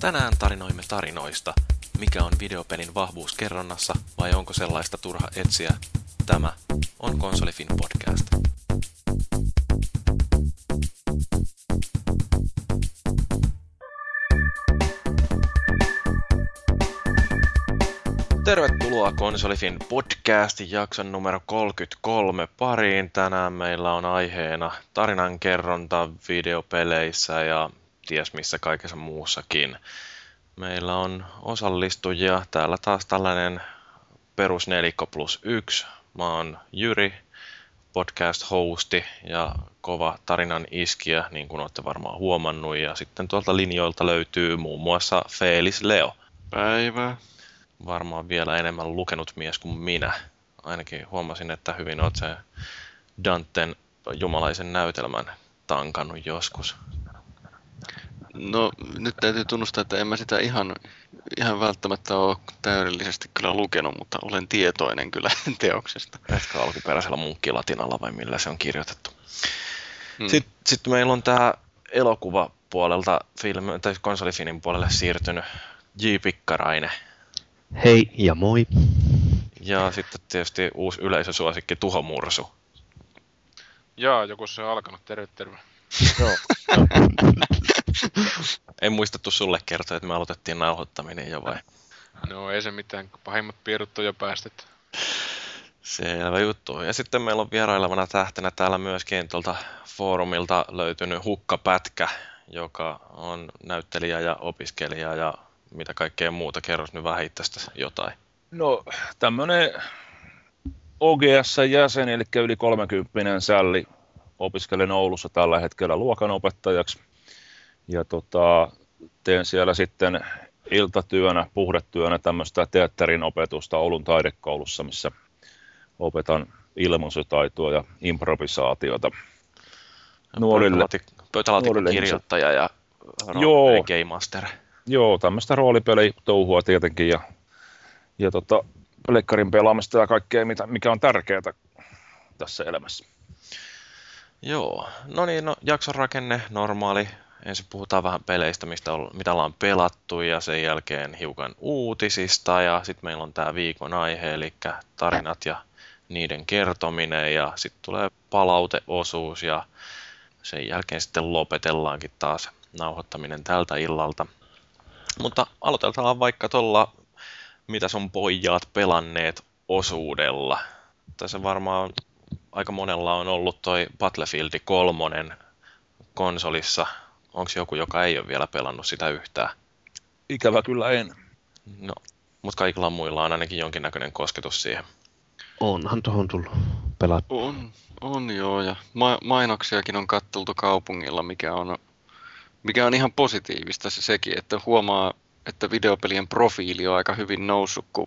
Tänään tarinoimme tarinoista. Mikä on videopelin vahvuus kerronnassa vai onko sellaista turha etsiä? Tämä on Konsolifin podcast. Tervetuloa Konsolifin podcastin jakson numero 33 pariin. Tänään meillä on aiheena tarinankerronta videopeleissä ja ties missä kaikessa muussakin. Meillä on osallistujia. Täällä taas tällainen perus nelikko plus yksi. Mä oon Jyri, podcast-hosti ja kova tarinan iskiä, niin kuin olette varmaan huomannut. Ja sitten tuolta linjoilta löytyy muun muassa Felis Leo. Päivää. Varmaan vielä enemmän lukenut mies kuin minä. Ainakin huomasin, että hyvin olet se Danten jumalaisen näytelmän tankannut joskus. No nyt täytyy tunnustaa, että en mä sitä ihan, ihan välttämättä ole täydellisesti kyllä lukenut, mutta olen tietoinen kyllä teoksesta. Ehkä alkuperäisellä munkkilatinalla vai millä se on kirjoitettu. Hmm. Sitten, sitten meillä on tämä elokuvapuolelta, film, tai konsolifinin puolelle siirtynyt J. Pikkarainen. Hei ja moi. Ja sitten tietysti uusi yleisösuosikki Tuho Mursu. Jaa, joku se on alkanut. Terve, terve. Joo. en muistettu sulle kertoa, että me aloitettiin nauhoittaminen jo vai? No ei se mitään, pahimmat piirut on jo päästetty. Selvä juttu. Ja sitten meillä on vierailevana tähtenä täällä myöskin tuolta foorumilta löytynyt Hukkapätkä, joka on näyttelijä ja opiskelija ja mitä kaikkea muuta. Kerros nyt vähän itsestä jotain. No tämmönen OGS-jäsen, eli yli 30 sälli, opiskelen Oulussa tällä hetkellä luokanopettajaksi. Ja tota, teen siellä sitten iltatyönä, puhdetyönä tämmöistä teatterin opetusta Oulun taidekoulussa, missä opetan ilmaisutaitoa ja improvisaatiota nuorille. Pöytälaatikko-kirjoittaja ja Joo, Game Master. Joo, tämmöistä roolipelitouhua tietenkin ja, ja tota, pelekkarin pelaamista ja kaikkea, mikä on tärkeää tässä elämässä. Joo, no niin, no, jakson rakenne normaali. Ensin puhutaan vähän peleistä, mistä on, mitä ollaan pelattu ja sen jälkeen hiukan uutisista ja sitten meillä on tämä viikon aihe, eli tarinat ja niiden kertominen ja sitten tulee palauteosuus ja sen jälkeen sitten lopetellaankin taas nauhoittaminen tältä illalta. Mutta aloitetaan vaikka tuolla, mitä sun pojat pelanneet osuudella. Tässä varmaan aika monella on ollut toi Battlefield 3 konsolissa. Onko joku, joka ei ole vielä pelannut sitä yhtään? Ikävä kyllä en. No, mutta kaikilla muilla on ainakin jonkinnäköinen kosketus siihen. Onhan tuohon tullut pelattu. On, on joo, ja ma- mainoksiakin on katteltu kaupungilla, mikä on, mikä on ihan positiivista se sekin, että huomaa, että videopelien profiili on aika hyvin noussut, kun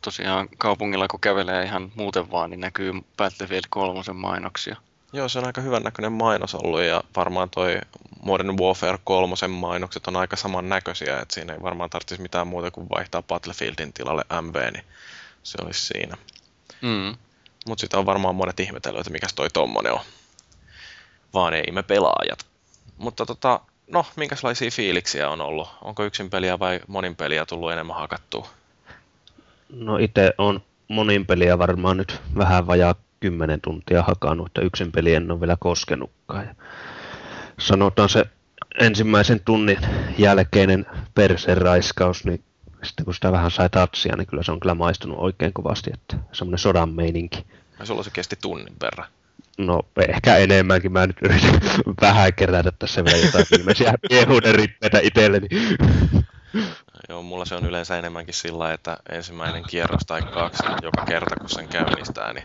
tosiaan kaupungilla kun kävelee ihan muuten vaan, niin näkyy Battlefield 3 mainoksia. Joo, se on aika hyvän näköinen mainos ollut ja varmaan toi Modern Warfare 3 mainokset on aika samannäköisiä, että siinä ei varmaan tarvitsisi mitään muuta kuin vaihtaa Battlefieldin tilalle MV, niin se olisi siinä. Mm. Mutta sitä on varmaan monet ihmetellyt, että mikä toi tommonen on. Vaan ei me pelaajat. Mutta tota, no, minkälaisia fiiliksiä on ollut? Onko yksin peliä vai monin peliä tullut enemmän hakattua? No itse on monin peliä varmaan nyt vähän vajaa kymmenen tuntia hakannut, että yksin peli en ole vielä koskenutkaan. Ja sanotaan se ensimmäisen tunnin jälkeinen perseraiskaus, niin sitten kun sitä vähän sai tatsia, niin kyllä se on kyllä maistunut oikein kovasti, että semmoinen sodan meininki. Ja sulla se kesti tunnin verran. No ehkä enemmänkin, mä nyt yritän vähän kerätä tässä vielä jotain viimeisiä miehuuden rippeitä itselleni. Joo, mulla se on yleensä enemmänkin sillä, että ensimmäinen kierros tai kaksi joka kerta kun sen käynnistää, niin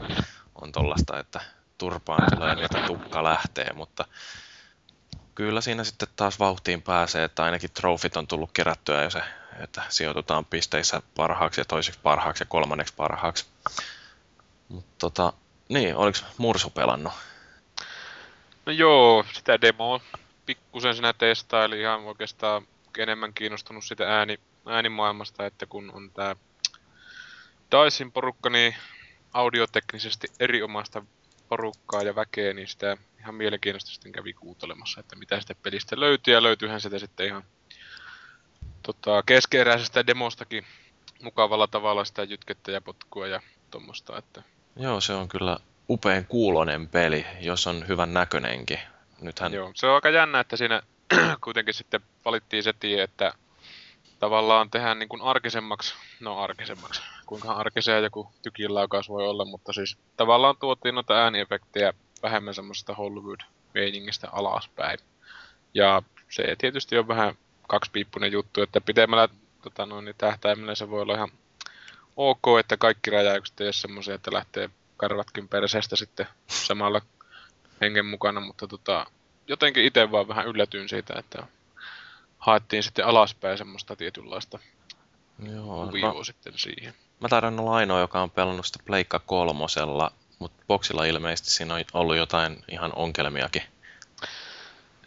on tollasta, että turpaan tulee niitä tukka lähtee, mutta kyllä siinä sitten taas vauhtiin pääsee, että ainakin trofit on tullut kerättyä jo se, että sijoitutaan pisteissä parhaaksi ja toiseksi parhaaksi ja kolmanneksi parhaaksi. Mutta tota, niin, oliko Mursu pelannut? No joo, sitä demoa pikkusen sinä testaili ihan oikeastaan enemmän kiinnostunut sitä ääni, äänimaailmasta, että kun on tää Daisin porukka, niin audioteknisesti erinomaista porukkaa ja väkeä, niin sitä ihan mielenkiintoista sitten kävi kuuntelemassa, että mitä sitä pelistä löytyy, ja löytyyhän sitä sitten ihan tota, keskeeräisestä demostakin mukavalla tavalla sitä jytkettä ja potkua ja tuommoista, että Joo, se on kyllä upean kuulonen peli, jos on hyvän näköinenkin. Nythän... Joo, se on aika jännä, että siinä kuitenkin sitten valittiin se tie, että tavallaan tehdään niin kuin arkisemmaksi, no arkisemmaksi, kuinka arkisea joku tykinlaukaus voi olla, mutta siis tavallaan tuotiin noita ääniefektejä vähemmän semmoisesta Hollywood-meiningistä alaspäin. Ja se tietysti on vähän kaksipiippunen juttu, että pidemmällä tota noin, niin tähtäimellä se voi olla ihan ok, että kaikki räjäykset ei ole semmoisia, että lähtee karvatkin perseestä sitten samalla hengen mukana, mutta tota, jotenkin itse vaan vähän yllätyin siitä, että haettiin sitten alaspäin semmoista tietynlaista Joo, kuvioa no, sitten siihen. Mä taidan olla ainoa, joka on pelannut sitä Pleikka kolmosella, mutta boksilla ilmeisesti siinä on ollut jotain ihan ongelmiakin.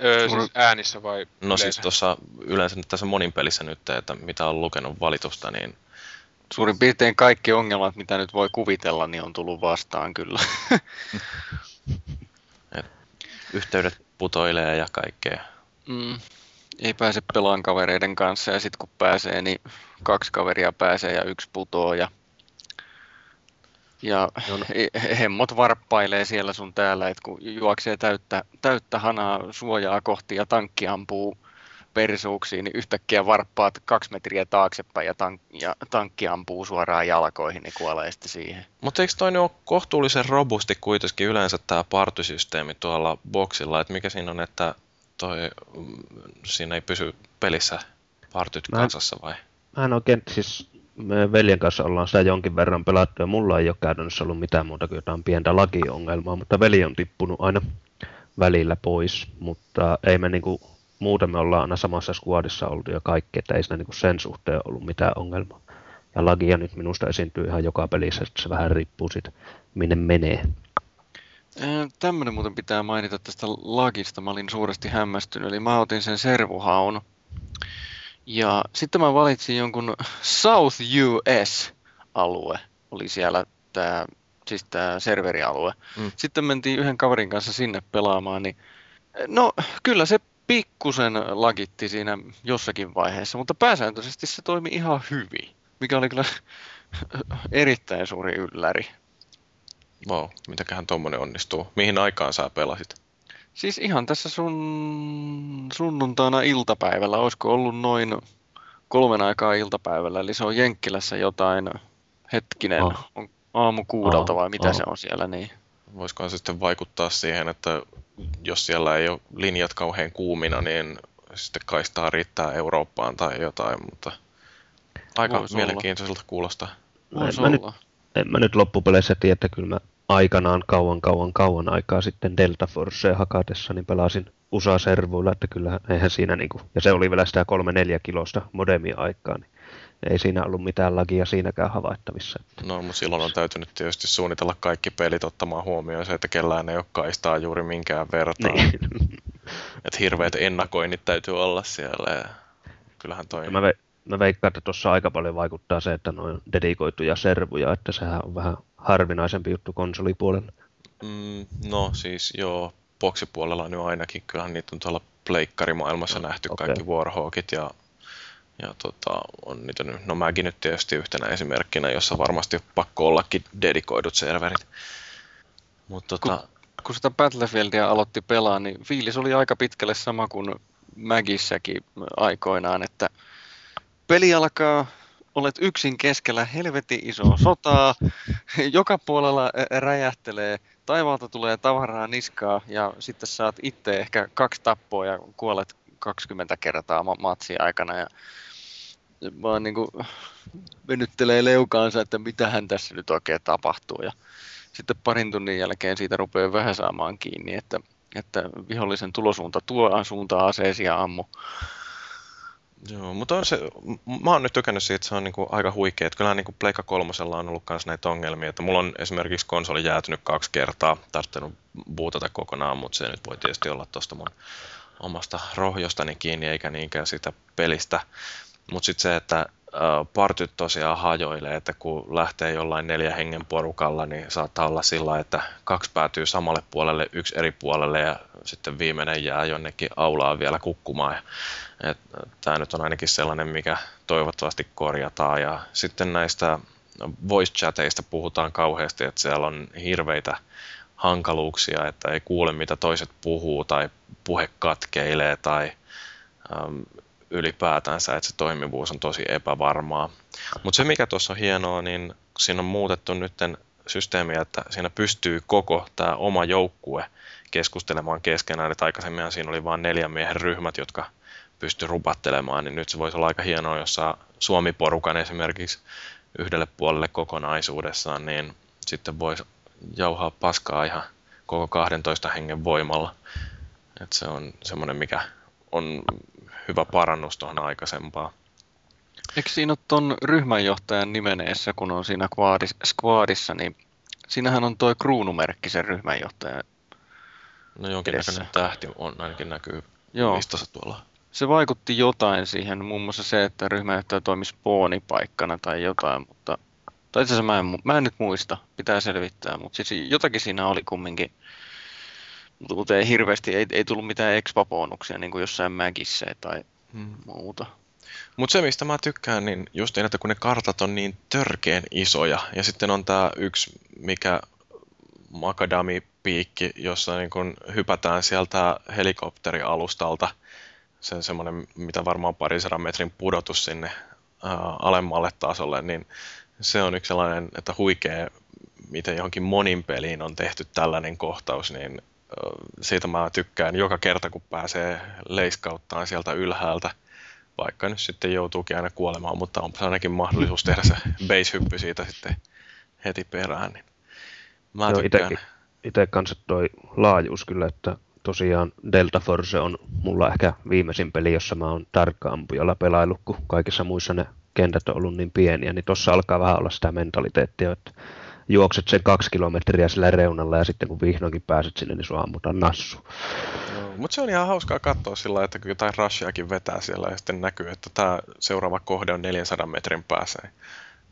Öö, siis äänissä vai No yleensä? siis tuossa yleensä nyt tässä monin pelissä nyt, että mitä on lukenut valitusta, niin Suurin piirtein kaikki ongelmat, mitä nyt voi kuvitella, niin on tullut vastaan kyllä. yhteydet putoilee ja kaikkea. Mm. Ei pääse pelaan kavereiden kanssa ja sitten kun pääsee, niin kaksi kaveria pääsee ja yksi putoo ja, ja he- hemmot varppailee siellä sun täällä, että kun juoksee täyttä, täyttä hanaa suojaa kohti ja tankki ampuu persuuksiin, niin yhtäkkiä varppaat kaksi metriä taaksepäin ja, tank, ja tankki ampuu suoraan jalkoihin, niin kuolee sitten siihen. Mutta eikö toi ole kohtuullisen robusti kuitenkin yleensä tämä partysysteemi tuolla boksilla, että mikä siinä on, että toi, mm, siinä ei pysy pelissä partyt kasassa vai? Mä en oikein, siis me veljen kanssa ollaan sitä jonkin verran pelattu ja mulla ei ole käytännössä ollut mitään muuta kuin jotain pientä lagiongelmaa, mutta veli on tippunut aina välillä pois, mutta ei me niinku, muuten me ollaan aina samassa squadissa oltu ja kaikki, että ei siinä niinku sen suhteen ollut mitään ongelmaa. Ja lagia nyt minusta esiintyy ihan joka pelissä, että se vähän riippuu siitä, minne menee. Tämmöinen muuten pitää mainita tästä lagista. Mä olin suuresti hämmästynyt. Eli mä otin sen servuhaun. Ja sitten mä valitsin jonkun South US-alue. Oli siellä tää, siis serverialue. Mm. Sitten mentiin yhden kaverin kanssa sinne pelaamaan. Niin, no kyllä se pikkusen lagitti siinä jossakin vaiheessa, mutta pääsääntöisesti se toimi ihan hyvin. Mikä oli kyllä erittäin suuri ylläri. Wow, mitäköhän tommonen onnistuu? Mihin aikaan sä pelasit? Siis ihan tässä sun sunnuntaina iltapäivällä, olisiko ollut noin kolmen aikaa iltapäivällä, eli se on Jenkkilässä jotain, hetkinen, Ah. on aamu kuudelta vai mitä Ah. se on siellä, niin. Voisikohan se sitten vaikuttaa siihen, että jos siellä ei ole linjat kauhean kuumina, niin sitten kaistaa riittää Eurooppaan tai jotain, mutta aika olla. mielenkiintoiselta kuulostaa. Voisi mä nyt- olla. En mä nyt loppupeleissä tiedä, että kyllä mä aikanaan kauan kauan kauan aikaa sitten Delta Forcea hakatessa, niin pelasin USA-servuilla, että kyllä eihän siinä niinku, ja se oli vielä sitä 3-4 kilosta modemia aikaa, niin ei siinä ollut mitään lagia siinäkään havaittavissa. No, mutta silloin on täytynyt tietysti suunnitella kaikki pelit ottamaan huomioon se, että kellään ei ole kaistaa juuri minkään vertaan. Niin. Että hirveät ennakoinnit täytyy olla siellä. Ja kyllähän toi... mä, ve, mä veikkaan, että tuossa aika paljon vaikuttaa se, että noin dedikoituja servuja, että sehän on vähän harvinaisempi juttu konsolipuolella. Mm, no siis joo, boksipuolella nyt ainakin. Kyllähän niitä on tuolla pleikkarimaailmassa No, nähty okei. kaikki Warhawkit ja, ja tota, on niitä nyt, no mäkin nyt tietysti yhtenä esimerkkinä, jossa varmasti on pakko ollakin dedikoidut serverit. Mutta tota, Kun sitä Battlefieldia aloitti pelaa, niin fiilis oli aika pitkälle sama kuin Magissäkin aikoinaan, että peli alkaa, olet yksin keskellä helvetin isoa sotaa, joka puolella räjähtelee, taivaalta tulee tavaraa niskaa ja sitten saat itse ehkä kaksi tappoa ja kuolet 20 kertaa ma- matsin aikana. Ja vaan niin kuin venyttelee leukaansa, että mitähän tässä nyt oikein tapahtuu. Ja sitten parin tunnin jälkeen siitä rupeaa vähän saamaan kiinni, että, että vihollisen tulosuunta tuo suuntaan aseesi ja ammu. Joo, mutta on se, mä oon nyt tykännyt siitä, että se on niinku aika huikea. Että kyllähän niinku Pleikka kolmosella on ollut myös näitä ongelmia. Että mulla on esimerkiksi konsoli jäätynyt kaksi kertaa, tarvittanut bootata kokonaan, mutta se nyt voi tietysti olla tuosta mun omasta rohjostani kiinni, eikä niinkään siitä pelistä. Mutta sitten se, että partyt tosiaan hajoilee, että kun lähtee jollain neljä hengen porukalla, niin saattaa olla sillä, että kaksi päätyy samalle puolelle, yksi eri puolelle ja sitten viimeinen jää jonnekin aulaan vielä kukkumaan. Tämä nyt on ainakin sellainen, mikä toivottavasti korjataan. Ja sitten näistä voice chateista puhutaan kauheasti, että siellä on hirveitä hankaluuksia, että ei kuule mitä toiset puhuu tai puhe katkeilee tai ylipäätänsä, että se toimivuus on tosi epävarmaa. Mutta se mikä tuossa on hienoa, niin siinä on muutettu nyt systeemiä, että siinä pystyy koko tämä oma joukkue keskustelemaan keskenään, että aikaisemmin siinä oli vain neljän miehen ryhmät, jotka pysty rupattelemaan, niin nyt se voisi olla aika hienoa, jos saa Suomi-porukan esimerkiksi yhdelle puolelle kokonaisuudessaan, niin sitten voisi jauhaa paskaa ihan koko 12 hengen voimalla. Et se on semmoinen, mikä on hyvä parannus tuohon aikaisempaan. Eikö siinä ole tuon ryhmänjohtajan nimeneessä, kun on siinä squadissa, squadissa niin siinähän on tuo kruunumerkki sen ryhmänjohtajan No jonkinnäköinen tähti on ainakin näkyy Joo. listassa tuolla. Se vaikutti jotain siihen, muun muassa se, että ryhmänjohtaja toimisi spoonipaikkana tai jotain, mutta tai itse asiassa mä en, mä en nyt muista, pitää selvittää, mutta siis jotakin siinä oli kumminkin. Mutta hirveästi, ei, ei tullut mitään expa-bonuksia niin kuin jossain mäkissä tai hmm. muuta. Mutta se, mistä mä tykkään, niin just niin, että kun ne kartat on niin törkeen isoja, ja sitten on tämä yksi, mikä Makadami-piikki, jossa niin kun hypätään sieltä helikopterialustalta, se on semmoinen, mitä varmaan parisadan metrin pudotus sinne ää, alemmalle tasolle, niin se on yksi sellainen, että huikea, miten johonkin monin peliin on tehty tällainen kohtaus, niin siitä mä tykkään joka kerta, kun pääsee leiskauttaan sieltä ylhäältä, vaikka nyt sitten joutuukin aina kuolemaan, mutta on ainakin mahdollisuus tehdä se base-hyppy siitä sitten heti perään. Niin mä Joo, tykkään. Itse kanssa toi laajuus kyllä, että tosiaan Delta Force on mulla ehkä viimeisin peli, jossa mä oon tarkka ampujalla pelaillut, kun kaikissa muissa ne kentät on ollut niin pieniä, niin tuossa alkaa vähän olla sitä mentaliteettia, että juokset sen kaksi kilometriä sillä reunalla ja sitten kun vihdoinkin pääset sinne, niin sua ammutaan nassu. No, mutta se on ihan hauskaa katsoa sillä että kun jotain rushiakin vetää siellä ja sitten näkyy, että tämä seuraava kohde on 400 metrin päässä, niin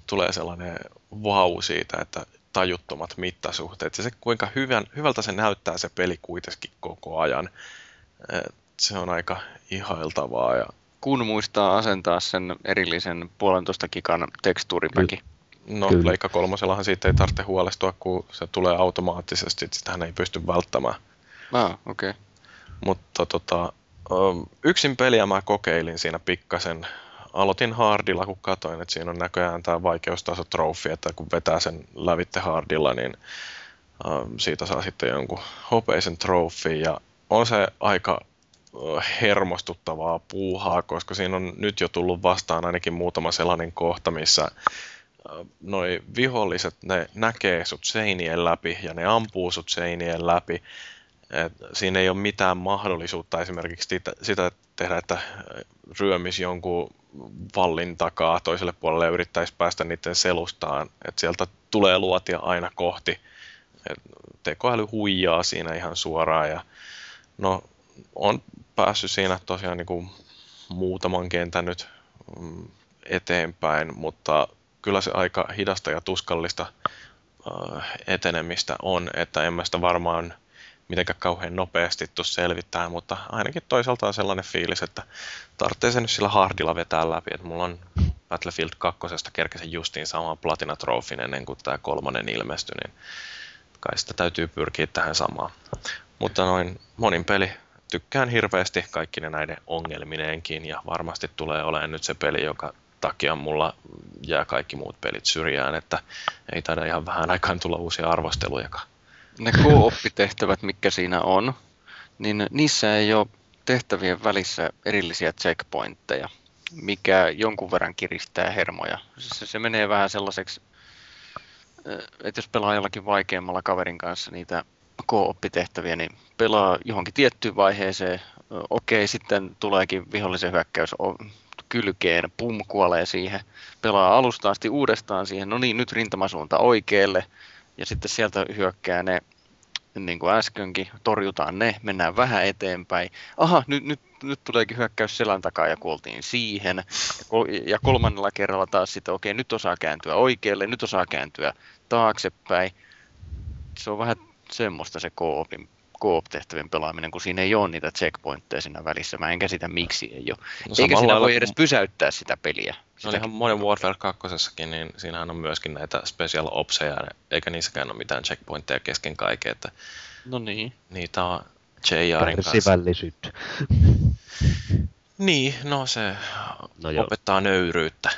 tulee sellainen vau siitä, että tajuttomat mittasuhteet ja se kuinka hyvän, hyvältä se näyttää se peli kuitenkin koko ajan. Se on aika ihailtavaa ja kun muistaa asentaa sen erillisen puolentoista gigan tekstuuripäki. No, Kyllä. Leikka kolmosellahan siitä ei tarvitse huolestua, kun se tulee automaattisesti, sitähän ei pysty välttämään. Ah, okei. Okay. Mutta tota, yksin peliä mä kokeilin siinä pikkasen. Aloitin hardilla, kun katoin, että siinä on näköjään tämä vaikeustaso trofi, että kun vetää sen lävitte hardilla, niin siitä saa sitten jonkun hopeisen trofi ja on se aika hermostuttavaa puuhaa, koska siinä on nyt jo tullut vastaan ainakin muutama sellainen kohta, missä noi viholliset, ne näkee sut seinien läpi ja ne ampuu sut seinien läpi. Et siinä ei ole mitään mahdollisuutta esimerkiksi sitä, sitä tehdä, että ryömisi jonkun vallin takaa toiselle puolelle ja yrittäisi päästä niiden selustaan. Et sieltä tulee luotia aina kohti. Et tekoäly huijaa siinä ihan suoraan ja no, on päässyt siinä tosiaan niin kuin muutaman kentän nyt mm, eteenpäin, mutta kyllä se aika hidasta ja tuskallista äh, etenemistä on, että en mä sitä varmaan mitenkään kauhean nopeasti tuu selvittää, mutta ainakin toisaalta on sellainen fiilis, että tarvitsee sen nyt sillä hardilla vetää läpi, että mulla on Battlefield 2. kerkesin justiin sama Platina Trophyn ennen kuin tämä kolmonen ilmestyi, niin kai sitä täytyy pyrkiä tähän samaan. Mutta noin monin peli tykkään hirveästi kaikki ne näiden ongelmineenkin ja varmasti tulee olemaan nyt se peli, joka takia mulla jää kaikki muut pelit syrjään, että ei taida ihan vähän aikaan tulla uusia arvostelujakaan. Ne co-oppitehtävät, mikä siinä on, niin niissä ei ole tehtävien välissä erillisiä checkpointteja, mikä jonkun verran kiristää hermoja. Se, se menee vähän sellaiseksi, että jos pelaa jollakin vaikeammalla kaverin kanssa niitä co-oppitehtäviä, niin pelaa johonkin tiettyyn vaiheeseen, okei, sitten tuleekin vihollisen hyökkäys kylkeen, pum, kuolee siihen, pelaa alusta asti uudestaan siihen, no niin, nyt rintamasuunta oikealle, ja sitten sieltä hyökkää ne niin kuin äskenkin, torjutaan ne, mennään vähän eteenpäin. Aha, nyt, nyt, nyt tuleekin hyökkäys selän takaa ja kuoltiin siihen. Ja kolmannella kerralla taas sitten, okei, nyt osaa kääntyä oikealle, nyt osaa kääntyä taaksepäin. Se on vähän semmoista se koopin koop-tehtävien pelaaminen, kun siinä ei ole niitä checkpointteja siinä välissä. Mä en käsitä, miksi ei ole. No, Eikä siinä voi edes pysäyttää sitä peliä. No ihan Modern Warfare 2, niin siinähän on myöskin näitä special opseja, eikä niissäkään ole mitään checkpointteja kesken kaiken. Että no niin. Niitä on JRin kanssa. niin, no se no opettaa nöyryyttä.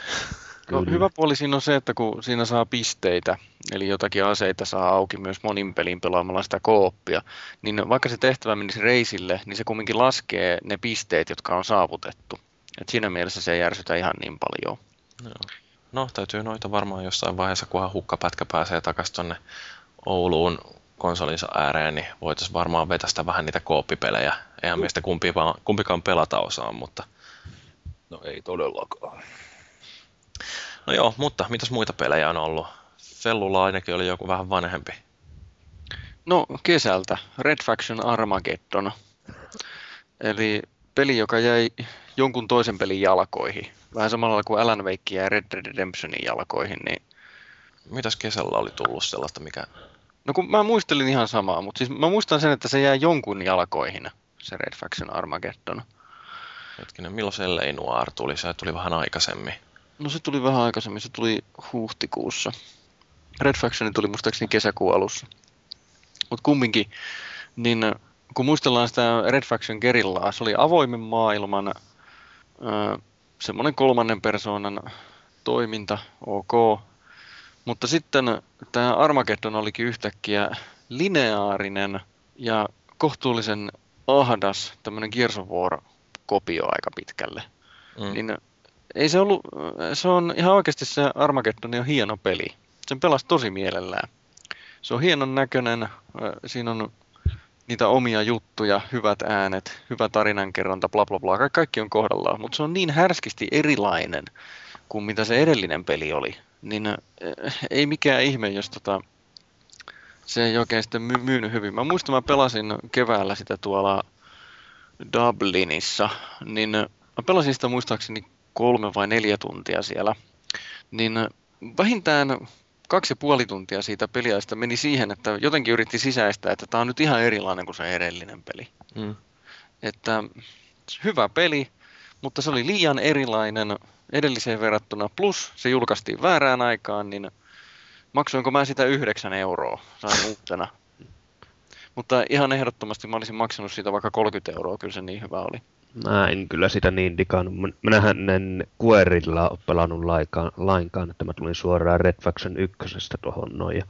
No, hyvä puoli siinä on se, että kun siinä saa pisteitä, eli jotakin aseita saa auki myös monin pelin pelaamalla sitä kooppia, niin vaikka se tehtävä menisi reisille, niin se kumminkin laskee ne pisteet, jotka on saavutettu. Et siinä mielessä se ei järsytä ihan niin paljon. No. no, täytyy noita varmaan jossain vaiheessa, kunhan hukkapätkä pääsee takaisin tuonne Ouluun konsolinsa ääreen, niin voitaisiin varmaan vetästä vähän niitä kooppipelejä. Eihän meistä kumpikaan, kumpikaan pelata osaa, mutta... No ei todellakaan. No joo, mutta mitäs muita pelejä on ollut? Fellulla ainakin oli joku vähän vanhempi. No kesältä, Red Faction Armageddon. Eli peli, joka jäi jonkun toisen pelin jalkoihin. Vähän samalla kuin Alan Wake ja Red Dead Redemptionin jalkoihin, niin... Mitäs kesällä oli tullut sellaista, mikä... No kun mä muistelin ihan samaa, mutta siis mä muistan sen, että se jää jonkun jalkoihin, se Red Faction Armageddon. Hetkinen, milloin se. Noir tuli? Se tuli vähän aikaisemmin. No se tuli vähän aikaisemmin, se tuli huhtikuussa. Red Faction tuli muistaakseni kesäkuun alussa. Mutta kumminkin, niin kun muistellaan sitä Red Faction gerillaa, se oli avoimen maailman semmoinen kolmannen persoonan toiminta, ok. Mutta sitten tämä Armageddon olikin yhtäkkiä lineaarinen ja kohtuullisen ahdas tämmöinen Gears of War-kopio aika pitkälle. Mm. Niin ei se ollut, se on ihan oikeasti se Armageddon on hieno peli. Sen pelasi tosi mielellään. Se on hienon näköinen, siinä on niitä omia juttuja, hyvät äänet, hyvä tarinankerronta, bla bla bla, kaikki on kohdallaan, mutta se on niin härskisti erilainen kuin mitä se edellinen peli oli, niin ei mikään ihme, jos tota, se ei oikein sitten my- myynyt hyvin. Mä muistan, mä pelasin keväällä sitä tuolla Dublinissa, niin mä pelasin sitä muistaakseni kolme vai neljä tuntia siellä, niin vähintään kaksi ja puoli tuntia siitä peliaista meni siihen, että jotenkin yritti sisäistää, että tämä on nyt ihan erilainen kuin se edellinen peli. Mm. Että hyvä peli, mutta se oli liian erilainen edelliseen verrattuna, plus se julkaistiin väärään aikaan, niin maksoinko mä sitä yhdeksän euroa, sain uutena. mutta ihan ehdottomasti mä olisin maksanut siitä vaikka 30 euroa, kyllä se niin hyvä oli. Mä en kyllä sitä niin digannut. Minähän en Querilla ole pelannut lainkaan, lainkaan, että mä tulin suoraan Red Faction 1 tuohon noin. Ja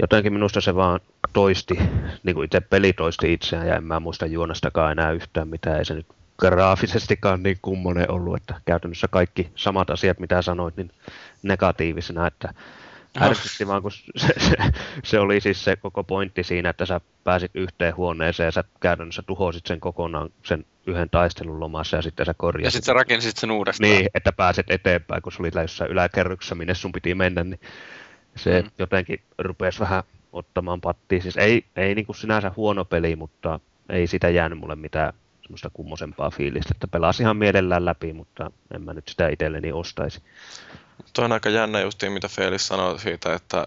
jotenkin minusta se vaan toisti, niin kuin itse peli toisti itseään ja en mä muista juonastakaan enää yhtään mitään. Ei se nyt graafisestikaan niin kummonen ollut, että käytännössä kaikki samat asiat, mitä sanoit, niin negatiivisena, että ärsytti vaan, kun se, se, se, oli siis se koko pointti siinä, että sä pääsit yhteen huoneeseen ja sä käytännössä tuhosit sen kokonaan sen yhden taistelun lomassa ja sitten sä korjasit. Ja sitten sä rakensit sen uudestaan. Niin, että pääset eteenpäin, kun se oli jossain yläkerryksessä, minne sun piti mennä, niin se mm. jotenkin rupesi vähän ottamaan pattiin. Siis ei, ei niin kuin sinänsä huono peli, mutta ei sitä jäänyt mulle mitään semmoista kummosempaa fiilistä, että pelasi ihan mielellään läpi, mutta en mä nyt sitä itselleni ostaisi. Tuo on aika jännä justiin, mitä Felis sanoi siitä, että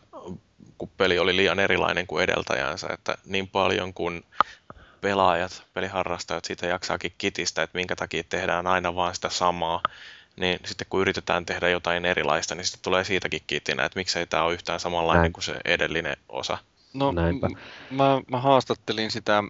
kun peli oli liian erilainen kuin edeltäjänsä, että niin paljon kuin pelaajat, peliharrastajat siitä jaksaakin kitistä, että minkä takia tehdään aina vaan sitä samaa, niin sitten kun yritetään tehdä jotain erilaista, niin sitten tulee siitäkin kitinä, että miksei tämä ole yhtään samanlainen Näin. kuin se edellinen osa. No, Näinpä. M- mä, mä haastattelin sitä,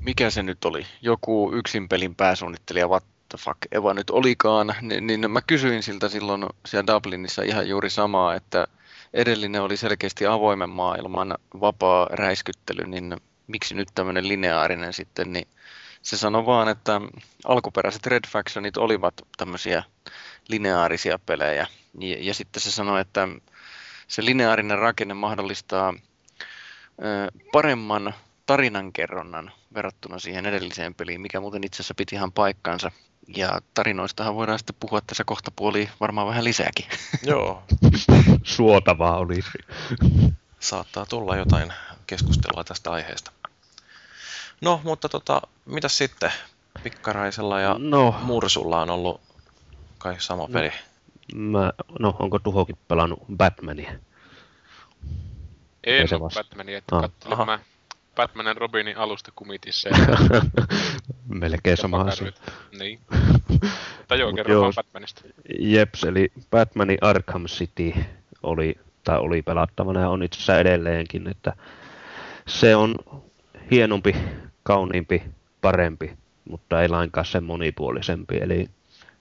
mikä se nyt oli, joku yksin pelin pääsuunnittelija, the fuck Eva nyt olikaan, niin, niin mä kysyin siltä silloin siellä Dublinissa ihan juuri samaa, että edellinen oli selkeästi avoimen maailman vapaa räiskyttely, niin miksi nyt tämmöinen lineaarinen sitten, niin se sanoi vaan, että alkuperäiset Red Factionit olivat tämmöisiä lineaarisia pelejä. Ja, ja sitten se sanoi, että se lineaarinen rakenne mahdollistaa ö, paremman tarinankerronnan verrattuna siihen edelliseen peliin, mikä muuten itse asiassa piti ihan paikkansa. Ja tarinoistahan voidaan sitten puhua tässä kohta puoli varmaan vähän lisääkin. Joo. Suotavaa olisi. saattaa tulla jotain keskustelua tästä aiheesta. No, mutta tota, mitä sitten? Pikkaraisella ja no. Mursulla on ollut kai sama no. peli. Mä, no, onko Tuhokin pelannut Batmania? En ole Batmania, että ah. mä Batmanin Robinin alusta kumitissa. Melkein sama asia. Niin. Tai joo, kerro vaan Batmanista. Jeps, eli Batmanin Arkham City oli, tai oli pelattavana ja on itse asiassa edelleenkin, että se on hienompi, kauniimpi, parempi, mutta ei lainkaan sen monipuolisempi. Eli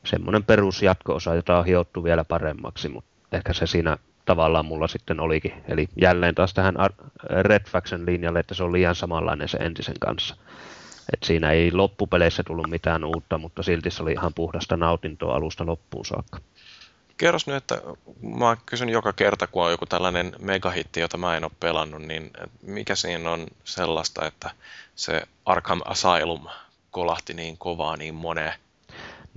semmoinen perusjatko-osa, jota on hiottu vielä paremmaksi, mutta ehkä se siinä tavallaan mulla sitten olikin. Eli jälleen taas tähän Red Faction linjalle, että se on liian samanlainen se entisen kanssa. Et siinä ei loppupeleissä tullut mitään uutta, mutta silti se oli ihan puhdasta nautintoa alusta loppuun saakka. Kerros nyt, että mä kysyn joka kerta, kun on joku tällainen megahitti, jota mä en ole pelannut, niin mikä siinä on sellaista, että se Arkham Asylum kolahti niin kovaa niin moneen?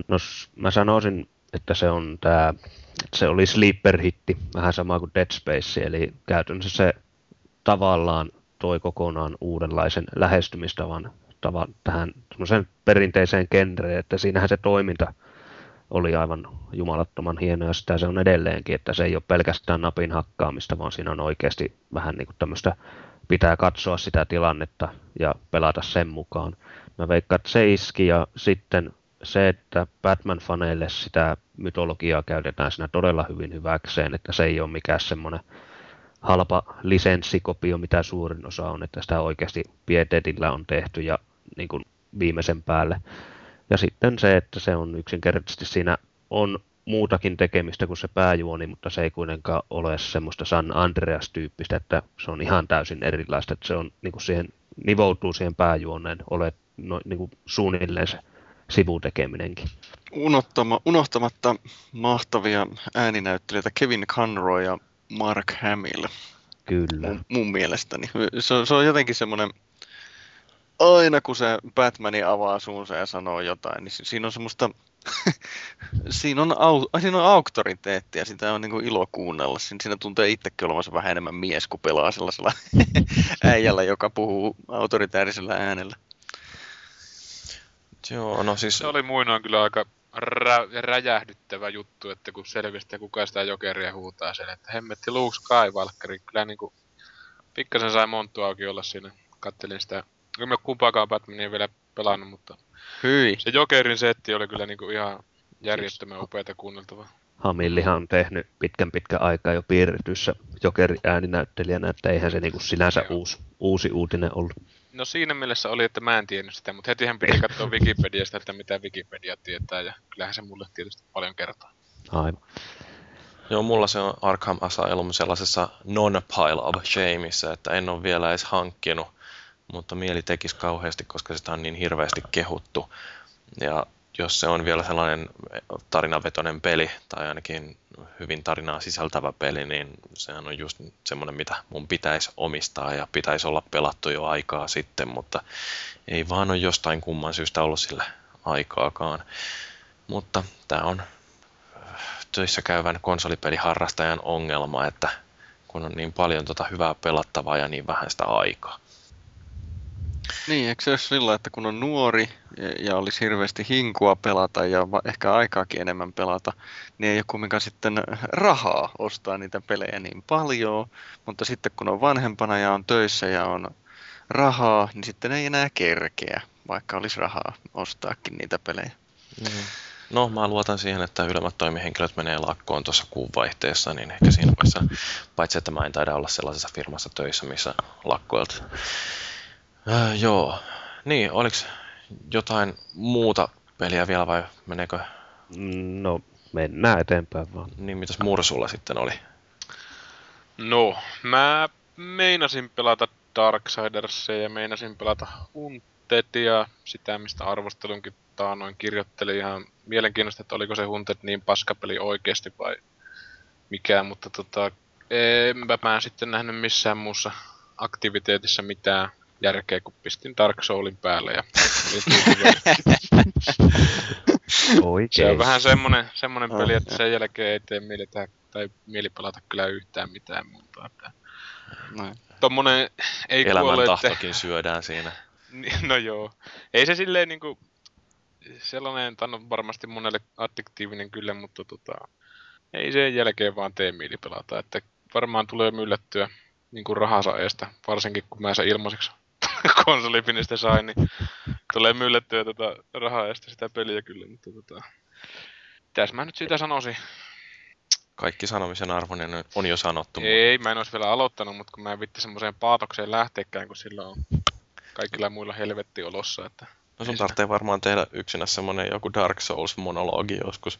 No mä sanoisin, että se on tämä, se oli sleeper-hitti, vähän sama kuin Dead Space, eli käytännössä se tavallaan toi kokonaan uudenlaisen lähestymistavan tavan, tähän perinteiseen genreen, että siinähän se toiminta oli aivan jumalattoman hieno ja sitä se on edelleenkin, että se ei ole pelkästään napin hakkaamista, vaan siinä on oikeasti vähän niin kuin tämmöistä, pitää katsoa sitä tilannetta ja pelata sen mukaan. Mä veikkaan, että se iski ja sitten se, että Batman-faneille sitä mytologiaa käytetään siinä todella hyvin hyväkseen, että se ei ole mikään semmoinen halpa lisenssikopio, mitä suurin osa on, että sitä oikeasti pietetillä on tehty ja niin kuin viimeisen päälle. Ja sitten se, että se on yksinkertaisesti siinä on muutakin tekemistä kuin se pääjuoni, mutta se ei kuitenkaan ole semmoista San Andreas-tyyppistä, että se on ihan täysin erilaista, että se on niin kuin siihen, nivoutuu siihen pääjuoneen, olet no, niin kuin suunnilleen se sivutekeminenkin. Unohtama, unohtamatta mahtavia ääninäyttelijöitä Kevin Conroy ja Mark Hamill. Kyllä. Mun, mun mielestäni. Se, se on jotenkin semmoinen, aina kun se Batmani avaa suunsa ja sanoo jotain, niin siinä on semmoista, siinä, on au, siinä on auktoriteettia, sitä on niin kuin ilo kuunnella. Siinä, siinä tuntee itsekin olevansa vähän enemmän mies, kun pelaa sellaisella äijällä, joka puhuu autoritäärisellä äänellä. Joo, no siis... Se oli muinoin kyllä aika rä- räjähdyttävä juttu, että kun selvisi, kuka sitä jokeria huutaa sen, että hemmetti Luke Skywalkeri, kyllä niinku pikkasen sai monttu auki olla siinä. Kattelin sitä, en mä kumpaakaan Batmania vielä pelannut, mutta Hyi. se jokerin setti oli kyllä niinku ihan järjettömän siis... upeata kuunneltavaa. Hamillihan on tehnyt pitkän pitkän aikaa jo piirretyssä Jokerin ääninäyttelijänä, että eihän se niinku sinänsä uusi, uusi uutinen ollut. No siinä mielessä oli, että mä en tiennyt sitä, mutta hetihän piti katsoa Wikipediasta, että mitä Wikipedia tietää, ja kyllähän se mulle tietysti paljon kertoo. Aivan. Joo, mulla se on Arkham Asylum sellaisessa non-pile of shameissa, että en ole vielä edes hankkinut, mutta mieli tekisi kauheasti, koska sitä on niin hirveästi kehuttu. Ja jos se on vielä sellainen tarinavetoinen peli, tai ainakin hyvin tarinaa sisältävä peli, niin sehän on just semmoinen, mitä mun pitäisi omistaa ja pitäisi olla pelattu jo aikaa sitten, mutta ei vaan ole jostain kumman syystä ollut sille aikaakaan. Mutta tämä on töissä käyvän konsolipeliharrastajan ongelma, että kun on niin paljon tota hyvää pelattavaa ja niin vähän sitä aikaa. Niin, eikö se ole sillä, että kun on nuori ja olisi hirveästi hinkua pelata ja ehkä aikaakin enemmän pelata, niin ei ole kumminkaan sitten rahaa ostaa niitä pelejä niin paljon, mutta sitten kun on vanhempana ja on töissä ja on rahaa, niin sitten ei enää kerkeä, vaikka olisi rahaa ostaakin niitä pelejä. Mm. No, mä luotan siihen, että ylemmät toimihenkilöt menee lakkoon tuossa kuun vaihteessa, niin ehkä siinä vaiheessa, paitsi että mä en taida olla sellaisessa firmassa töissä, missä lakkoilta Äh, joo. Niin, oliko jotain muuta peliä vielä vai meneekö? No, mennään eteenpäin vaan. Niin, mitäs Mursulla sitten oli? No, mä meinasin pelata Darksidersia ja meinasin pelata Huntedia, sitä mistä arvostelunkin taanoin kirjoittelin ihan mielenkiintoista, että oliko se Hunted niin paskapeli oikeasti vai mikään, mutta tota, enpä mä sitten nähnyt missään muussa aktiviteetissa mitään järkeä, kun pistin Dark Soulin päälle ja Oikein. Se on vähän semmonen, semmonen peli, että sen jälkeen ei tee mieli, tehdä, tai mieli pelata kyllä yhtään mitään muuta. Että Noin. Tommonen ei Elämän kuolleette... tahtokin syödään siinä. Niin, No joo. Ei se silleen niinku... Sellainen, tämä on varmasti monelle addiktiivinen kyllä, mutta tota... Ei sen jälkeen vaan tee mieli pelata. Että varmaan tulee myllättyä niin kuin rahansa eestä, varsinkin kun mä sen ilmaiseksi konsolipinistä sain, niin tulee myllättyä tota rahaa eestä sitä peliä kyllä, mutta tota... Mitäs mä nyt siitä sanoisin? Kaikki sanomisen arvoinen on jo sanottu. Ei, mä en olisi vielä aloittanut, mutta kun mä en vitti semmoiseen paatokseen lähteekään, kun sillä on kaikilla muilla helvetti olossa, että... No sun tarvitsee varmaan tehdä yksinä semmonen joku Dark Souls-monologi joskus.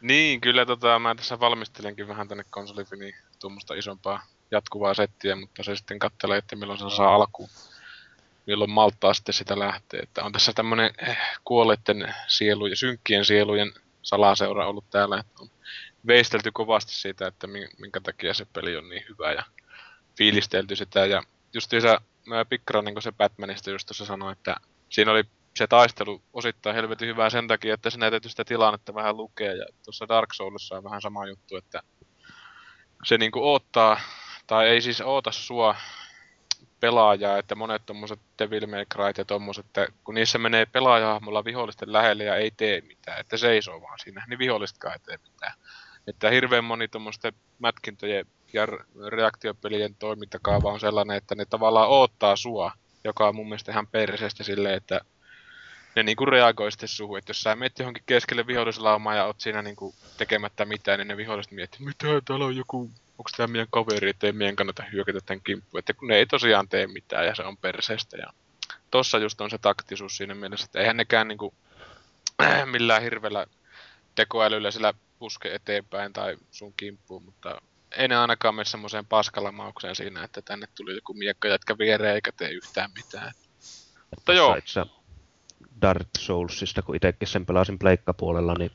Niin, kyllä tota, mä tässä valmistelenkin vähän tänne konsolifiniin tuommoista isompaa jatkuvaa settiä, mutta se sitten kattelee, että milloin se saa alkuun. Milloin malttaa sitten sitä lähtee. Että on tässä tämmönen eh, kuolleiden sielujen, synkkien sielujen salaseura ollut täällä. Että on veistelty kovasti siitä, että mi- minkä takia se peli on niin hyvä ja fiilistelty sitä. Ja justiinsa mä Pikkarainen, kun se Batmanista just tuossa sanoi, että siinä oli se taistelu osittain helvetin hyvää sen takia, että sinä täytyy sitä tilannetta vähän lukea. Ja tuossa Dark Soulissa on vähän sama juttu, että se niinku oottaa, tai ei siis oota sua pelaajaa, että monet tommoset Devil May Cry ja tommoset, että kun niissä menee pelaajahahmolla vihollisten lähelle ja ei tee mitään, että seisoo vaan siinä, niin vihollisetkaan ei tee mitään. Että hirveän moni tuommoisten mätkintöjen ja reaktiopelien toimintakaava on sellainen, että ne tavallaan oottaa sua, joka on mun mielestä ihan perseestä silleen, että ne niinku reagoi sitten suhun, että jos sä menet johonkin keskelle vihollislaumaa ja oot siinä niinku tekemättä mitään, niin ne viholliset miettii, mitä täällä on joku, onko tämä meidän kaveri, ettei meidän kannata hyökätä tämän kimppuun, että kun ne ei tosiaan tee mitään ja se on perseestä ja tossa just on se taktisuus siinä mielessä, että eihän nekään niinku millään hirveällä tekoälyllä sillä puske eteenpäin tai sun kimppuun, mutta ei ne ainakaan mene semmoiseen paskalamaukseen siinä, että tänne tuli joku miekka jätkä viereen eikä tee yhtään mitään. Mutta joo, Dark Soulsista, kun itsekin sen pelasin pleikkapuolella, niin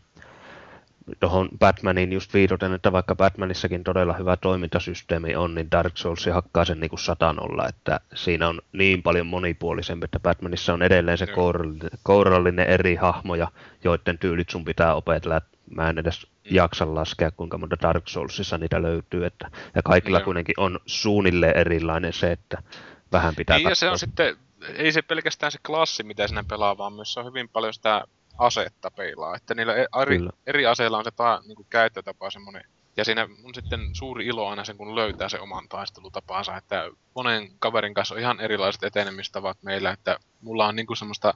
tuohon Batmaniin just viitaten, että vaikka Batmanissakin todella hyvä toimintasysteemi on, niin Dark Souls hakkaa sen niinku satanolla, että siinä on niin paljon monipuolisempi, että Batmanissa on edelleen se kourallinen, kourallinen eri hahmoja, joiden tyylit sun pitää opetella, mä en edes jaksa laskea, kuinka monta Dark Soulsissa niitä löytyy, että, ja kaikilla Joo. kuitenkin on suunnilleen erilainen se, että vähän pitää niin ja se katsoa. on sitten, ei se pelkästään se klassi, mitä sinä pelaa, vaan myös se on hyvin paljon sitä asetta peilaa. Että niillä e- eri, Kyllä. eri aseilla on se ta, niin kuin käyttötapa semmoinen. Ja siinä on sitten suuri ilo aina sen, kun löytää se oman taistelutapansa. Että monen kaverin kanssa on ihan erilaiset etenemistavat meillä, että mulla on niinku semmoista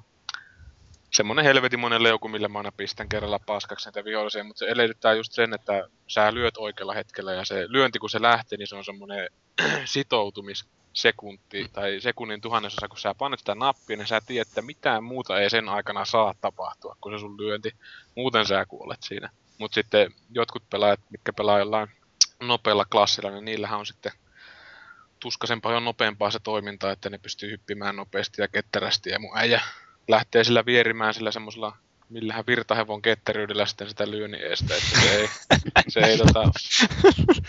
semmonen helvetimoinen leuku, millä mä aina pistän kerralla paskaksi näitä vihollisia, mutta se edellyttää just sen, että sä lyöt oikealla hetkellä ja se lyönti kun se lähtee, niin se on semmonen sitoutumissekunti tai sekunnin tuhannesosa, kun sä panet sitä nappia, niin sä tiedät, että mitään muuta ei sen aikana saa tapahtua kuin se sun lyönti. Muuten sä kuolet siinä. Mutta sitten jotkut pelaajat, mitkä pelaa jollain nopealla klassilla, niin niillähän on sitten tuskasen paljon nopeampaa se toiminta, että ne pystyy hyppimään nopeasti ja ketterästi ja mun äijä lähtee sillä vierimään sillä semmoisella millähän virtahevon ketteryydellä sitten sitä lyönnin estä, että se ei, se ei tota,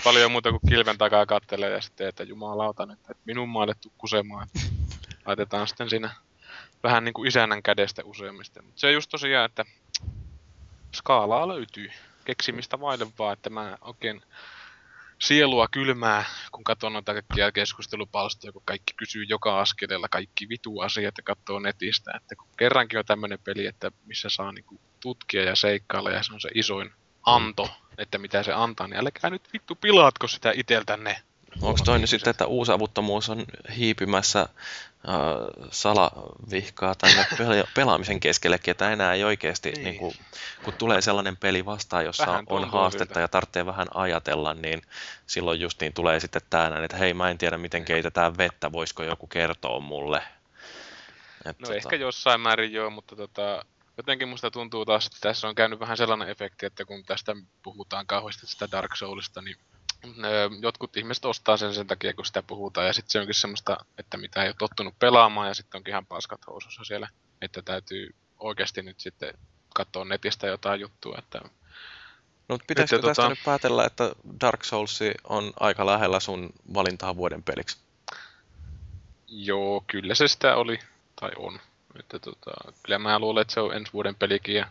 paljon muuta kuin kilven takaa kattelee ja sitten, että jumalauta nyt, että minun maalle tuu kusemaan. että Laitetaan sitten siinä vähän niin kuin isännän kädestä useimmista. Mutta se on just tosiaan, että skaalaa löytyy. Keksimistä vaille vaan, että mä oikein sielua kylmää, kun katson noita kaikkia keskustelupalstoja, kun kaikki kysyy joka askeleella kaikki vitu asiat ja katsoo netistä. Että kun kerrankin on tämmöinen peli, että missä saa niinku tutkia ja seikkailla ja se on se isoin anto, että mitä se antaa, niin älkää nyt vittu pilaatko sitä iteltänne. Onko toi nyt sitten, että uusavuttomuus on hiipimässä äh, salavihkaa tänne pel- pelaamisen keskellekin, että enää ei oikeasti, Niin. niin. Niin kuin, kun tulee sellainen peli vastaan, jossa Vähän on haastetta siltä. ja tarvitsee vähän ajatella, niin silloin justiin tulee sitten näin, että hei mä en tiedä miten keitetään vettä, voisiko joku kertoa mulle. Et, No ehkä jossain määrin joo, mutta tota, jotenkin musta tuntuu taas, että tässä on käynyt vähän sellainen efekti, että kun tästä puhutaan kauheasti sitä Dark Soulista, niin jotkut ihmiset ostaa sen sen takia, kun sitä puhutaan, ja sitten se onkin semmoista, että mitä ei ole tottunut pelaamaan, ja sitten onkin ihan paskat housussa siellä, että täytyy oikeasti nyt sitten katsoa netistä jotain juttua, että No, mutta pitäisikö tästä tota- nyt päätellä, että Dark Souls on aika lähellä sun valintaa vuoden peliksi? joo, kyllä se sitä oli, tai on. Että tota, kyllä mä luulen, että se on ensi vuoden pelikin, ja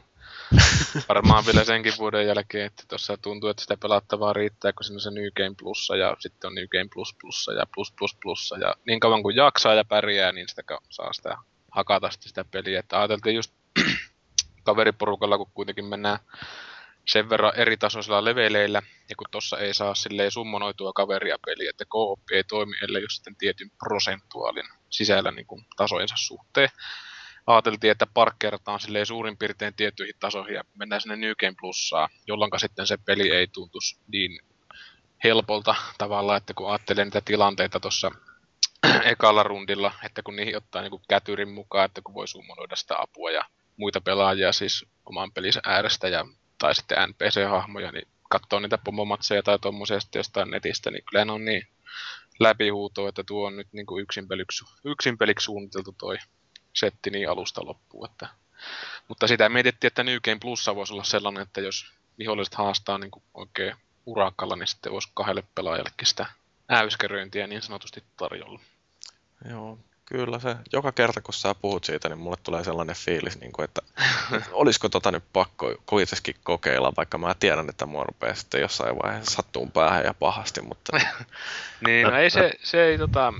varmaan vielä senkin vuoden jälkeen, että tuossa tuntuu, että sitä pelattavaa riittää, kun siinä on se New Game Plussa ja sitten on New Game Plus Plussa ja Plus Plus Plussa ja niin kauan kuin jaksaa ja pärjää, niin sitä saa sitä hakata sitä peliä. Että ajateltiin just kaveriporukalla, kun kuitenkin mennään sen verran eri tasoisilla leveleillä, ja kun tossa ei saa silleen summonoitua kaveria peliä, että co ei toimi, ellei jos sitten tietyn prosentuaalin sisällä niin kuin tasojensa suhteen. Ajateltiin, että parkkeerataan silleen suurin piirtein tiettyihin tasoihin ja mennään sinne New Game Plussaa, jolloin sitten se peli ei tuntuisi niin helpolta tavalla, että kun ajattelee niitä tilanteita tuossa ekalla rundilla, että kun niihin ottaa niin kätyrin mukaan, että kun voi summonoida sitä apua ja muita pelaajia siis oman pelinsä äärestä ja, tai sitten NPC-hahmoja, niin katsoo niitä pomomatseja tai tuommoisia sitten jostain netistä, niin kyllä ne on niin läpihuuto, että tuo on nyt niin kuin yksin, yksin peliksi suunniteltu toi setti niin alusta loppuun. Että. Mutta sitä mietittiin, että New Game Plussa voisi olla sellainen, että jos viholliset haastaa niin kuin oikein urakalla, niin sitten voisi kahdelle pelaajallekin sitä äyskeröintiä niin sanotusti tarjolla. Joo, Kyllä se, joka kerta kun sä puhut siitä, niin mulle tulee sellainen fiilis, niin kuin, että olisiko tota nyt pakko kuitenkin kokeilla, vaikka mä tiedän, että mua rupeaa sitten jossain vaiheessa sattuun päähän ja pahasti, mutta... niin, no ei se, se ei tota...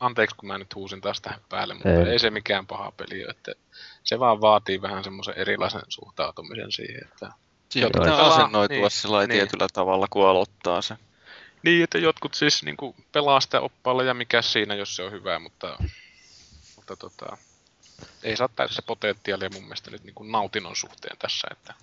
Anteeksi, kun mä nyt huusin taas tähän päälle, mutta ei, ei se mikään paha peli ole, että se vaan vaatii vähän semmoisen erilaisen suhtautumisen siihen, että... Siihen pitää asennoitua niin, sillä niin. tietyllä tavalla, kun aloittaa se. Niin, että jotkut siis niin kuin, pelaa sitä oppaalla ja mikä siinä, jos se on hyvä, mutta, mutta tota, ei saa täyttä potentiaalia mun mielestä nyt niin kuin nautinnon suhteen tässä. Että...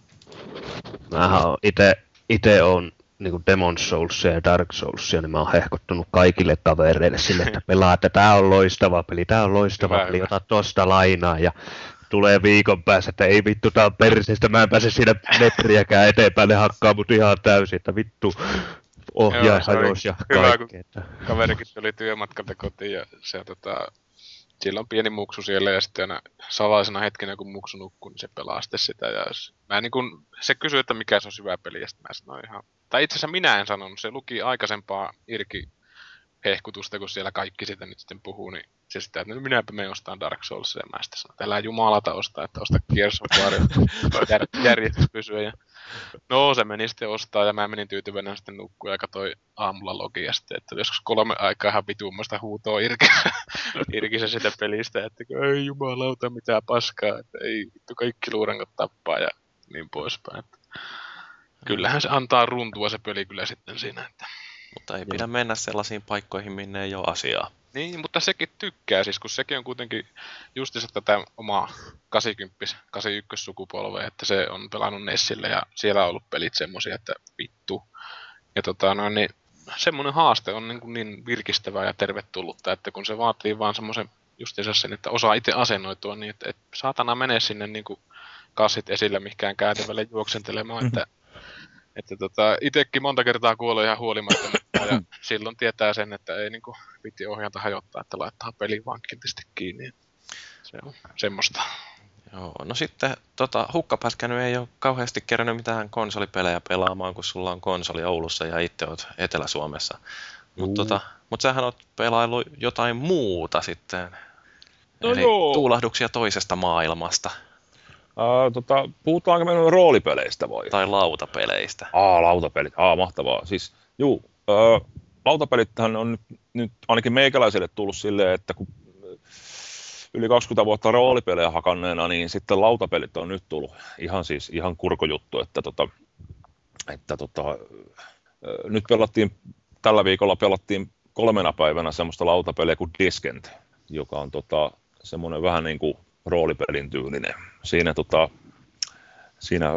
Mähän on ite, ite on niin kuin Demon Soulsia ja Dark Soulsia, niin mä oon hehkottunut kaikille kavereille sille, että pelaa, että tää on loistava peli, tää on loistava hyvä, peli, hyvä. ota tosta lainaa ja tulee viikon päässä, että ei vittu, tää on perseestä, mä en pääse siinä metriäkään eteenpäin, ne hakkaa mut ihan täysin, että vittu, ohjaa ja kaikkea. Kaverikin tuli työmatkalta kotiin ja se tota, sillä on pieni muksu siellä ja sitten aina salaisena hetkenä kun muksu nukkuu, niin se pelaa sitten sitä. Ja mä niin kun, se kysyi, että mikä se on hyvä peli ja sitten mä sanoin ihan... Tai itse asiassa minä en sanonut, se luki aikaisempaa Irki hehkutusta, kun siellä kaikki sitä nyt sitten puhuu, niin se sitä, että minäpä me ostaa Dark Souls, ja mä sitten sanoin, että jumalata ostaa, että osta Gears of War, jär, järjestys pysyä. Ja... No se meni sitten ostaa, ja mä menin tyytyväinen sitten nukkuun ja katsoin aamulla logia sitten, että joskus kolme aikaa ihan vituummasta huutoa irkissä, irkissä sitä pelistä, että ei jumalauta mitään paskaa, että ei vittu kaikki luurangot tappaa ja niin poispäin. Että... Kyllähän se antaa runtua se peli kyllä sitten siinä, että mutta ei pidä mennä sellaisiin paikkoihin, minne ei ole asiaa. Niin, mutta sekin tykkää siis, kun sekin on kuitenkin justissa tätä omaa 80 81 sukupolvea, että se on pelannut Nessille ja siellä on ollut pelit semmoisia, että vittu. Ja tota, no, niin, semmoinen haaste on niin, kuin niin virkistävää ja tervetullutta, että kun se vaatii vaan semmoisen justiinsa sen, että osaa itse asennoitua niin, että, että saatana menee sinne niin kuin kassit esillä mihinkään käytävälle juoksentelemaan, mm-hmm. Että tota, itekin monta kertaa kuolee ihan huolimatta, ja silloin tietää sen, että ei niinku piti ohjanta hajottaa, että laittaa pelin vaan kiltisti kiinni. Se on semmoista. Joo, no sitten tota, hukkapäskänyt ei ole kauheasti kerännyt mitään konsolipelejä pelaamaan, kun sulla on konsoli Oulussa ja itse oot Etelä-Suomessa. Mutta tota, mut sähän oot pelaillut jotain muuta sitten. No Eli joo. tuulahduksia toisesta maailmasta. Uh, tota, puhutaanko me roolipeleistä vai? Tai lautapeleistä. Aa, lautapelit. Aa, mahtavaa. Siis, juu, uh, lautapelithän on nyt, nyt ainakin meikäläiselle tullut silleen, että kun yli 20 vuotta roolipelejä hakanneena, niin sitten lautapelit on nyt tullut ihan siis ihan kurkojuttu, että tota, että tota, nyt pelattiin, tällä viikolla pelattiin kolmena päivänä semmoista lautapeliä kuin Descent, joka on tota, semmoinen vähän niin kuin roolipelin tyylinen. Siinä, tota, siinä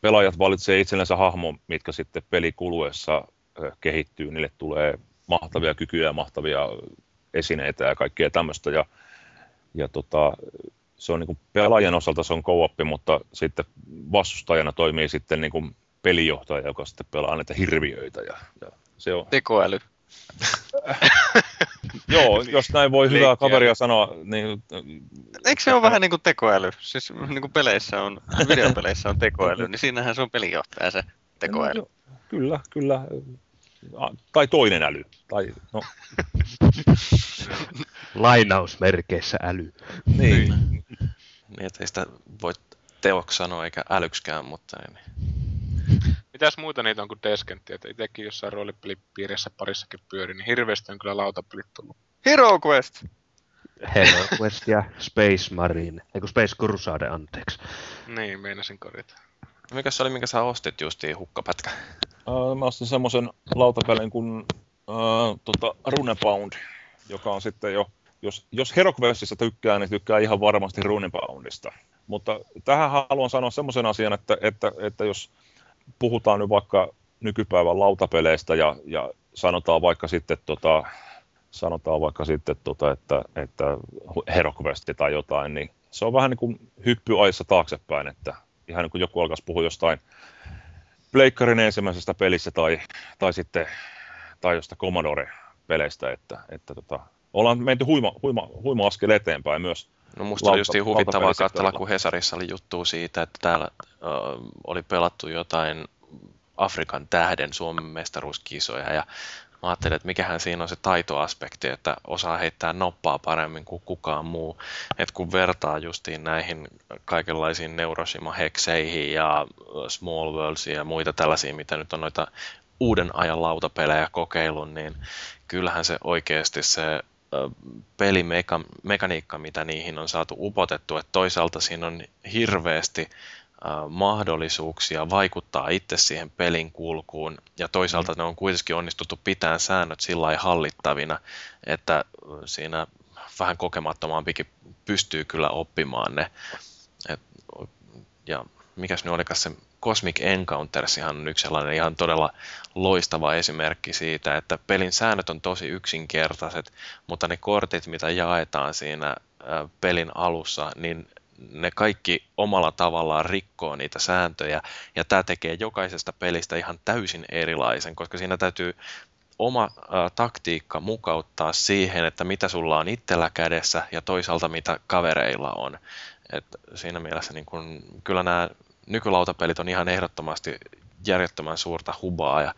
pelaajat valitsee itsellensä hahmo, mitkä sitten pelikuluessa kehittyy. Niille tulee mahtavia kykyjä, mahtavia esineitä ja kaikkea tämmöistä. Ja, ja tota, se on niin kuin pelaajan osalta se on co mutta sitten vastustajana toimii sitten niin kuin pelijohtaja, joka sitten pelaa näitä hirviöitä. Ja, ja se on... Tekoäly. Joo, jos näin voi hyvää kaveria sanoa, niin... Eikö se ole vähän niin kuin tekoäly? Siis niin kuin peleissä on, videopeleissä on tekoäly, niin siinähän se on pelijohtaja se tekoäly. No, kyllä, kyllä. Tai toinen äly. Tai, no. Lainausmerkeissä äly. Niin. niin. Niin, että ei sitä voi teoksi sanoa eikä älykskään, mutta niin. Mitäs muita niitä on kuin Deskentti? Että itsekin jossain roolipelipiirissä parissakin pyörin, niin hirveästi on kyllä lautapelit tullut. Hero Quest! Hero Quest ja Space Marine, eikö Space Crusade, anteeksi. Niin, meinasin korjata. Mikä se oli, minkä sä ostit justiin hukkapätkä? Uh, mä ostin semmoisen lautapelin kuin uh, tota, Runebound, joka on sitten jo, jos, jos HeroQuestissa tykkää, niin tykkää ihan varmasti Runeboundista. Mutta tähän haluan sanoa semmoisen asian, että, että, että jos puhutaan nyt vaikka nykypäivän lautapeleistä ja, ja sanotaan vaikka sitten tota, sanotaan vaikka sitten, tota, että, että HeroQuest tai jotain, niin se on vähän niin kuin hyppy ajassa taaksepäin, että ihan niin kuin joku alkaisi puhua jostain Pleikkarin ensimmäisestä pelissä tai, tai sitten tai jostain Commodore-peleistä, että, että tota, ollaan menty huima, huima, huima askel eteenpäin myös. No musta oli justiin huvittavaa katsella, kun Hesarissa oli juttu siitä, että täällä ö, oli pelattu jotain Afrikan tähden Suomen mestaruuskisoja ja mä ajattelin, että mikähän siinä on se taitoaspekti, että osaa heittää noppaa paremmin kuin kukaan muu. Et kun vertaa justiin näihin kaikenlaisiin Neuroshima-hekseihin ja Small Worldsiin ja muita tällaisia, mitä nyt on noita uuden ajan lautapelejä kokeillut, niin kyllähän se oikeasti se pelimekaniikka, mitä niihin on saatu upotettu, että toisaalta siinä on hirveästi mahdollisuuksia vaikuttaa itse siihen pelin kulkuun ja toisaalta mm. ne on kuitenkin onnistuttu pitämään säännöt sillä hallittavina, että siinä vähän kokemattomampikin pystyy kyllä oppimaan ne. Et, ja mikäs nyt olikas se Cosmic Encounters on yksi sellainen ihan todella loistava esimerkki siitä, että pelin säännöt on tosi yksinkertaiset, mutta ne kortit, mitä jaetaan siinä pelin alussa, niin ne kaikki omalla tavallaan rikkoo niitä sääntöjä, ja tämä tekee jokaisesta pelistä ihan täysin erilaisen, koska siinä täytyy oma taktiikka mukauttaa siihen, että mitä sulla on itsellä kädessä ja toisaalta mitä kavereilla on. Et siinä mielessä niin kun, kyllä nämä nykylautapelit on ihan ehdottomasti järjettömän suurta hubaa ja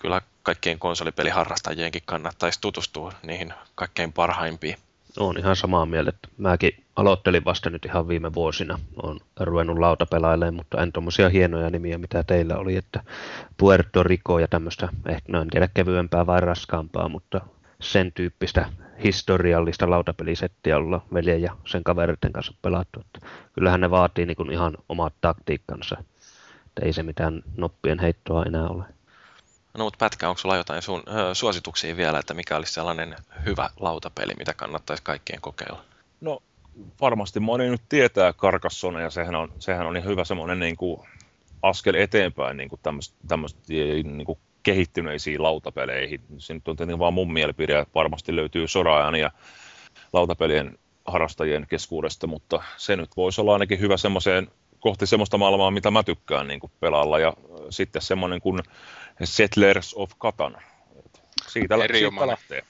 kyllä kaikkien konsolipeliharrastajienkin kannattaisi tutustua niihin kaikkein parhaimpiin. Olen ihan samaa mieltä. Mäkin aloittelin vasta nyt ihan viime vuosina. Olen ruvennut lautapelailemaan, mutta en tuommoisia hienoja nimiä, mitä teillä oli, että Puerto Rico ja tämmöistä, ehkä no en tiedä kevyempää vai raskaampaa, mutta sen tyyppistä historiallista lautapelisettiä olla veljen ja sen kaveritten kanssa pelattu. Että kyllähän ne vaatii niin kuin ihan omat taktiikkansa. Että ei se mitään noppien heittoa enää ole. No mutta Pätkä, onko sulla jotain sun, ö, suosituksia vielä, että mikä olisi sellainen hyvä lautapeli, mitä kannattaisi kaikkien kokeilla? No varmasti moni nyt tietää Carcassonne ja sehän on, sehän on niin hyvä semmoinen niin kuin askel eteenpäin niin kuin tämmöistä niin kuin kehittyneisiin lautapeleihin. Se nyt on tietenkin vaan mun mielipide, että varmasti löytyy sodaajan ja lautapelien harrastajien keskuudesta, mutta se nyt voisi olla ainakin hyvä semmoiseen kohti semmoista maailmaa, mitä mä tykkään niin kuin pelailla. Ja sitten semmoinen kuin Settlers of Catan. Siitä, siitä lähtee.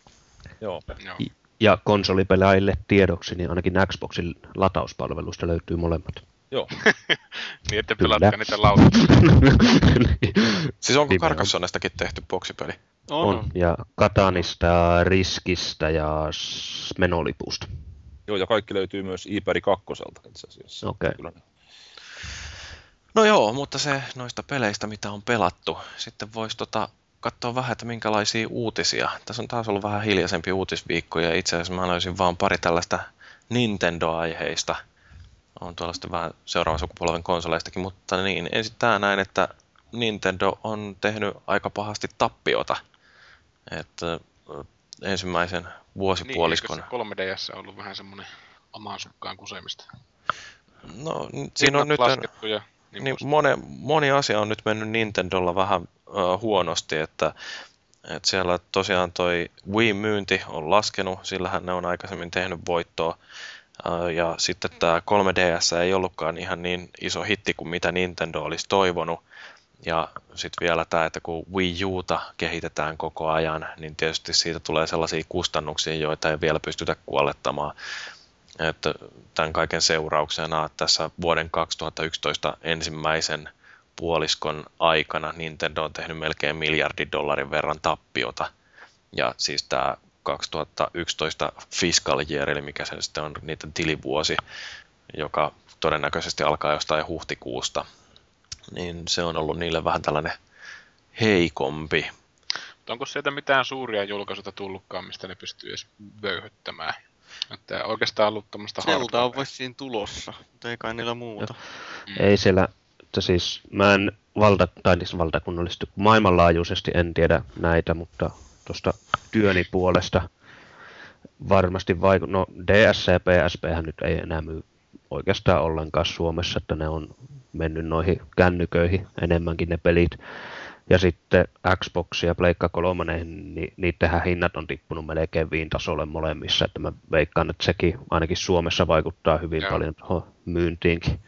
Joo. Joo. Ja konsolipelaajille tiedoksi, niin ainakin Xboxin latauspalvelusta löytyy molemmat. Joo. niin, että pelaatko niitä lautaa. siis onko Carcassonnestakin tehty boksipeli? On. on. Ja Katanista, Riskistä ja Menolipusta. Joo, ja kaikki löytyy myös iPad 2 itse asiassa. Okei. Okay. No joo, mutta se noista peleistä, mitä on pelattu. Sitten voisi tota, katsoa vähän, että minkälaisia uutisia. Tässä on taas ollut vähän hiljaisempi uutisviikko ja itse asiassa mä löysin vaan pari tällaista Nintendo-aiheista. On tuolla sitten vähän seuraavan sukupolven konsoleistakin, mutta niin, ensin tämä näin, että Nintendo on tehnyt aika pahasti tappiota. Että ensimmäisen vuosipuoliskon... Niin, 3DS on ollut vähän semmoinen omaan sukkaan kusemista? No, siinä on nyt... Ja niin, niin moni, moni asia on nyt mennyt Nintendolla vähän uh, huonosti, että, että siellä tosiaan toi Wii-myynti on laskenut, sillähän ne on aikaisemmin tehnyt voittoa, ja sitten tämä 3DS ei ollutkaan ihan niin iso hitti kuin mitä Nintendo olisi toivonut, ja sitten vielä tämä, että kun Wii Uta kehitetään koko ajan, niin tietysti siitä tulee sellaisia kustannuksia, joita ei vielä pystytä kuollettamaan että tämän kaiken seurauksena tässä vuoden 2011 ensimmäisen puoliskon aikana Nintendo on tehnyt melkein miljardin dollarin verran tappiota. Ja siis tämä 2011 fiscal year, eli mikä se sitten on niiden tilivuosi, joka todennäköisesti alkaa jostain huhtikuusta. Niin se on ollut niille vähän tällainen heikompi. Onko sieltä mitään suuria julkaisuja tullutkaan, mistä ne pystyy edes vöyhyttämään? Että oikeastaan ollut tämmöistä Zelda on vissiin tulossa, mutta ei kai niillä muuta. Mm. Ei siellä, että siis mä en valta, tai siis valtakunnallisesti, maailmanlaajuisesti en tiedä näitä, mutta tuosta työni puolesta varmasti vaiku... No DSC ja PSP nyt ei enää myy oikeastaan ollenkaan Suomessa, että ne on mennyt noihin kännyköihin enemmänkin ne pelit. Ja sitten Xbox ja Pleikka 3, niin niittenhän hinnat on tippunut melkein tasolle molemmissa, että mä veikkaan, että sekin ainakin Suomessa vaikuttaa hyvin Joo. paljon myyntiinkin.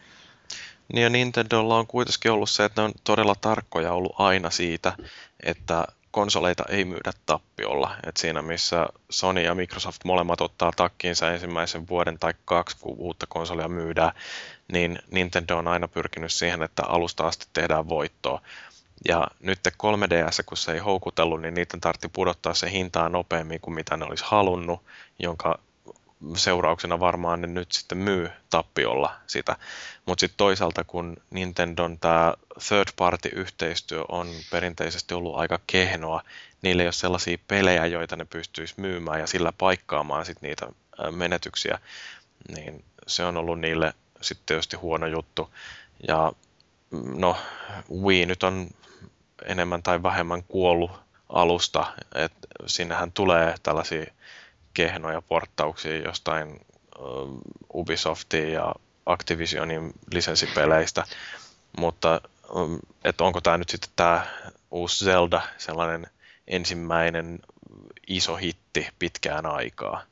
Niin ja Nintendolla on kuitenkin ollut se, että ne on todella tarkkoja ollut aina siitä, että konsoleita ei myydä tappiolla. Et siinä missä Sony ja Microsoft molemmat ottaa takkiinsa ensimmäisen vuoden tai kaksi, kun uutta konsolia myydään, niin Nintendo on aina pyrkinyt siihen, että alusta asti tehdään voittoa. Ja nyt 3DS, kun se ei houkutellut, niin niiden tarvitsi pudottaa se hintaa nopeammin kuin mitä ne olisi halunnut, jonka seurauksena varmaan ne nyt sitten myy tappiolla sitä. Mutta sitten toisaalta, kun Nintendon tämä third party yhteistyö on perinteisesti ollut aika kehnoa, niillä ei ole sellaisia pelejä, joita ne pystyisi myymään ja sillä paikkaamaan sit niitä menetyksiä, niin se on ollut niille sitten tietysti huono juttu. Ja mm, no, Wii nyt on enemmän tai vähemmän kuollut alusta, että sinnehän tulee tällaisia kehnoja porttauksia jostain uh, Ubisoftin ja Activisionin lisenssipeleistä, mutta um, että onko tämä nyt sitten tämä uusi Zelda sellainen ensimmäinen iso hitti pitkään aikaa?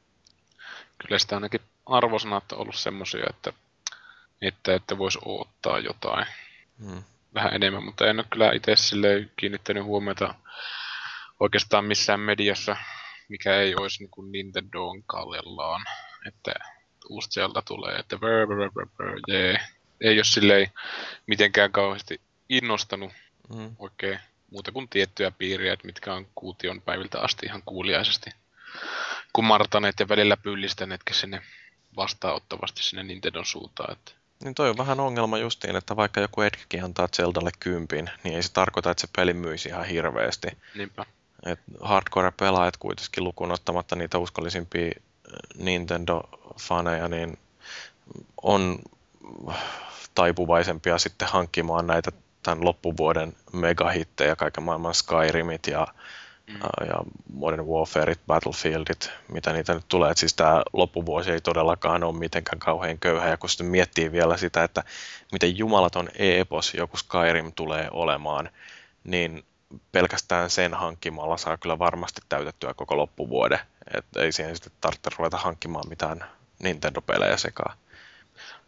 Kyllä sitä ainakin arvosanat on ollut semmoisia, että, että, että voisi odottaa jotain hmm. vähän enemmän, mutta en ole kyllä itse kiinnittänyt huomiota oikeastaan missään mediassa mikä ei olisi niin kuin Nintendoon kallellaan, että uusi Zelda tulee, että brr, brr, brr, brr, jee. ei ole silleen mitenkään kauheasti innostanut mm. oikein muuta kuin tiettyjä piiriä, että mitkä on kuution päiviltä asti ihan kuuliaisesti kumartaneet ja välillä pyllistäneetkin sinne vastaanottavasti sinne Nintendon suuntaan. Että niin toi on vähän ongelma justiin, että vaikka joku Edgekin antaa Zeldalle kympin, niin ei se tarkoita, että se peli myisi ihan hirveästi. Niinpä. Et hardcore-pelaajat kuitenkin lukuun ottamatta niitä uskollisimpia äh, Nintendo-faneja, niin on taipuvaisempia sitten hankkimaan näitä tämän loppuvuoden megahittejä, kaiken maailman Skyrimit ja, mm. Äh, ja Modern Warfareit, Battlefieldit, mitä niitä nyt tulee. Et siis tämä loppuvuosi ei todellakaan ole mitenkään kauhean köyhä, ja kun sitten miettii vielä sitä, että miten jumalaton epos joku Skyrim tulee olemaan, niin pelkästään sen hankkimalla saa kyllä varmasti täytettyä koko loppuvuode. Et ei siihen sitten tarvitse ruveta hankkimaan mitään Nintendo-pelejä sekaan.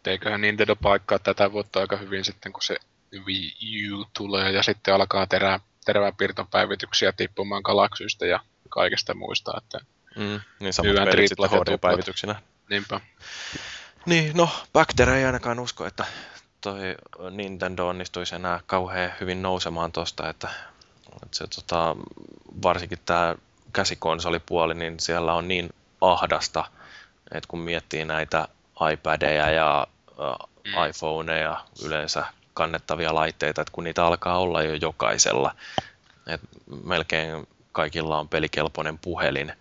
Eiköhän Nintendo paikkaa tätä vuotta aika hyvin sitten, kun se Wii U tulee ja sitten alkaa terää, teräväpiirton päivityksiä tippumaan galaksyistä ja kaikesta muista. Että mm, niin samat pelit sitten HD-päivityksinä. Niinpä. Niin, no, Backter ei ainakaan usko, että toi Nintendo onnistuisi enää kauhean hyvin nousemaan tosta, että et se, tota, varsinkin tämä käsikonsolipuoli, niin siellä on niin ahdasta, että kun miettii näitä iPadeja ja äh, iPhoneja yleensä kannettavia laitteita, että kun niitä alkaa olla jo jokaisella, että melkein kaikilla on pelikelpoinen puhelin,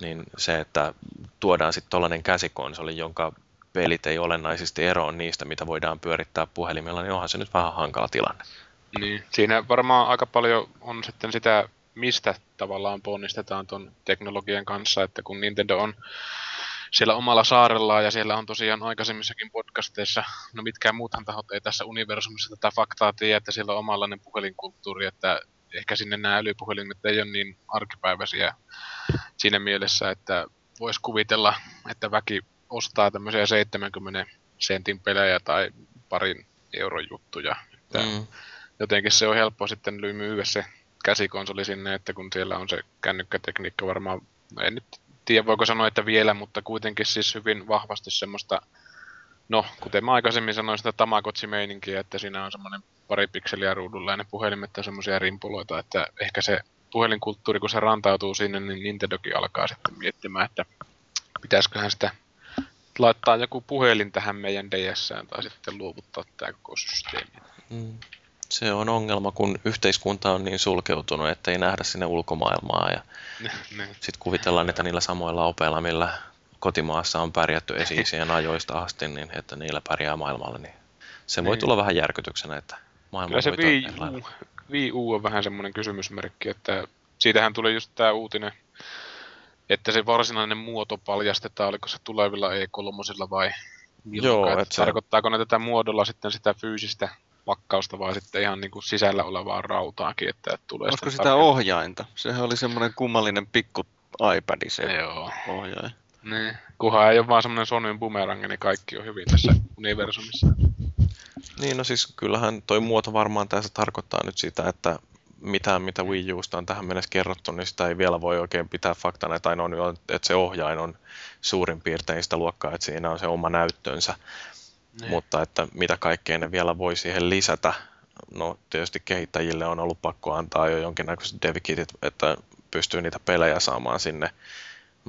niin se, että tuodaan sitten tuollainen käsikonsoli, jonka pelit ei olennaisesti eroa niistä, mitä voidaan pyörittää puhelimella, niin onhan se nyt vähän hankala tilanne. Niin, siinä varmaan aika paljon on sitten sitä, mistä tavallaan ponnistetaan tuon teknologian kanssa, että kun Nintendo on siellä omalla saarellaan ja siellä on tosiaan aikaisemmissakin podcasteissa, no mitkään muuthan tahot ei tässä universumissa tätä faktaa tiedä, että siellä on omanlainen puhelinkulttuuri, että ehkä sinne nämä älypuhelimet ei ole niin arkipäiväisiä siinä mielessä, että voisi kuvitella, että väki ostaa tämmöisiä 70 sentin pelejä tai parin euron juttuja. Että mm jotenkin se on helppo sitten myyä se käsikonsoli sinne, että kun siellä on se kännykkätekniikka varmaan, en nyt tiedä voiko sanoa, että vielä, mutta kuitenkin siis hyvin vahvasti semmoista, no kuten mä aikaisemmin sanoin sitä Tamagotchi-meininkiä, että siinä on semmoinen pari pikseliä ruudulla ja ne puhelimet on semmoisia rimpuloita, että ehkä se puhelinkulttuuri, kun se rantautuu sinne, niin Nintendokin alkaa sitten miettimään, että pitäisiköhän sitä laittaa joku puhelin tähän meidän DSään tai sitten luovuttaa tämä koko systeemi. Mm. Se on ongelma, kun yhteiskunta on niin sulkeutunut, että ei nähdä sinne ulkomaailmaa ja sitten kuvitellaan, että niillä samoilla opeilla, millä kotimaassa on pärjätty esiisien ajoista asti, niin että niillä pärjää maailmalla, niin se niin. voi tulla vähän järkytyksenä, että maailma Kyllä se Wii U, Wii U on vähän semmoinen kysymysmerkki, että siitähän tuli just tämä uutinen, että se varsinainen muoto paljastetaan, oliko se tulevilla E3 vai Joo, että se... Tarkoittaako ne tätä muodolla sitten sitä fyysistä pakkausta vai sitten ihan niin kuin sisällä olevaa rautaakin, että tulee Olisiko sitä tarkemmin. ohjainta? Sehän oli semmoinen kummallinen pikku iPad se Joo. ohjain. Niin, kunhan ei ole vaan semmoinen Sonyn boomerang, niin kaikki on hyvin tässä universumissa. Niin, no siis kyllähän toi muoto varmaan tässä tarkoittaa nyt sitä, että mitään, mitä Wii Usta on tähän mennessä kerrottu, niin sitä ei vielä voi oikein pitää faktana, että, on, että se ohjain on suurin piirtein sitä luokkaa, että siinä on se oma näyttönsä. Niin. Mutta että mitä kaikkea ne vielä voi siihen lisätä, no tietysti kehittäjille on ollut pakko antaa jo jonkinnäköiset devikitit, että pystyy niitä pelejä saamaan sinne,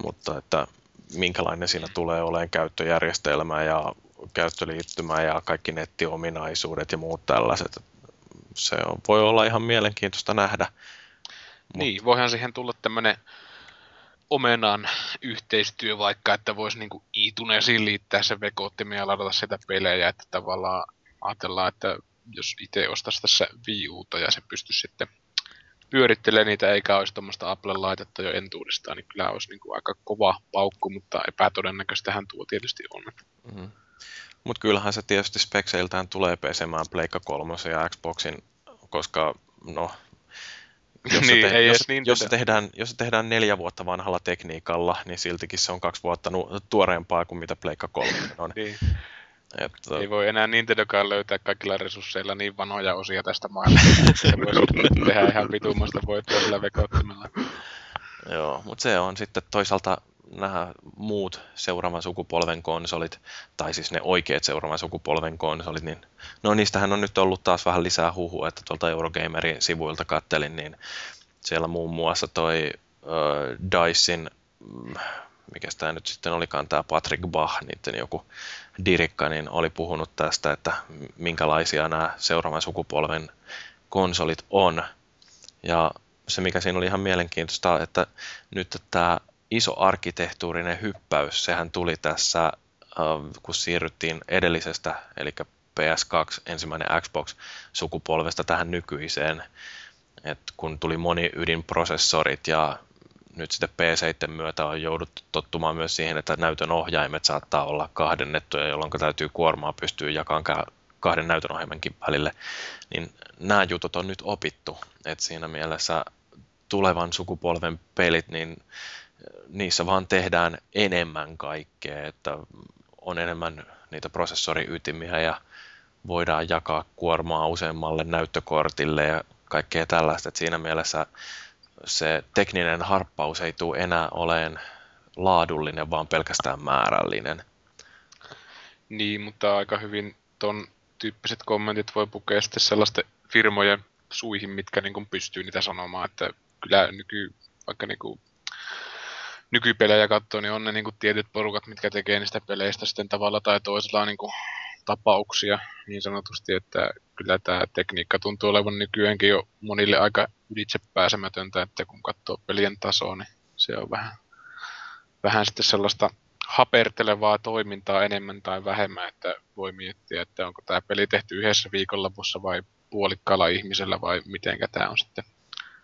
mutta että minkälainen siinä tulee olemaan käyttöjärjestelmä ja käyttöliittymä ja kaikki nettiominaisuudet ja muut tällaiset. Se on, voi olla ihan mielenkiintoista nähdä. Niin, voihan siihen tulla tämmöinen omenan yhteistyö vaikka, että voisi niinku iTunesiin liittää se vekoottimia ja ladata sitä pelejä, että tavallaan ajatellaan, että jos itse ostaisi tässä Wii Uta ja se pystyisi sitten pyörittelee niitä eikä olisi tuommoista Apple-laitetta jo entuudestaan, niin kyllä olisi niin kuin aika kova paukku, mutta epätodennäköistähän tuo tietysti on. Mm-hmm. Mutta kyllähän se tietysti spekseiltään tulee pesemään Pleikka 3 ja Xboxin, koska no, jos, niin, te, jos, niin jos, se tehdään, jos se tehdään neljä vuotta vanhalla tekniikalla, niin siltikin se on kaksi vuotta nu- tuoreempaa kuin mitä Pleikka 3 on. niin. Että... Ei voi enää Nintendokaan löytää kaikilla resursseilla niin vanhoja osia tästä maailmasta. Se voisi tehdä ihan vitummasta voittoa sillä vekoittimella. Joo, mutta se on sitten toisaalta nämä muut seuraavan sukupolven konsolit, tai siis ne oikeat seuraavan sukupolven konsolit, niin no niistähän on nyt ollut taas vähän lisää huhua, että tuolta Eurogamerin sivuilta kattelin, niin siellä muun muassa toi äh, Dicein, mikä tämä nyt sitten olikaan, tämä Patrick Bach, niiden joku dirikka, niin oli puhunut tästä, että minkälaisia nämä seuraavan sukupolven konsolit on. Ja se, mikä siinä oli ihan mielenkiintoista, että nyt tämä iso arkkitehtuurinen hyppäys, sehän tuli tässä, kun siirryttiin edellisestä, eli PS2, ensimmäinen Xbox-sukupolvesta tähän nykyiseen, että kun tuli moni ydinprosessorit ja nyt sitten P7 myötä on jouduttu tottumaan myös siihen, että näytön ohjaimet saattaa olla kahdennettuja, jolloin täytyy kuormaa pystyä jakamaan kahden näytön ohjaimenkin välille, niin nämä jutut on nyt opittu, että siinä mielessä tulevan sukupolven pelit, niin niissä vaan tehdään enemmän kaikkea, että on enemmän niitä prosessoriytimiä ja voidaan jakaa kuormaa useammalle näyttökortille ja kaikkea tällaista. Että siinä mielessä se tekninen harppaus ei tule enää oleen laadullinen, vaan pelkästään määrällinen. Niin, mutta aika hyvin ton tyyppiset kommentit voi pukea sitten sellaisten firmojen suihin, mitkä niin pystyy niitä sanomaan, että kyllä nyky, vaikka niin kuin nykypelejä katsoo, niin on ne niin kuin tietyt porukat, mitkä tekee niistä peleistä sitten tavalla tai toisella niin kuin tapauksia niin sanotusti, että kyllä tämä tekniikka tuntuu olevan nykyäänkin jo monille aika ylitse pääsemätöntä, että kun katsoo pelien tasoa, niin se on vähän, vähän sitten sellaista hapertelevaa toimintaa enemmän tai vähemmän, että voi miettiä, että onko tämä peli tehty yhdessä viikonlopussa vai puolikkaalla ihmisellä vai mitenkä tämä on sitten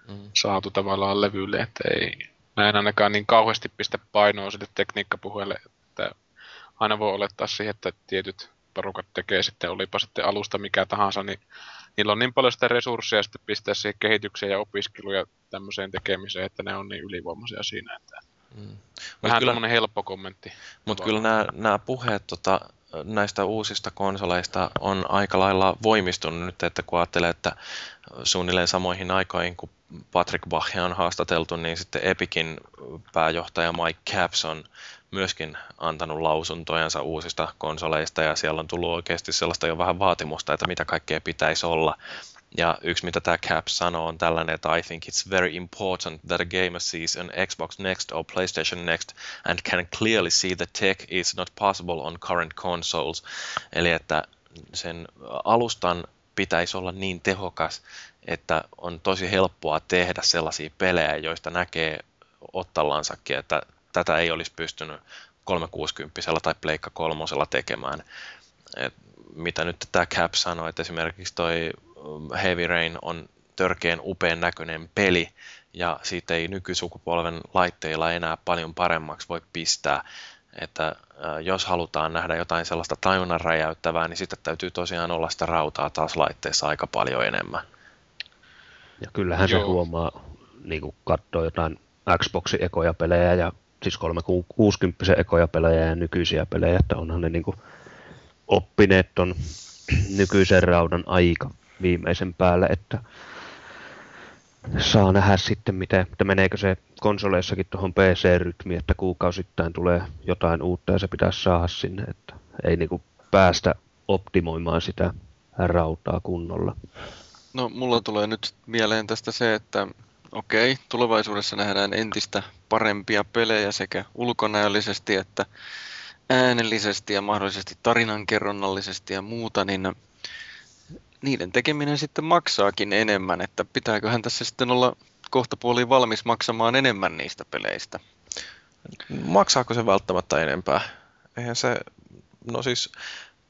mm. saatu tavallaan levylle, että ei, mä en ainakaan niin kauheasti pistä painoa sille tekniikkapuheelle, että aina voi olettaa siihen, että tietyt porukat tekee sitten, olipa sitten alusta mikä tahansa, niin niillä on niin paljon sitä resursseja sitten pistää siihen kehitykseen ja opiskeluun ja tämmöiseen tekemiseen, että ne on niin ylivoimaisia siinä, että mm. vähän kyllä, helppo kommentti. Mutta kyllä nämä, nämä puheet tota, näistä uusista konsoleista on aika lailla voimistunut nyt, että kun ajattelee, että suunnilleen samoihin aikoihin, kun Patrick Bachia on haastateltu, niin sitten Epicin pääjohtaja Mike Caps on myöskin antanut lausuntojansa uusista konsoleista ja siellä on tullut oikeasti sellaista jo vähän vaatimusta, että mitä kaikkea pitäisi olla. Ja yksi, mitä tämä Cap sanoo, on tällainen, että I think it's very important that a gamer sees an Xbox Next or PlayStation Next and can clearly see the tech is not possible on current consoles. Eli että sen alustan pitäisi olla niin tehokas, että on tosi helppoa tehdä sellaisia pelejä, joista näkee ottallansakin, että tätä ei olisi pystynyt 360 tai Pleikka kolmosella tekemään. Et mitä nyt tämä Cap sanoi, että esimerkiksi toi um, Heavy Rain on törkeän upean näköinen peli, ja siitä ei nykysukupolven laitteilla enää paljon paremmaksi voi pistää. Että jos halutaan nähdä jotain sellaista tajunnan räjäyttävää, niin sitten täytyy tosiaan olla sitä rautaa taas laitteessa aika paljon enemmän. Ja kyllähän Joo. se huomaa, niin kuin katsoo jotain Xboxin ekoja pelejä ja siis 360 ekoja pelejä ja nykyisiä pelejä, että onhan ne niin kuin oppineet ton nykyisen raudan aika viimeisen päälle, että saa nähdä sitten, miten, että meneekö se konsoleissakin tuohon PC-rytmiin, että kuukausittain tulee jotain uutta ja se pitäisi saada sinne, että ei niinku päästä optimoimaan sitä rautaa kunnolla. No mulla tulee nyt mieleen tästä se, että okei, tulevaisuudessa nähdään entistä parempia pelejä sekä ulkonäöllisesti että äänellisesti ja mahdollisesti tarinankerronnallisesti ja muuta, niin niiden tekeminen sitten maksaakin enemmän, että pitääköhän tässä sitten olla kohta puoliin valmis maksamaan enemmän niistä peleistä? Maksaako se välttämättä enempää? Eihän se, no siis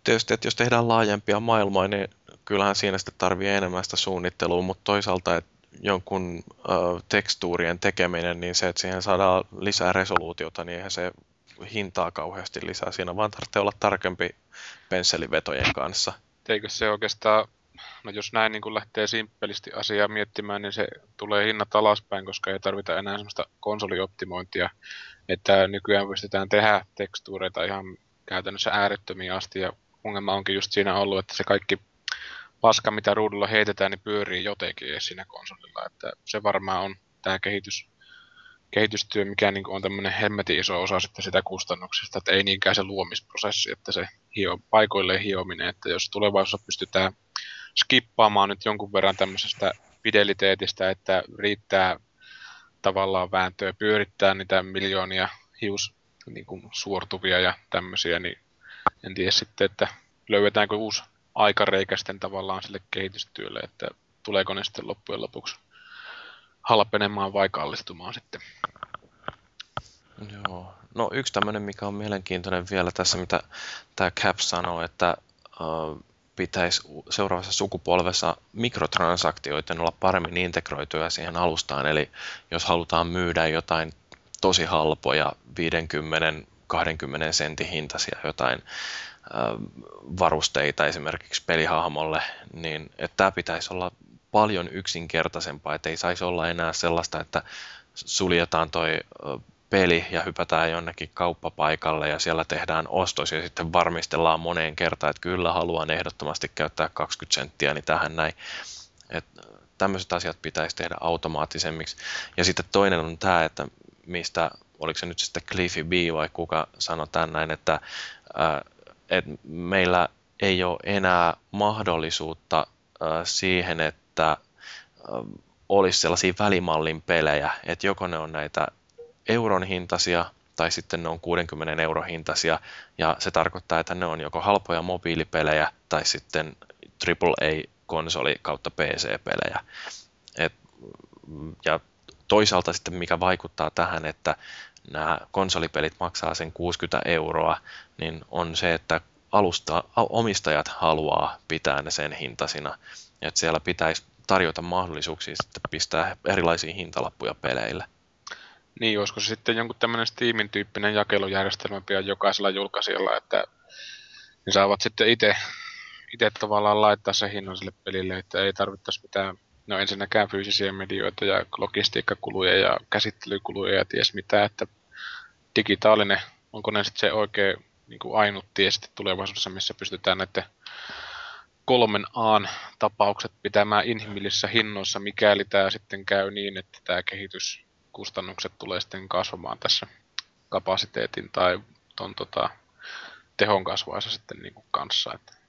tietysti, että jos tehdään laajempia maailmoja, niin kyllähän siinä sitten tarvii enemmän sitä suunnittelua, mutta toisaalta, että jonkun äh, tekstuurien tekeminen, niin se, että siihen saadaan lisää resoluutiota, niin eihän se hintaa kauheasti lisää. Siinä vaan tarvitsee olla tarkempi pensselivetojen kanssa. Eikö se oikeastaan, no jos näin niin kun lähtee simppelisti asiaa miettimään, niin se tulee hinnat alaspäin, koska ei tarvita enää sellaista konsolioptimointia, että nykyään pystytään tehdä tekstuureita ihan käytännössä äärettömiin asti, ja ongelma onkin just siinä ollut, että se kaikki paska, mitä ruudulla heitetään, niin pyörii jotenkin siinä konsolilla, että se varmaan on tämä kehitys kehitystyö, mikä niin on tämmöinen hemmetin iso osa sitten sitä kustannuksista, että ei niinkään se luomisprosessi, että se hio, paikoille hiominen, että jos tulevaisuudessa pystytään skippaamaan nyt jonkun verran tämmöisestä fideliteetistä, että riittää tavallaan vääntöä pyörittää niitä miljoonia hius niin kuin suortuvia ja tämmöisiä, niin en tiedä sitten, että löydetäänkö uusi aikareikä sitten tavallaan sille kehitystyölle, että tuleeko ne sitten loppujen lopuksi halpenemaan vai kallistumaan sitten. Joo. No yksi tämmöinen, mikä on mielenkiintoinen vielä tässä, mitä tämä Cap sanoo, että uh, pitäisi seuraavassa sukupolvessa mikrotransaktioiden olla paremmin integroituja siihen alustaan. Eli jos halutaan myydä jotain tosi halpoja 50-20 sentin hintaisia jotain varusteita esimerkiksi pelihahmolle, niin että tämä pitäisi olla paljon yksinkertaisempaa, että ei saisi olla enää sellaista, että suljetaan toi peli ja hypätään jonnekin kauppapaikalle ja siellä tehdään ostos ja sitten varmistellaan moneen kertaan, että kyllä haluan ehdottomasti käyttää 20 senttiä niin tähän näin. Et tämmöiset asiat pitäisi tehdä automaattisemmiksi. Ja sitten toinen on tämä, että mistä, oliko se nyt sitten Cliffy B vai kuka sanoi tämän näin, että, että meillä ei ole enää mahdollisuutta siihen, että olisi sellaisia välimallin pelejä, että joko ne on näitä euron hintaisia tai sitten ne on 60 euro hintaisia ja se tarkoittaa, että ne on joko halpoja mobiilipelejä tai sitten AAA-konsoli kautta PC-pelejä. Et, ja toisaalta sitten mikä vaikuttaa tähän, että nämä konsolipelit maksaa sen 60 euroa, niin on se, että alusta, omistajat haluaa pitää ne sen hintasina. Että siellä pitäisi tarjota mahdollisuuksia sitten pistää erilaisia hintalappuja peleille. Niin, olisiko se sitten jonkun tämmöinen Steamin tyyppinen jakelujärjestelmä pian jokaisella julkaisijalla, että ne saavat sitten itse itse tavallaan laittaa se hinnan sille pelille, että ei tarvittaisi mitään, no ensinnäkään fyysisiä medioita ja logistiikkakuluja ja käsittelykuluja ja ties mitä, että digitaalinen, onko ne sitten se oikein niin kuin ainut tie sitten tulevaisuudessa, missä pystytään näiden kolmen A tapaukset pitämään inhimillisissä hinnoissa, mikäli tämä sitten käy niin, että tämä kehityskustannukset tulee sitten kasvamaan tässä kapasiteetin tai ton, tota, tehon kasvaessa sitten niin kuin kanssa. Että.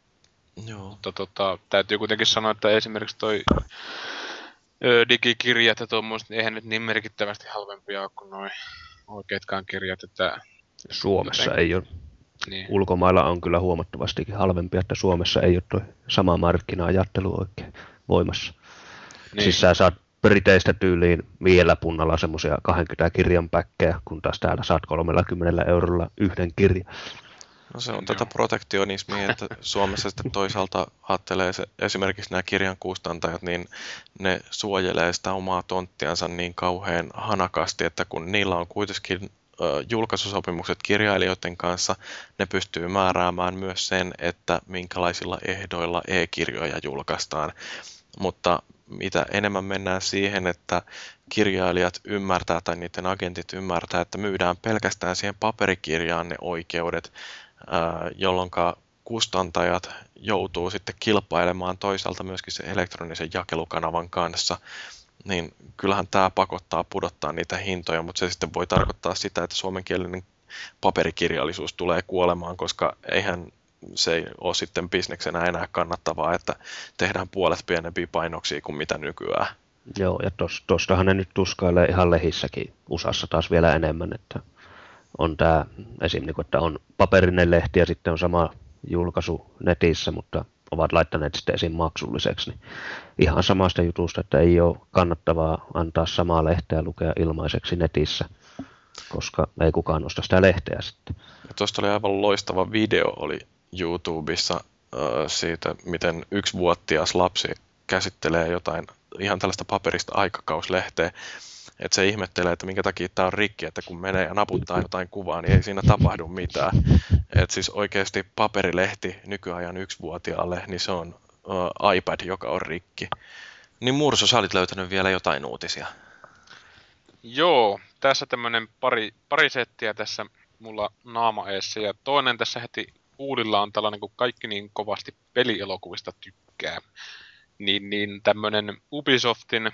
Joo. Mutta tota, täytyy kuitenkin sanoa, että esimerkiksi toi ö, digikirjat ja tuommoiset, niin eihän nyt niin merkittävästi halvempia ole kuin noin oikeatkaan kirjat, että Suomessa Joten- ei ole. niin. Ulkomailla on kyllä huomattavastikin halvempia, että Suomessa ei ole tuo sama markkina-ajattelu oikein voimassa. Niin. Siis sä saat Briteistä tyyliin viidellä punnalla semmoisia 20 kirjan päkkejä, kun taas täällä saat 30 eurolla yhden kirjan. No se on tätä protektionismia, että Suomessa sitten toisaalta ajattelee se, esimerkiksi nämä kirjan kustantajat, niin ne suojelee sitä omaa tonttiansa niin kauhean hanakasti, että kun niillä on kuitenkin julkaisusopimukset kirjailijoiden kanssa, ne pystyy määräämään myös sen, että minkälaisilla ehdoilla e-kirjoja julkaistaan. Mutta mitä enemmän mennään siihen, että kirjailijat ymmärtää tai niiden agentit ymmärtää, että myydään pelkästään siihen paperikirjaan ne oikeudet, jolloin kustantajat joutuu sitten kilpailemaan toisaalta myöskin sen elektronisen jakelukanavan kanssa, niin kyllähän tämä pakottaa pudottaa niitä hintoja, mutta se sitten voi tarkoittaa sitä, että suomenkielinen paperikirjallisuus tulee kuolemaan, koska eihän se ei ole sitten bisneksenä enää kannattavaa, että tehdään puolet pienempiä painoksia kuin mitä nykyään. Joo, ja tos, tostahan ne nyt tuskailee ihan lehissäkin USAssa taas vielä enemmän, että on tämä esim. Niin kuin, että on paperinen lehti ja sitten on sama julkaisu netissä, mutta ovat laittaneet sitten esim. maksulliseksi. Niin ihan samasta jutusta, että ei ole kannattavaa antaa samaa lehteä lukea ilmaiseksi netissä, koska ei kukaan osta sitä lehteä sitten. Ja tuosta oli aivan loistava video oli YouTubessa siitä, miten yksi vuotias lapsi käsittelee jotain ihan tällaista paperista aikakauslehteä, että se ihmettelee, että minkä takia tämä on rikki, että kun menee ja naputtaa jotain kuvaa, niin ei siinä tapahdu mitään. että siis oikeasti paperilehti nykyajan yksivuotiaalle, niin se on uh, iPad, joka on rikki. Niin Murso, sä olit löytänyt vielä jotain uutisia. Joo, tässä tämmönen pari, pari settiä tässä mulla naama eessä. Ja toinen tässä heti uudilla on tällainen, kun kaikki niin kovasti pelielokuvista tykkää. Niin, niin tämmönen Ubisoftin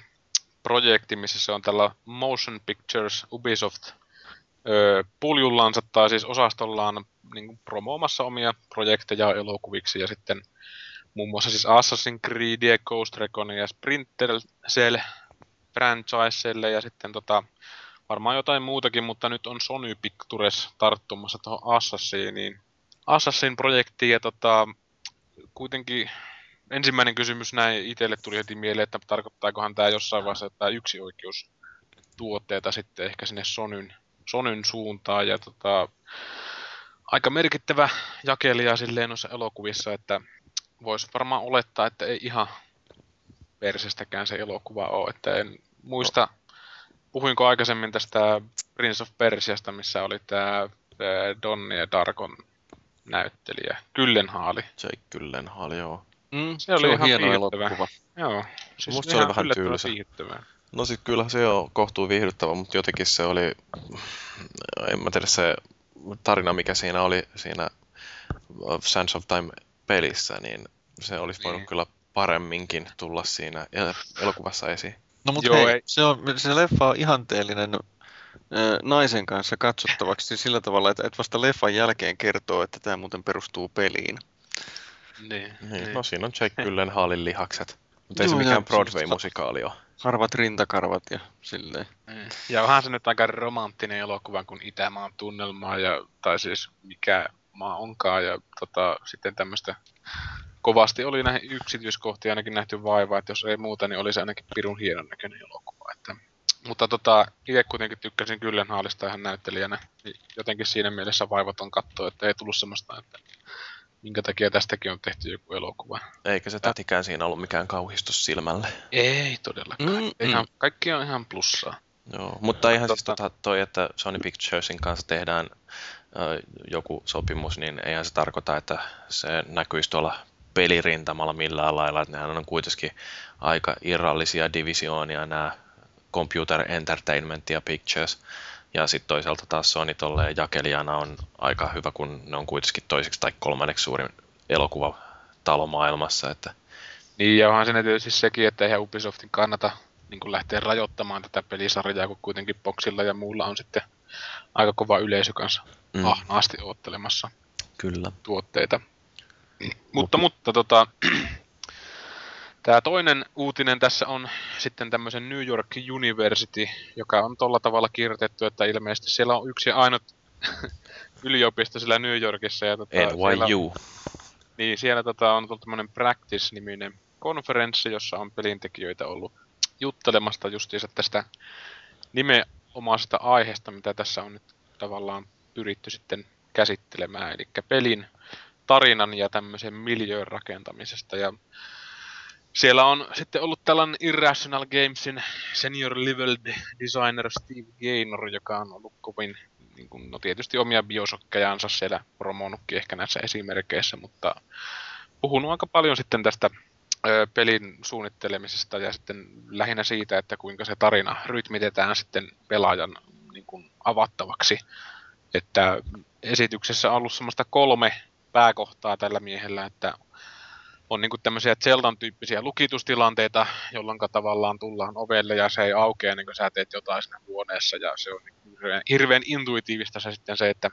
projekti, missä se on tällä Motion Pictures Ubisoft öö, puljullansa tai siis osastollaan niin kuin promoomassa omia projekteja elokuviksi ja sitten muun muassa siis Assassin's Creed, Ghost Recon ja Sprinter Cell franchiselle ja sitten tota, varmaan jotain muutakin, mutta nyt on Sony Pictures tarttumassa tuohon Assassiniin. Assassin projektiin ja tota, kuitenkin ensimmäinen kysymys näin itselle tuli heti mieleen, että tarkoittaakohan tämä jossain vaiheessa tämä yksi oikeus tuotteita sitten ehkä sinne Sonyn, Sonyn suuntaan ja tota, aika merkittävä jakelija silleen noissa elokuvissa, että voisi varmaan olettaa, että ei ihan persestäkään se elokuva ole, että en muista, puhuinko aikaisemmin tästä Prince of Persiasta, missä oli tämä Donni ja Darkon näyttelijä, Kyllenhaali. Jake Gyllenhaal, joo. Mm, Se oli ihan hieno viihdyttävä. elokuva. Joo, siis Musta se oli vähän tylsä. No siis kyllä se on kohtuu viihdyttävä, mutta jotenkin se oli, en mä tiedä se tarina, mikä siinä oli siinä Sands of Time pelissä, niin se olisi voinut Niin. kyllä paremminkin tulla siinä el- elokuvassa esiin. No mutta Joo, hei, ei. se, on, se leffa on ihanteellinen ö, naisen kanssa katsottavaksi sillä tavalla, että, että vasta leffan jälkeen kertoo, että tämä muuten perustuu peliin. Niin, Niin. No siinä on Jake Gyllenhaalin lihakset, mutta ei se mikään ja Broadway-musikaali ole. Harvat rintakarvat ja silleen. niin. Ja onhan se nyt aika romanttinen elokuva, kun Itämaan tunnelmaa, ja, tai siis mikä maa onkaan, ja tota, sitten tämmöistä kovasti oli näihin yksityiskohtiin ainakin nähty vaivaa, että jos ei muuta, niin oli se ainakin pirun hienon näköinen elokuva. Että. Mutta tota, itse kuitenkin tykkäsin Kyllenhaalista ihan näyttelijänä, niin jotenkin siinä mielessä vaivaton katsoa, että ei tullut semmoista, että minkä takia tästäkin on tehty joku elokuva. Eikä se tätikään siinä ollut mikään kauhistus silmälle. Ei todellakaan. Mm, mm. Ihan, kaikki on ihan plussaa. Joo, mutta ihan siis Totta. tota, toi, että Sony Picturesin kanssa tehdään ö, joku sopimus, niin eihän se tarkoita, että se näkyisi tuolla pelirintamalla millään lailla, että nehän on kuitenkin aika irrallisia divisioonia nämä Computer Entertainment ja Pictures, ja sitten toisaalta taas Sony tolleen jakelijana on aika hyvä, kun ne on kuitenkin toiseksi tai kolmanneksi suurin elokuvatalo maailmassa, että Niin, ja onhan siinä tietysti sekin, että eihän Ubisoftin kannata niin kuin lähteä rajoittamaan tätä pelisarjaa, kun kuitenkin Boxilla ja muulla on sitten aika kova yleisö kanssa Mm. mm. ahnaasti oottelemassa kyllä. tuotteita. mutta, mutta tota, Tämä toinen uutinen tässä on sitten tämmöisen New York University, joka on tolla tavalla kirjoitettu, että ilmeisesti siellä on yksi ainut yliopisto siellä New Yorkissa. Ja tota, NYU. Siellä, niin, siellä tota, on tullut tämmöinen Practice-niminen konferenssi, jossa on pelintekijöitä ollut juttelemasta justiinsa tästä nimenomaisesta aiheesta, mitä tässä on nyt tavallaan pyritty sitten käsittelemään, eli pelin tarinan ja tämmöisen miljöön rakentamisesta. Ja siellä on sitten ollut tällainen Irrational Gamesin senior level designer Steve Gaynor, joka on ollut kovin, niin kuin, no tietysti omia biosokkejansa siellä promonutkin ehkä näissä esimerkkeissä, mutta puhunut aika paljon sitten tästä ö, pelin suunnittelemisesta ja sitten lähinnä siitä, että kuinka se tarina rytmitetään sitten pelaajan niin kuin, avattavaksi. Että esityksessä on ollut semmoista kolme pääkohtaa tällä miehellä, että on niin tämmöisiä Zeldan tyyppisiä lukitustilanteita, jolloin tavallaan tullaan ovelle ja se ei aukea niin kuin sä teet jotain siinä huoneessa ja se on niin hirveän, hirveän intuitiivista se sitten se, että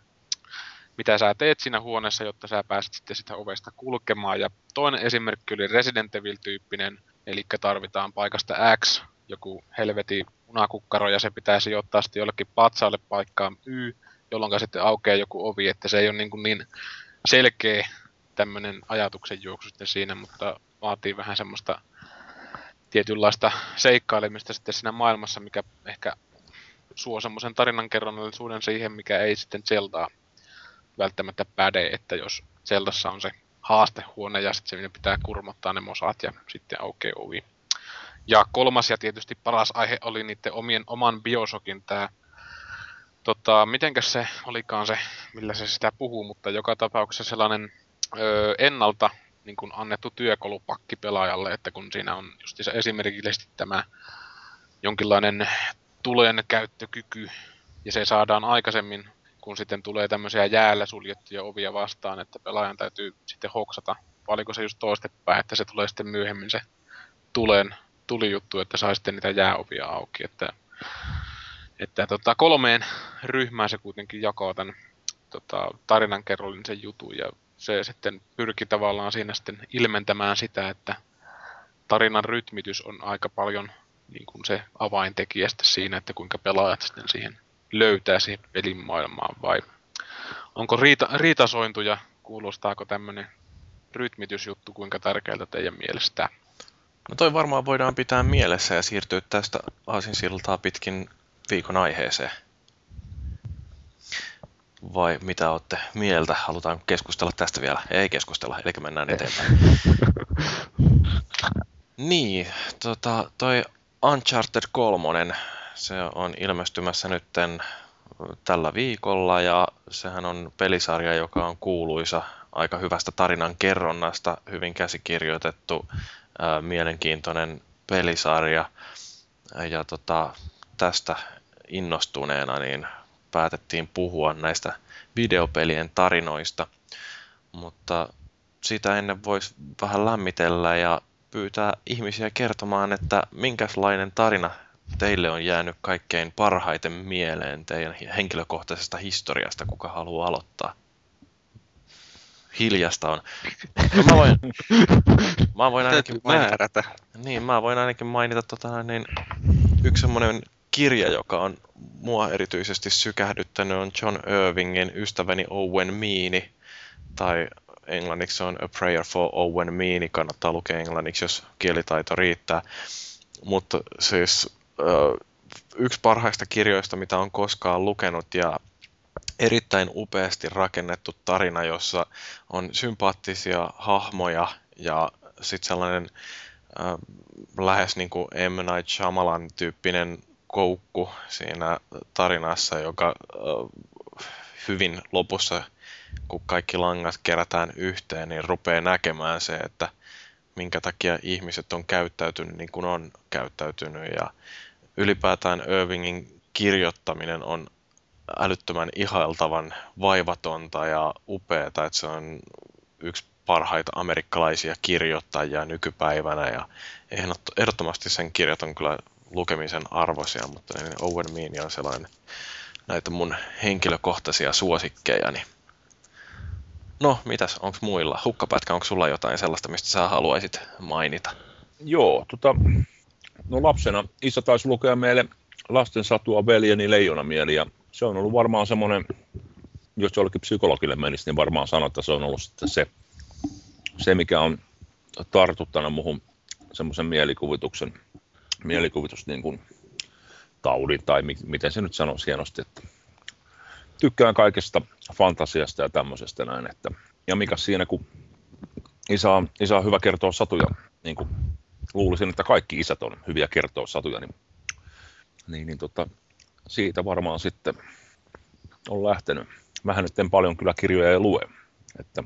mitä sä teet siinä huoneessa, jotta sä pääset sitten sitä ovesta kulkemaan. Ja toinen esimerkki oli Resident Evil-tyyppinen, eli tarvitaan paikasta X joku helveti punakukkaro ja se pitäisi ottaa sitten jollekin patsaalle paikkaan Y, jolloin sitten aukeaa joku ovi, että se ei ole niin, kuin niin selkeä tämmöinen ajatuksen juoksu sitten siinä, mutta vaatii vähän semmoista tietynlaista seikkailemista sitten siinä maailmassa, mikä ehkä suo semmoisen tarinankerronnallisuuden siihen, mikä ei sitten Zeldaa välttämättä päde, että jos Zeldassa on se haastehuone ja sitten se pitää kurmottaa ne mosaat ja sitten aukeaa ovi. Ja kolmas ja tietysti paras aihe oli niiden omien, oman biosokin tämä tota, mitenkäs se olikaan se, millä se sitä puhuu, mutta joka tapauksessa sellainen ö, ennalta niin kuin annettu työkalupakki pelaajalle, että kun siinä on just se esimerkillisesti tämä jonkinlainen tulen käyttökyky, ja se saadaan aikaisemmin, kun sitten tulee tämmöisiä jäällä suljettuja ovia vastaan, että pelaajan täytyy sitten hoksata, valiko se just toistepäin, että se tulee sitten myöhemmin se tulen tulijuttu, että saa sitten niitä jääovia auki, että, että tota, kolmeen ryhmään se kuitenkin jakaa tämän tota, tarinankerrollisen jutun, ja se sitten pyrki tavallaan siinä sitten ilmentämään sitä, että tarinan rytmitys on aika paljon niin kuin se avaintekijä siinä, että kuinka pelaajat sitten siihen löytää siihen pelin maailmaan vai onko riita, riitasointuja, kuulostaako tämmöinen rytmitysjuttu kuinka tärkeältä teidän mielestä? No toi varmaan voidaan pitää mielessä ja siirtyä tästä aasinsiltaa pitkin viikon aiheeseen vai mitä olette mieltä? Halutaan keskustella tästä vielä? Ei keskustella, eli mennään eteenpäin. niin, tota, toi Uncharted 3, se on ilmestymässä nytten tällä viikolla ja sehän on pelisarja, joka on kuuluisa aika hyvästä tarinan kerronnasta, hyvin käsikirjoitettu, ää, mielenkiintoinen pelisarja. Ja tota, tästä innostuneena niin päätettiin puhua näistä videopelien tarinoista, mutta sitä ennen voisi vähän lämmitellä ja pyytää ihmisiä kertomaan, että minkälainen tarina teille on jäänyt kaikkein parhaiten mieleen teidän henkilökohtaisesta historiasta, kuka haluaa aloittaa? Hiljasta on. No mä voin, mä voin ainakin mainita, niin, mä voin ainakin mainita tota, niin, yksi semmoinen kirja, joka on mua erityisesti sykähdyttänyt, on John Irvingin Ystäväni Owen Meany, tai englanniksi on A Prayer for Owen Meany, kannattaa lukea englanniksi, jos kielitaito riittää. Mutta siis yksi parhaista kirjoista, mitä on koskaan lukenut, ja erittäin upeasti rakennettu tarina, jossa on sympaattisia hahmoja ja sitten sellainen äh, lähes niin kuin M. Night Shyamalan tyyppinen koukku siinä tarinassa, joka hyvin lopussa, kun kaikki langat kerätään yhteen, niin rupeaa näkemään se, että minkä takia ihmiset on käyttäytynyt niin kuin on käyttäytynyt. Ja ylipäätään Irvingin kirjoittaminen on älyttömän ihailtavan vaivatonta ja upeata, että se on yksi parhaita amerikkalaisia kirjoittajia nykypäivänä ja ehdottomasti sen kirjat on kyllä lukemisen arvoisia, mutta niin Owen Meany on sellainen näitä mun henkilökohtaisia suosikkeja, niin No, mitäs, onko muilla? Hukkapätkä, onko sulla jotain sellaista, mistä sä haluaisit mainita? Joo, tota, no lapsena isä taisi lukea meille lasten satua veljeni leijonamieli ja se on ollut varmaan semmoinen, jos jollekin psykologille menisi, niin varmaan sanoo, että se on ollut sitten se, se mikä on tartuttanut muhun semmoisen mielikuvituksen, mielikuvitus niin kuin taudin tai mi- miten se nyt sanoisi hienosti, että tykkään kaikesta fantasiasta ja tämmöisestä näin, että ja mikä siinä, kun isä on, isä on hyvä kertoa satuja, niin kuin luulisin, että kaikki isät on hyviä kertoa satuja, niin, niin, niin tota, siitä varmaan sitten on lähtenyt. Mähän nyt en paljon kyllä kirjoja ei lue, että,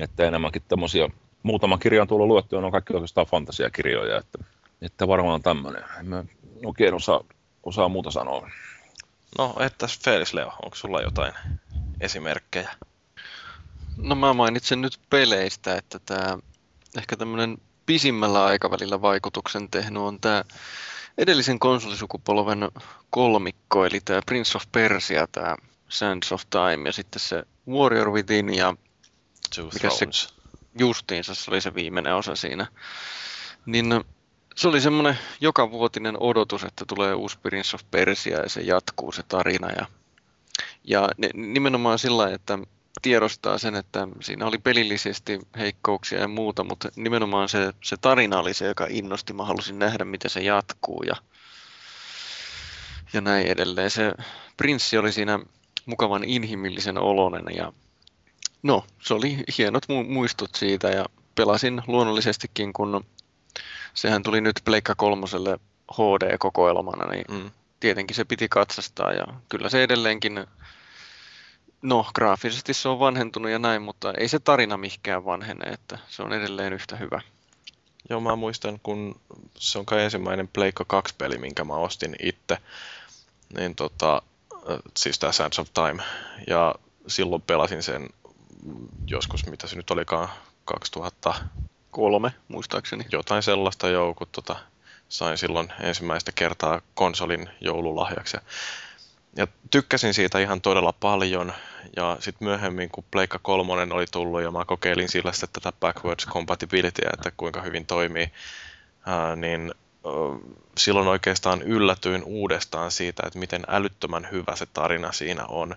että enemmänkin tämmöisiä, muutama kirja on tullut luettua, ne on kaikki oikeastaan fantasiakirjoja, että, että varmaan tämmöinen. En mä oikein osaa, osaa muuta sanoa. No, entäs Felis Leo, onko sulla jotain esimerkkejä? No mä mainitsen nyt peleistä, että tämä ehkä tämmöinen pisimmällä aikavälillä vaikutuksen tehnyt on tämä edellisen konsolisukupolven kolmikko, eli tämä Prince of Persia, tämä Sands of Time ja sitten se Warrior Within ja Two Mikä se- justiinsa se oli se viimeinen osa siinä. Niin no, se oli semmoinen jokavuotinen odotus, että tulee uusi Prince of Persia ja se jatkuu se tarina. Ja, ja nimenomaan sillä että tiedostaa sen, että siinä oli pelillisesti heikkouksia ja muuta, mutta nimenomaan se, se tarina oli se, joka innosti. Mä halusin nähdä, miten se jatkuu ja, ja näin edelleen. Se prinssi oli siinä mukavan inhimillisen olonen ja No, se oli hienot mu- muistut siitä ja pelasin luonnollisestikin, kun sehän tuli nyt Pleikka kolmoselle HD-kokoelmana, niin Mm. tietenkin se piti katsastaa ja kyllä se edelleenkin, no graafisesti se on vanhentunut ja näin, mutta ei se tarina mihinkään vanhene, että se on edelleen yhtä hyvä. Joo, mä muistan, kun se on kai ensimmäinen Pleikka 2-peli, minkä mä ostin itse, niin tota, äh, siis tää Sands of Time, ja silloin pelasin sen joskus, mitä se nyt olikaan, 2000, Kolme, muistaakseni. jotain sellaista joo, kun tota, sain silloin ensimmäistä kertaa konsolin joululahjaksi. Ja, tykkäsin siitä ihan todella paljon. Ja sitten myöhemmin, kun Pleikka 3 oli tullut ja mä kokeilin sillä sitten tätä backwards compatibilityä, että kuinka hyvin toimii, ää, niin silloin oikeastaan yllätyin uudestaan siitä, että miten älyttömän hyvä se tarina siinä on.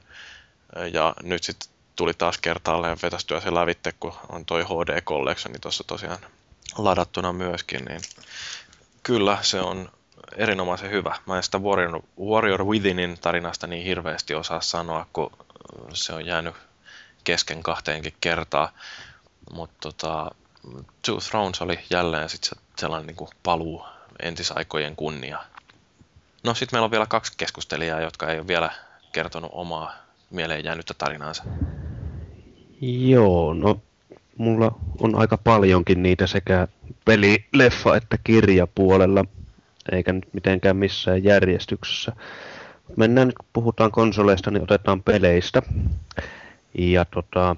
Ja nyt sitten tuli taas kertaalleen vetästyä se lävitte, kun on toi HD Collectioni tuossa tosiaan ladattuna myöskin, niin kyllä se on erinomaisen hyvä. Mä en sitä Warrior, Warrior Withinin tarinasta niin hirveästi osaa sanoa, kun se on jäänyt kesken kahteenkin kertaa. Mutta tota, Two Thrones oli jälleen sit se sellainen niin kuin paluu entisaikojen kunnia. No sitten meillä on vielä kaksi keskustelijaa, jotka ei ole vielä kertonut omaa mieleen jäänyttä tarinaansa. Joo, no mulla on aika paljonkin niitä sekä peli, leffa että kirjapuolella, eikä nyt mitenkään missään järjestyksessä. Mennään nyt, kun puhutaan konsoleista, niin otetaan peleistä. Ja tota,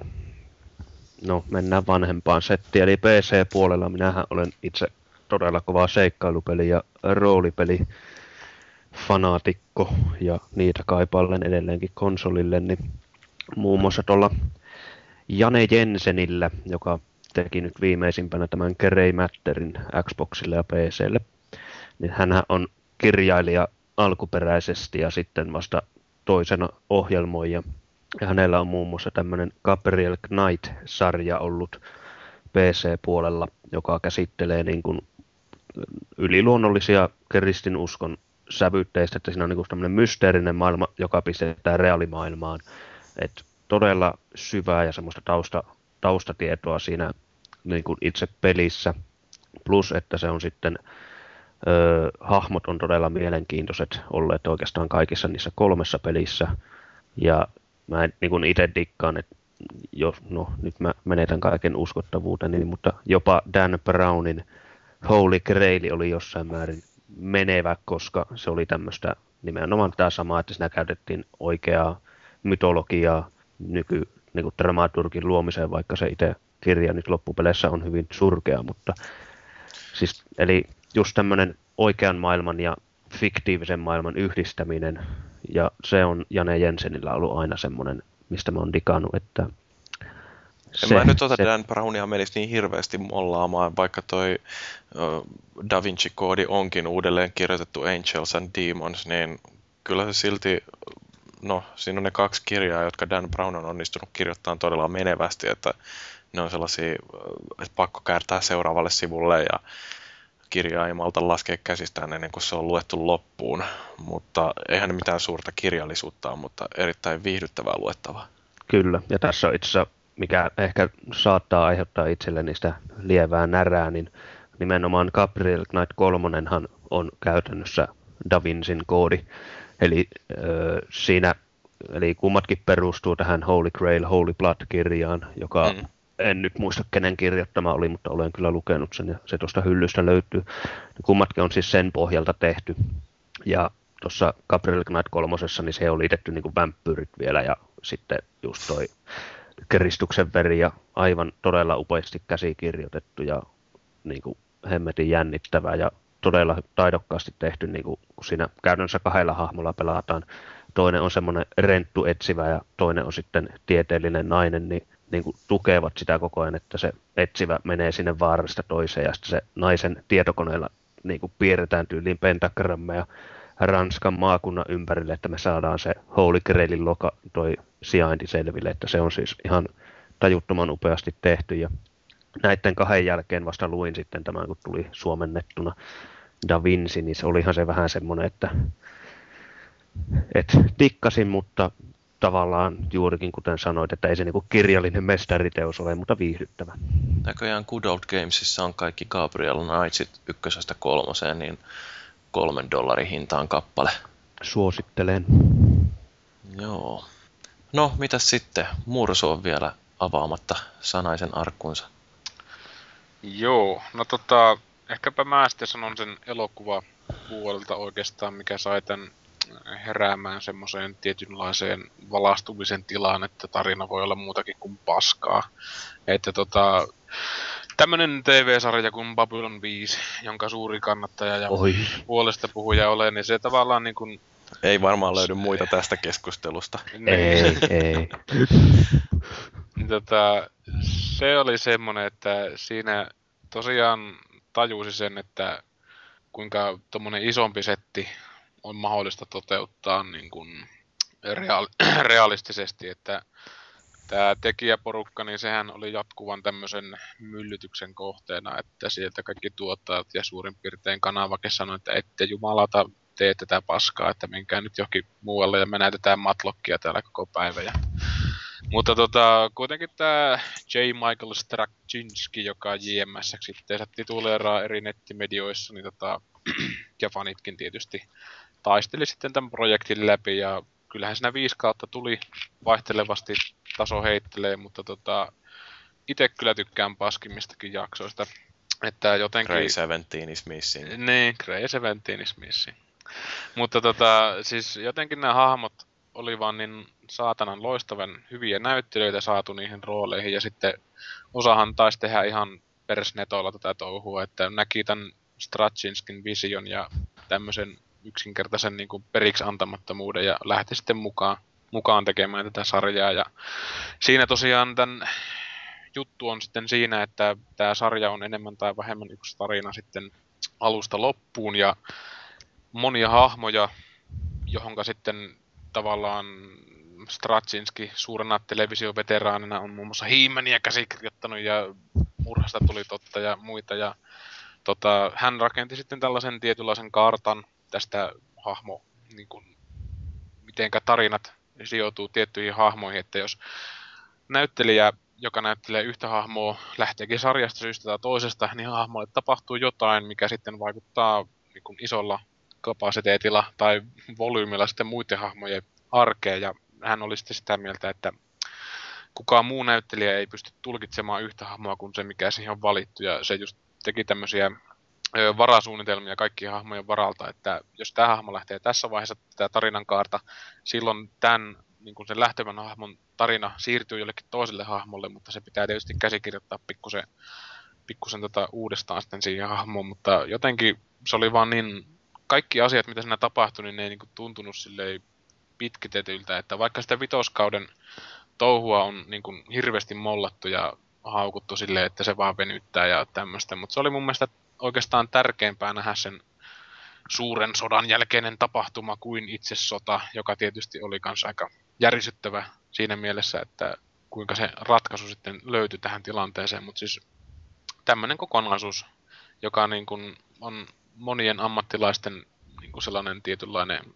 no mennään vanhempaan settiin, eli PC-puolella minähän olen itse todella kova seikkailupeli ja roolipeli fanaatikko ja niitä kaipallen edelleenkin konsolille, niin muun muassa tuolla Jane Jensenillä, joka teki nyt viimeisimpänä tämän Grey Matterin Xboxille ja PClle, niin hän on kirjailija alkuperäisesti ja sitten vasta toisena ohjelmoija. Ja hänellä on muun muassa tämmöinen Gabriel Knight-sarja ollut PC-puolella, joka käsittelee niin kuin yliluonnollisia kristinuskon sävytteistä, että siinä on niin tämmöinen mysteerinen maailma, joka pistetään reaalimaailmaan. Et todella syvää ja semmoista tausta, taustatietoa siinä niin kuin itse pelissä. Plus, että se on sitten, ö, hahmot on todella mielenkiintoiset olleet oikeastaan kaikissa niissä kolmessa pelissä. Ja mä en, niin kuin itse dikkaan, että jos, no nyt mä menetän kaiken uskottavuuteni, mutta jopa Dan Brownin Holy Grail oli jossain määrin menevä, koska se oli tämmöistä nimenomaan tämä sama, että siinä käytettiin oikeaa mytologiaa nyky niin kuin dramaturgin luomiseen, vaikka se itse kirja nyt loppupeleissä on hyvin surkea, mutta siis, eli just tämmöinen oikean maailman ja fiktiivisen maailman yhdistäminen, ja se on Jane Jensenillä ollut aina semmoinen, mistä mä oon digannut, että En se, mä nyt ota se... Dan Brownia menisi niin hirveästi mollaamaan, vaikka toi uh, Da Vinci-koodi onkin uudelleen kirjoitettu Angels and Demons, niin kyllä se silti, no siinä on ne kaksi kirjaa, jotka Dan Brown on onnistunut kirjoittamaan todella menevästi, että ne on sellaisia, että pakko kääntää seuraavalle sivulle ja kirjaa ei malta laskea käsistään ennen kuin se on luettu loppuun, mutta eihän mitään suurta kirjallisuutta ole, mutta erittäin viihdyttävää luettavaa. Kyllä, ja tässä on itse asiassa, mikä ehkä saattaa aiheuttaa itselleni sitä lievää närää, niin nimenomaan Gabriel Knight kolmonenhan on käytännössä Da Vincin koodi, eli ö, siinä Eli kummatkin perustuu tähän Holy Grail, Holy Blood-kirjaan, joka mm en nyt muista kenen kirjoittama oli, mutta olen kyllä lukenut sen ja se tuosta hyllystä löytyy. Kummatkin on siis sen pohjalta tehty. Ja tuossa Gabriel Knight kolmosessa, niin se on liitetty niin vampyyrit vielä ja sitten just toi Kristuksen veri ja aivan todella upeasti käsikirjoitettu ja niin kuin hemmetin jännittävää ja todella taidokkaasti tehty, niin kuin, siinä käytännössä kahdella hahmolla pelataan. Toinen on semmoinen renttu etsivä ja toinen on sitten tieteellinen nainen, niin niin kuin tukevat sitä koko ajan, että se etsivä menee sinne vaarasta toiseen ja sitten se naisen tietokoneella niin kuin piirretään tyyliin pentagrammeja Ranskan maakunnan ympärille, että me saadaan se Holy Grailin loka, toi sijainti selville, että se on siis ihan tajuttoman upeasti tehty ja näiden kahden jälkeen vasta luin sitten tämän, kun tuli suomennettuna Da Vinci, niin se olihan se vähän semmoinen, että et tikkasin, mutta tavallaan juurikin kuten sanoit, että ei se niinku kirjallinen mestariteos ole, mutta viihdyttävä. Näköjään Good Old Gamesissa on kaikki Gabriel Knightsit ykkösestä kolmoseen, niin kolmen dollarin hintaan kappale. Suosittelen. Joo. No, mitä sitten? Mursu on vielä avaamatta sanaisen arkkunsa. Joo, no tota, ehkäpä mä sitten sanon sen elokuva puolelta oikeastaan, mikä sai tämän heräämään semmoiseen tietynlaiseen valastumisen tilaan, että tarina voi olla muutakin kuin paskaa. Että tota, tämmönen TV-sarja kuin Babylon 5, jonka suuri kannattaja ja Oi. puolesta puhuja olen, niin se tavallaan niin kuin... Ei varmaan löydy muita tästä keskustelusta. Ei, ei. niin tota, se oli semmonen, että siinä tosiaan tajusi sen, että kuinka tuommoinen isompi setti on mahdollista toteuttaa niin kuin real- realistisesti, että tämä tekijäporukka, niin sehän oli jatkuvan tämmöisen myllytyksen kohteena, että sieltä kaikki tuottajat ja suurin piirtein kanavake sanoi, että ette jumalata tee tätä paskaa, että menkää nyt johonkin muualle ja me näytetään matlokkia täällä koko päivä. Ja... Mutta tota, kuitenkin tämä J. Michael Straczynski, joka JMS sitten tituleeraa eri nettimedioissa, niin tota, ja fanitkin tietysti taisteli sitten tämän projektin läpi ja kyllähän siinä viisi kautta tuli vaihtelevasti taso heittelee, mutta tota, itse kyllä tykkään paskimmistakin jaksoista. Että jotenkin... Grey 17 is missing. Niin, Grey 17 is missing. Mutta tota, siis jotenkin nämä hahmot oli vaan niin saatanan loistavan hyviä näyttelijöitä saatu niihin rooleihin ja sitten osahan taisi tehdä ihan persnetoilla tätä touhua, että näki tämän Strachinskin vision ja tämmöisen yksinkertaisen niin kuin periksi antamattomuuden ja lähti sitten mukaan, mukaan tekemään tätä sarjaa. Ja siinä tosiaan tämän juttu on sitten siinä, että tämä sarja on enemmän tai vähemmän yksi tarina sitten alusta loppuun ja monia hahmoja, johonka sitten tavallaan Stratsinski suurena televisioveteraanina on muun muassa Hiimeniä käsikirjoittanut ja murhasta tuli totta ja muita. Ja tota, hän rakenti sitten tällaisen tietynlaisen kartan tästä hahmo, niin kuin, mitenkä tarinat sijoituu tiettyihin hahmoihin, että jos näyttelijä, joka näyttelee yhtä hahmoa, lähteekin sarjasta syystä tai toisesta, niin hahmolle tapahtuu jotain, mikä sitten vaikuttaa niin kuin isolla kapasiteetilla tai volyymilla sitten muiden hahmojen arkeen, ja hän oli sitten sitä mieltä, että kukaan muu näyttelijä ei pysty tulkitsemaan yhtä hahmoa kuin se, mikä siihen on valittu, ja se just teki tämmöisiä varasuunnitelmia kaikkien hahmojen varalta, että jos tämä hahmo lähtee tässä vaiheessa tätä tarinan kaarta, silloin tämän niin kuin sen lähtevän hahmon tarina siirtyy jollekin toiselle hahmolle, mutta se pitää tietysti käsikirjoittaa pikkusen, pikkusen tota uudestaan sitten siihen hahmoon, mutta jotenkin se oli vaan niin, kaikki asiat mitä siinä tapahtui, niin ne ei niin kuin tuntunut silleen pitkitetyltä, että vaikka sitä vitoskauden touhua on niin kuin hirveästi mollattu ja haukuttu silleen, että se vaan venyttää ja tämmöistä. Mutta se oli mun mielestä oikeastaan tärkeämpää nähdä sen suuren sodan jälkeinen tapahtuma kuin itse sota, joka tietysti oli kanssa aika järisyttävä siinä mielessä, että kuinka se ratkaisu sitten löytyi tähän tilanteeseen. Mutta siis tämmöinen kokonaisuus, joka niin kuin on monien ammattilaisten niin kuin sellainen tietynlainen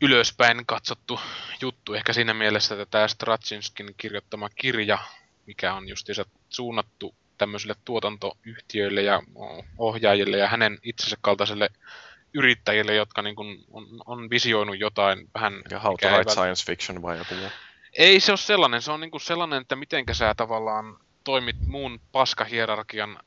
ylöspäin katsottu juttu. Ehkä siinä mielessä, että tämä Straczynskin kirjoittama kirja, mikä on justiinsa suunnattu tämmöisille tuotantoyhtiöille ja ohjaajille ja hänen itsensä kaltaiselle yrittäjille, jotka niin kuin on, on visioinut jotain vähän... Ja How to Write Science Fiction vai joku muu? Ei se ole sellainen, se on niin kuin sellainen, että mitenkä sä tavallaan toimit muun paskahierarkian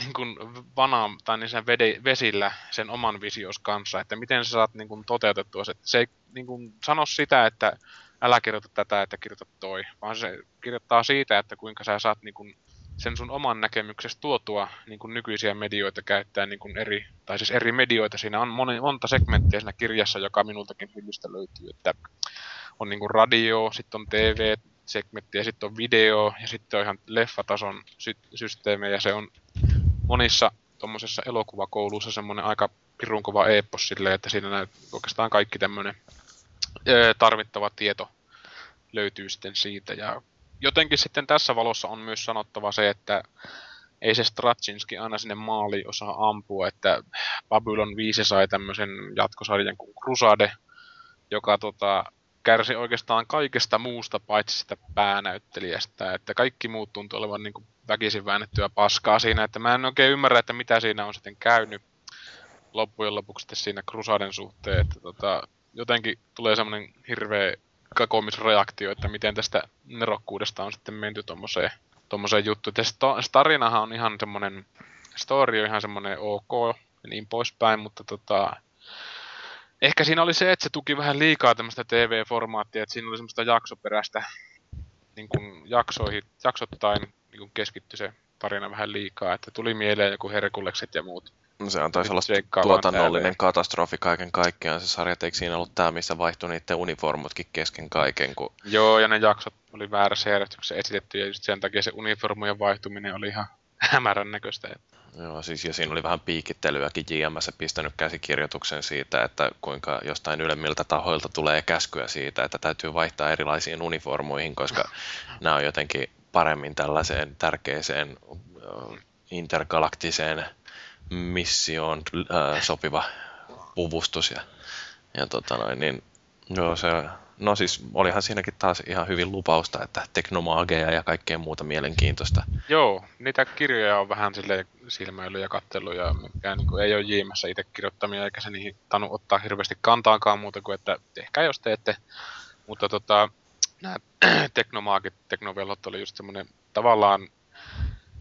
niin kuin vanaan, tai niin sen vede, vesillä sen oman visios kanssa, että miten sä saat niin kuin toteutettua se. Se ei niin kuin sano sitä, että älä kirjoita tätä, että kirjoita toi, vaan se kirjoittaa siitä, että kuinka sä saat niin kuin sen sun oman näkemyksestä tuotua niin kuin nykyisiä medioita käyttää niin kuin eri, tai siis eri medioita. Siinä on moni, monta segmenttiä siinä kirjassa, joka minultakin hyllystä löytyy, että on niin kuin radio, sitten on TV, segmentti ja sitten on video ja sitten on ihan leffatason sy- systeemi ja se on monissa tuommoisessa elokuvakoulussa semmoinen aika pirun kova epos silleen, että siinä näyt, oikeastaan kaikki tämmöinen tarvittava tieto löytyy sitten siitä. Ja jotenkin sitten tässä valossa on myös sanottava se, että ei se Stratsinski aina sinne maali osaa ampua, että Babylon 5 sai tämmöisen jatkosarjan kuin Crusade, joka tota, kärsi oikeastaan kaikesta muusta paitsi sitä päänäyttelijästä, että kaikki muut tuntuu olevan niin kuin väkisin väännettyä paskaa siinä, että mä en oikein ymmärrä, että mitä siinä on sitten käynyt loppujen lopuksi siinä Crusaden suhteen, että tota, jotenkin tulee semmoinen hirveä kakomisreaktio, että miten tästä nerokkuudesta on sitten menty tommoseen, tommoseen juttuun. Ja se tarinahan on ihan semmoinen, story on ihan semmoinen ok ja niin poispäin, mutta tota, ehkä siinä oli se, että se tuki vähän liikaa tämmöistä TV-formaattia, että siinä oli semmoista jaksoperäistä niin kuin jaksoihin, jaksottain niin keskittyi se tarina vähän liikaa, että tuli mieleen joku Herkulekset ja muut. No se on olla tuotannollinen katastrofi kaiken kaikkiaan se sarja, eikö siinä ollut tämä, missä vaihtui niiden uniformutkin kesken kaiken? Kun... Joo, ja ne jaksot oli väärässä järjestyksessä esitetty, ja just sen takia se uniformujen vaihtuminen oli ihan hämärän näköistä. Joo, siis ja siinä oli vähän piikittelyäkin JMS pistänyt käsikirjoituksen siitä, että kuinka jostain ylemmiltä tahoilta tulee käskyä siitä, että täytyy vaihtaa erilaisiin uniformuihin, koska nämä on jotenkin paremmin tällaiseen tärkeäseen intergalaktiseen missioon sopiva puvustus. Ja, ja tota noin, niin, joo, se, no siis olihan siinäkin taas ihan hyvin lupausta, että teknomaageja ja kaikkea muuta mielenkiintoista. Joo, niitä kirjoja on vähän sille silmäily ja kattelu ja mikä niin kuin ei ole Jiimessä itse kirjoittamia eikä se niihin tanu ottaa hirveästi kantaakaan muuta kuin, että ehkä jos teette. Mutta tota, nämä teknomaagit, teknovellot oli just semmoinen tavallaan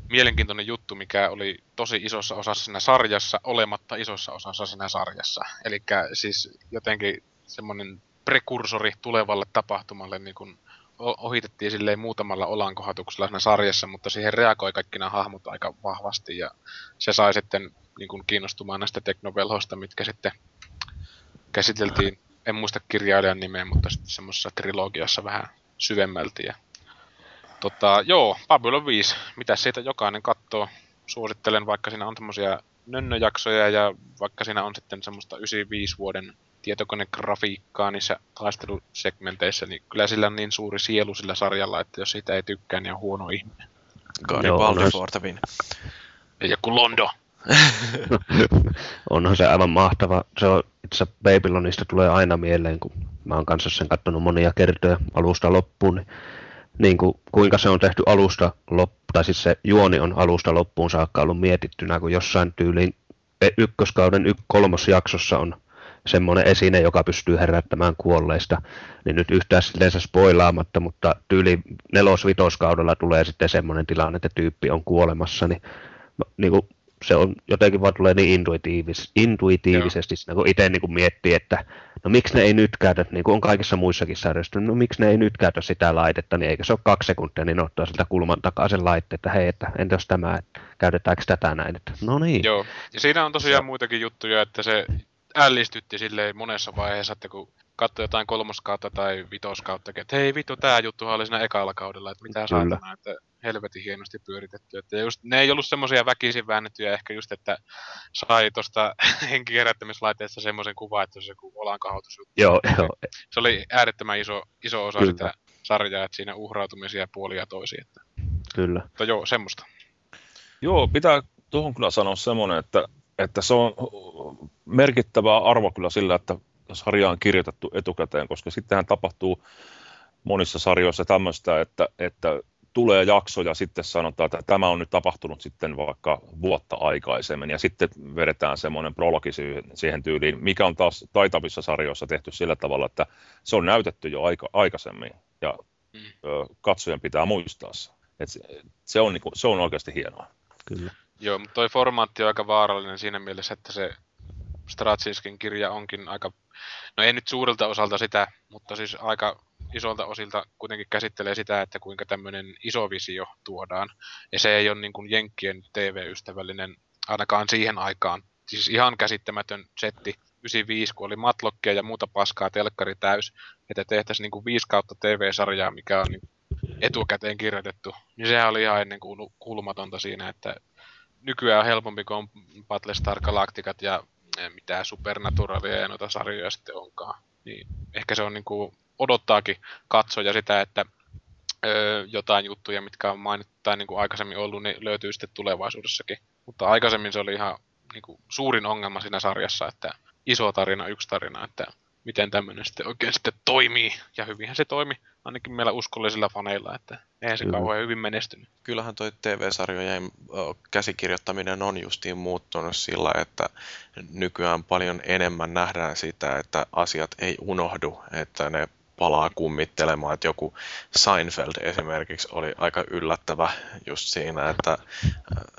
mielenkiintoinen juttu, mikä oli tosi isossa osassa siinä sarjassa, olematta isossa osassa siinä sarjassa. Eli siis jotenkin semmoinen prekursori tulevalle tapahtumalle niin kun ohitettiin silleen muutamalla olankohatuksella siinä sarjassa, mutta siihen reagoi kaikki nämä hahmot aika vahvasti ja se sai sitten niin kun kiinnostumaan näistä teknovelhoista, mitkä sitten käsiteltiin, en muista kirjailijan nimeä, mutta sitten semmoisessa trilogiassa vähän syvemmälti ja Tota, joo, Babylon 5. Mitä siitä jokainen katsoo? Suosittelen, vaikka siinä on tämmöisiä nönnöjaksoja ja vaikka siinä on sitten semmoista 95 vuoden tietokonegrafiikkaa niissä taistelusegmenteissä, niin kyllä sillä on niin suuri sielu sillä sarjalla, että jos sitä ei tykkää, niin on huono ihminen. Garibaldi for the win. Ja joku Londo. onhan se aivan mahtava. Se on, itse Babylonista tulee aina mieleen, kun mä oon kanssa sen katsonut monia kertoja alusta loppuun, niin niin kuin, kuinka se on tehty alusta loppuun, tai siis se juoni on alusta loppuun saakka ollut mietittynä, kun jossain tyyliin e, ykköskauden y- kolmosjaksossa on semmoinen esine, joka pystyy herättämään kuolleista, niin nyt yhtään silleen spoilaamatta, mutta tyyli nelos-vitoskaudella tulee sitten semmoinen tilanne, että tyyppi on kuolemassa, niin, niin kuin se on jotenkin vaan tulee niin intuitiivis, intuitiivisesti siinä, kun itse niin kuin miettii, että no miksi ne ei nyt käytä, niin kuin on kaikissa muissakin sarjoissa, no miksi ne ei nyt käytä sitä laitetta, niin eikö se ole kaksi sekuntia, niin ottaa siltä kulman takaa sen laitteen, että hei, että entäs tämä, että käytetäänkö tätä näin, että no niin. Joo, ja siinä on tosiaan muitakin juttuja, että se ällistytti silleen monessa vaiheessa, että kun katsoi jotain kolmoskautta tai vitoskautta, että hei vittu, tää juttu oli siinä ekalla kaudella, että mitä saatana, että helvetin hienosti pyöritetty. Että just, ne ei ollut semmoisia väkisin väännettyjä ehkä just, että sai tuosta henkikerättämislaitteesta semmoisen kuvan, että se on olankahautus. Joo, joo. Se oli äärettömän iso, iso osa Kyllä. sitä sarjaa, että siinä uhrautumisia puolia toisiin. Että... Kyllä. Mutta joo, semmoista. Joo, pitää tuohon kyllä sanoa semmoinen, että, että se on merkittävää arvo kyllä sillä, että sarja on kirjoitettu etukäteen, koska sittenhän tapahtuu monissa sarjoissa tämmöistä, että, että tulee jakso ja sitten sanotaan, että tämä on nyt tapahtunut sitten vaikka vuotta aikaisemmin ja sitten vedetään semmoinen prologi siihen tyyliin, mikä on taas taitavissa sarjoissa tehty sillä tavalla, että se on näytetty jo aika, aikaisemmin ja mm. katsojen pitää muistaa se. Et se, se, on, niinku, se on oikeasti hienoa. Kyllä. Joo, mutta toi formaatti on aika vaarallinen siinä mielessä, että se Stratsinskin kirja onkin aika, no ei nyt suurelta osalta sitä, mutta siis aika isolta osilta kuitenkin käsittelee sitä, että kuinka tämmöinen iso visio tuodaan. Ja se ei ole niin kuin Jenkkien TV-ystävällinen ainakaan siihen aikaan. Siis ihan käsittämätön setti 95, kun oli matlokkia ja muuta paskaa telkkari täys, että tehtäisiin niin kuin 5 kautta TV-sarjaa, mikä on niin etukäteen kirjoitettu. Niin sehän oli ihan ennen kulmatonta siinä, että nykyään on helpompi, kun on Battlestar Galacticat ja eh, mitä Supernaturalia ja noita sarjoja sitten onkaan. Niin ehkä se on niin kuin, odottaakin katsoja sitä, että öö, jotain juttuja, mitkä on mainittu tai niin kuin aikaisemmin ollut, niin löytyy sitten tulevaisuudessakin. Mutta aikaisemmin se oli ihan niin kuin, suurin ongelma siinä sarjassa, että iso tarina, yksi tarina, että miten tämmöinen sitten oikein sitten toimii. Ja hyvinhän se toimi, ainakin meillä uskollisilla faneilla, että eihän se kauhean hyvin menestynyt. Kyllähän toi TV-sarjojen käsikirjoittaminen on justiin muuttunut sillä, että nykyään paljon enemmän nähdään sitä, että asiat ei unohdu, että ne palaa kummittelemaan, että joku Seinfeld esimerkiksi oli aika yllättävä just siinä, että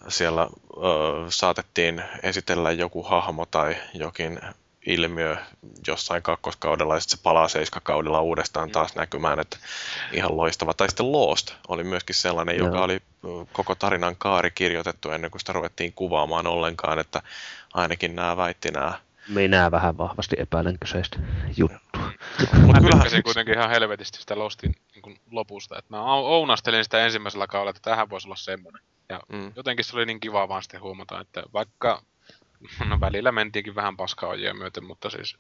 siellä ö, saatettiin esitellä joku hahmo tai jokin ilmiö jossain kakkoskaudella ja sitten se palaa seiskakaudella uudestaan taas näkymään, että ihan loistava. Tai sitten Lost oli myöskin sellainen, Joo. joka oli koko tarinan kaari kirjoitettu ennen kuin sitä ruvettiin kuvaamaan ollenkaan, että ainakin nämä väitti nämä minä vähän vahvasti epäilen kyseistä juttua. Mä tykkäsin kuitenkin ihan helvetisti sitä Lostin niin lopusta. Että mä ounastelin sitä ensimmäisellä kaudella, että tähän voisi olla semmoinen. Ja mm. jotenkin se oli niin kiva vaan sitten huomata, että vaikka no välillä mentiinkin vähän paskaojia myöten, mutta siis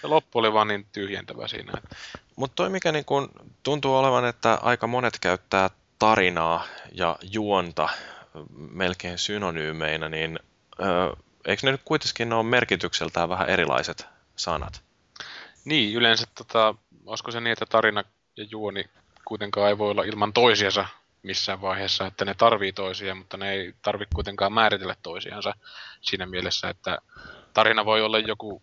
se loppu oli vaan niin tyhjentävä siinä. Että... Mutta toi mikä niin kun tuntuu olevan, että aika monet käyttää tarinaa ja juonta melkein synonyymeinä, niin ö, eikö ne nyt kuitenkin ole merkitykseltään vähän erilaiset sanat? Niin, yleensä tota, olisiko se niin, että tarina ja juoni kuitenkaan ei voi olla ilman toisiansa missään vaiheessa, että ne tarvii toisia, mutta ne ei tarvitse kuitenkaan määritellä toisiansa siinä mielessä, että tarina voi olla joku,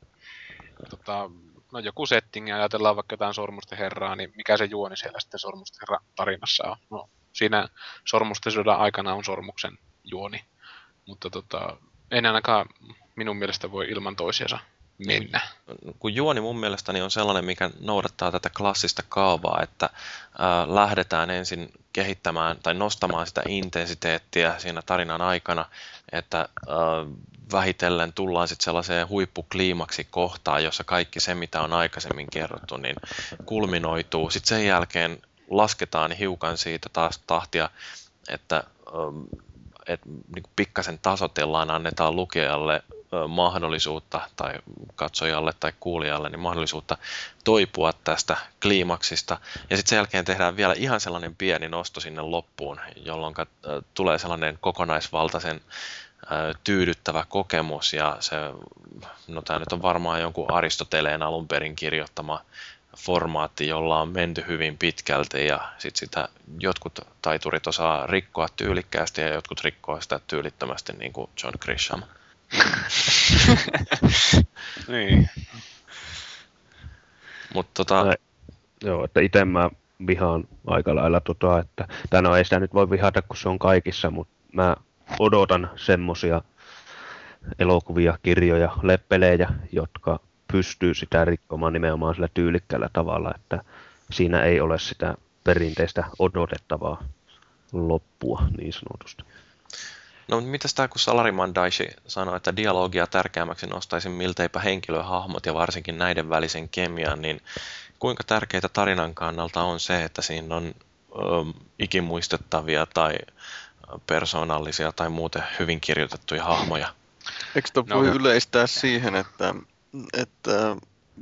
tota, no joku setting, ja ajatellaan vaikka jotain Sormusten herraa, niin mikä se juoni siellä sitten Sormusten herra tarinassa on? No, siinä Sormusten sodan aikana on Sormuksen juoni, mutta tota, en ainakaan minun mielestä voi ilman toisiansa mennä. Kun juoni mun mielestäni on sellainen, mikä noudattaa tätä klassista kaavaa, että ää, lähdetään ensin kehittämään tai nostamaan sitä intensiteettiä siinä tarinan aikana, että vähitellen tullaan sitten sellaiseen huippukliimaksi kohtaan, jossa kaikki se, mitä on aikaisemmin kerrottu, niin kulminoituu. Sitten sen jälkeen lasketaan hiukan siitä taas tahtia, että että niin pikkasen tasotellaan, annetaan lukijalle mahdollisuutta tai katsojalle tai kuulijalle niin mahdollisuutta toipua tästä kliimaksista. Ja sitten sen jälkeen tehdään vielä ihan sellainen pieni nosto sinne loppuun, jolloin tulee sellainen kokonaisvaltaisen tyydyttävä kokemus ja se, no tämä nyt on varmaan jonkun Aristoteleen alun perin kirjoittama formaatti, jolla on menty hyvin pitkälti ja sit sitä jotkut taiturit osaa rikkoa tyylikkäästi ja jotkut rikkoo sitä tyylittömästi niin kuin John Grisham. niin. Mutta tota... No, joo, että itse mä vihaan aika lailla tota, että, tai no ei sitä nyt voi vihata, kun se on kaikissa, mutta mä odotan semmosia elokuvia, kirjoja, leppelejä, jotka pystyy sitä rikkomaan nimenomaan sillä tyylikkällä tavalla, että siinä ei ole sitä perinteistä odotettavaa loppua niin sanotusti. No mutta mitäs tämä, kun Salariman Daishi sanoi, että dialogia tärkeämmäksi nostaisin milteipä henkilöhahmot ja varsinkin näiden välisen kemian, niin kuinka tärkeitä tarinan kannalta on se, että siinä on ö, ikimuistettavia tai persoonallisia tai muuten hyvin kirjoitettuja hahmoja? Eikö no, voi yleistää siihen, että, että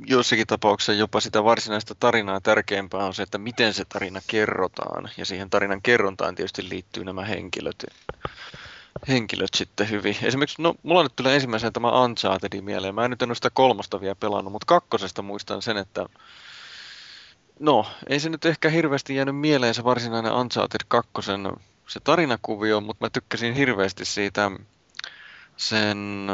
joissakin tapauksissa jopa sitä varsinaista tarinaa tärkeämpää on se, että miten se tarina kerrotaan. Ja siihen tarinan kerrontaan tietysti liittyy nämä henkilöt, henkilöt sitten hyvin. Esimerkiksi, no, mulla nyt tulee ensimmäisenä tämä Unchartedin mieleen. Mä en nyt en ole sitä kolmosta vielä pelannut, mutta kakkosesta muistan sen, että no, ei se nyt ehkä hirveästi jäänyt mieleen se varsinainen Uncharted 2 se tarinakuvio, mutta mä tykkäsin hirveästi siitä sen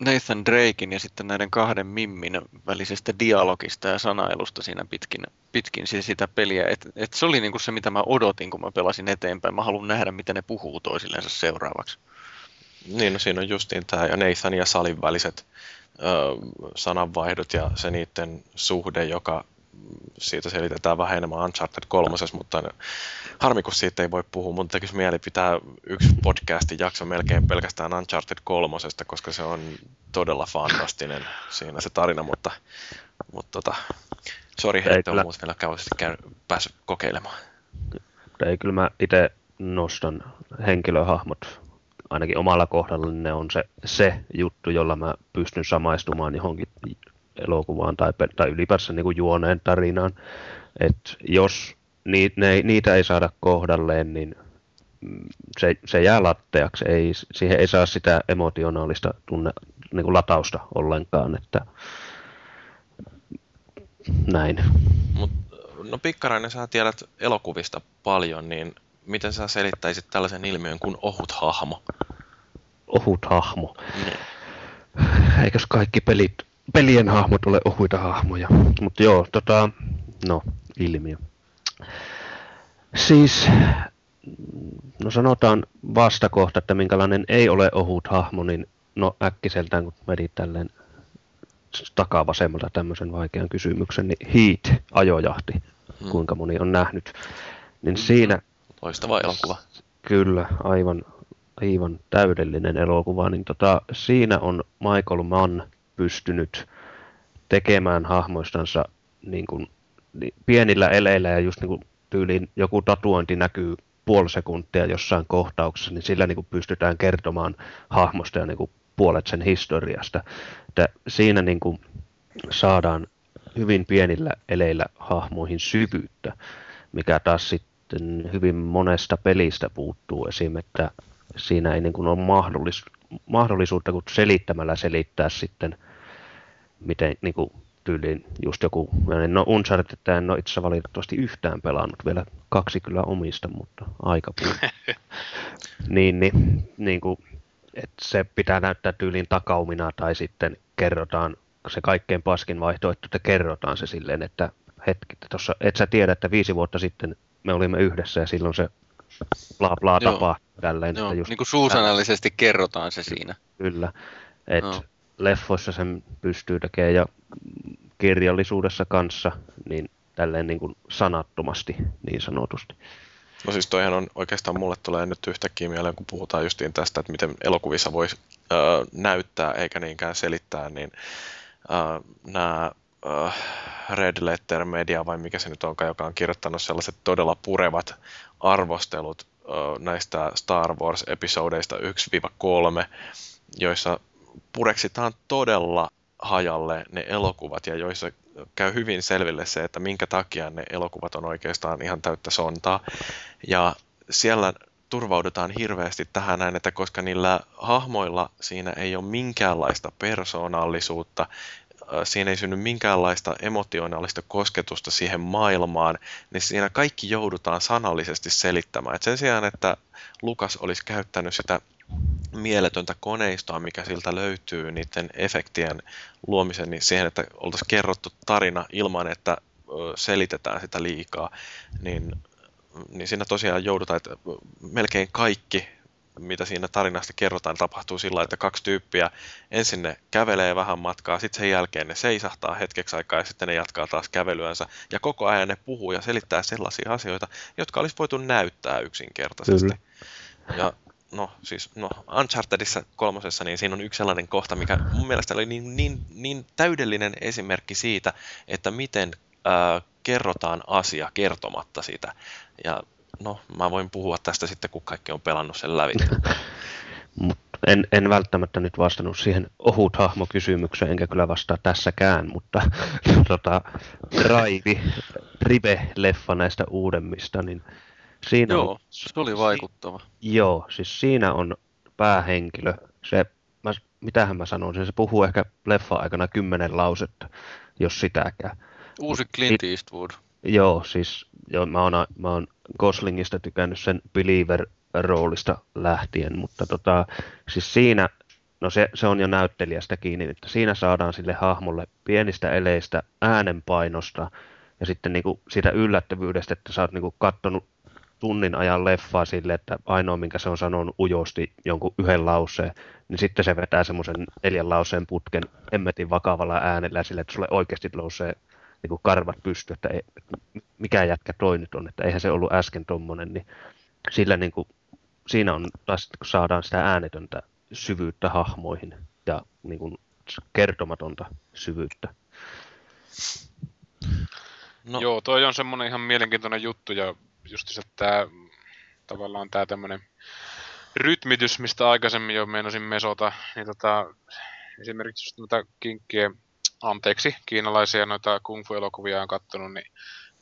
Nathan Drakein ja sitten näiden kahden Mimmin välisestä dialogista ja sanailusta siinä pitkin, pitkin sitä peliä. Et, et se oli niinku se, mitä mä odotin, kun mä pelasin eteenpäin. Mä haluan nähdä, miten ne puhuu toisillensa seuraavaksi. Niin, no siinä on justiin tämä ja Nathan ja Salin väliset ö, sananvaihdot ja se niiden suhde, joka siitä selitetään vähän enemmän Uncharted 3, mutta harmi kun siitä ei voi puhua. Mun tekisi mieli pitää yksi podcastin jakso melkein pelkästään Uncharted 3, koska se on todella fantastinen siinä se tarina, mutta, mutta tota, sori heitä on muuten vielä kauheasti käy, päässyt kokeilemaan. Ei, kyllä mä itse nostan henkilöhahmot ainakin omalla kohdalla niin ne on se, se juttu, jolla mä pystyn samaistumaan johonkin elokuvaan tai, tai ylipäänsä niin kuin juoneen tarinaan. Et jos ni, ne, niitä ei saada kohdalleen, niin se, se jää latteaksi. Ei, siihen ei saa sitä emotionaalista tunne, niin kuin latausta ollenkaan. Että näin. Mut, no Pikkarainen, sä tiedät elokuvista paljon, niin miten sä selittäisit tällaisen ilmiön kuin ohut hahmo? Ohut hahmo. Niin. Eikös kaikki pelit pelien hahmot ole ohuita hahmoja. Mutta joo, tota, no, ilmiö. Siis, no sanotaan vastakohta, että minkälainen ei ole ohut hahmo, niin no äkkiseltään kun vedit tälleen takavasemmalta tämmöisen vaikean kysymyksen, niin Heat, ajojahti, hmm. kuinka moni on nähnyt, niin siinä... Loistava elokuva. Kyllä, aivan, aivan täydellinen elokuva, niin tota, siinä on Michael Mann pystynyt tekemään hahmoistansa niin kuin, niin pienillä eleillä ja just niin kuin tyyliin joku tatuointi näkyy puoli sekuntia jossain kohtauksessa, niin sillä niin kuin pystytään kertomaan hahmosta ja niin kuin puolet sen historiasta. Että siinä niin kuin saadaan hyvin pienillä eleillä hahmoihin syvyyttä, mikä taas sitten hyvin monesta pelistä puuttuu esim. että siinä ei niin kuin ole mahdollis- mahdollisuutta kuin selittämällä selittää sitten miten niin kuin, tyyliin just joku, no Uncharted en ole itse valitettavasti yhtään pelannut, vielä kaksi kyllä omista, mutta aika niin, niin, niin kuin, että se pitää näyttää tyyliin takaumina tai sitten kerrotaan se kaikkein paskin vaihtoehto, että kerrotaan se silleen, että hetki, tuossa, et sä tiedä, että viisi vuotta sitten me olimme yhdessä ja silloin se bla bla tapaa tälleen. Joo, että just, niin kuin suusanallisesti kerrotaan se siinä. Kyllä, että leffoissa sen pystyy tekemään ja kirjallisuudessa kanssa, niin tälleen niin kuin sanattomasti niin sanotusti. No siis toihan on oikeastaan mulle tulee nyt yhtäkkiä mieleen, kun puhutaan justiin tästä, että miten elokuvissa voisi äh, näyttää eikä niinkään selittää, niin äh, nämä Red Letter Media vai mikä se nyt onkaan, joka on kirjoittanut sellaiset todella purevat arvostelut näistä Star Wars-episodeista 1-3, joissa pureksitaan todella hajalle ne elokuvat ja joissa käy hyvin selville se, että minkä takia ne elokuvat on oikeastaan ihan täyttä sontaa. Ja siellä turvaudutaan hirveästi tähän näin, että koska niillä hahmoilla siinä ei ole minkäänlaista persoonallisuutta, siinä ei synny minkäänlaista emotionaalista kosketusta siihen maailmaan, niin siinä kaikki joudutaan sanallisesti selittämään. Et sen sijaan, että Lukas olisi käyttänyt sitä mieletöntä koneistoa, mikä siltä löytyy niiden efektien luomisen niin siihen, että oltaisiin kerrottu tarina ilman, että selitetään sitä liikaa, niin, niin siinä tosiaan joudutaan, että melkein kaikki, mitä siinä tarinasta kerrotaan, tapahtuu sillä että kaksi tyyppiä ensin ne kävelee vähän matkaa, sitten sen jälkeen ne seisahtaa hetkeksi aikaa ja sitten ne jatkaa taas kävelyänsä. Ja koko ajan ne puhuu ja selittää sellaisia asioita, jotka olisi voitu näyttää yksinkertaisesti. Kyllä. Ja no siis no Unchartedissa kolmosessa, niin siinä on yksi sellainen kohta, mikä mun mielestä oli niin, niin, niin täydellinen esimerkki siitä, että miten ää, kerrotaan asia kertomatta sitä. Ja no, mä voin puhua tästä sitten, kun kaikki on pelannut sen läpi. Mut en, en välttämättä nyt vastannut siihen ohut hahmokysymykseen, enkä kyllä vastaa tässäkään, mutta tota, Drive, Rive-leffa näistä uudemmista, niin siinä Joo, on, se oli vaikuttava. Joo, siis siinä on päähenkilö. Se, mä, mitähän mä sanoisin, se puhuu ehkä leffa aikana kymmenen lausetta, jos sitäkään. Uusi Clint Eastwood. Joo, siis joo, mä, oon, mä oon Goslingista tykännyt sen Believer-roolista lähtien, mutta tota, siis siinä, no se, se on jo näyttelijästä kiinni, että siinä saadaan sille hahmolle pienistä eleistä äänenpainosta ja sitten niinku siitä yllättävyydestä, että sä oot niinku kattonut tunnin ajan leffaa sille, että ainoa minkä se on sanonut ujosti jonkun yhden lauseen, niin sitten se vetää semmoisen neljän lauseen putken emmetin vakavalla äänellä sille, että sulle oikeasti nousee niin kuin karvat pysty, että ei, mikä jätkä toi nyt on, että eihän se ollut äsken tommonen, niin sillä niin kuin, siinä on taas, kun saadaan sitä äänetöntä syvyyttä hahmoihin ja niin kuin, kertomatonta syvyyttä. No. Joo, toi on semmoinen ihan mielenkiintoinen juttu ja just se, että tavallaan tämä tämmöinen rytmitys, mistä aikaisemmin jo meinasin mesota, niin tota, esimerkiksi just noita kinkkien, anteeksi, kiinalaisia noita kung fu-elokuvia on kattonut, niin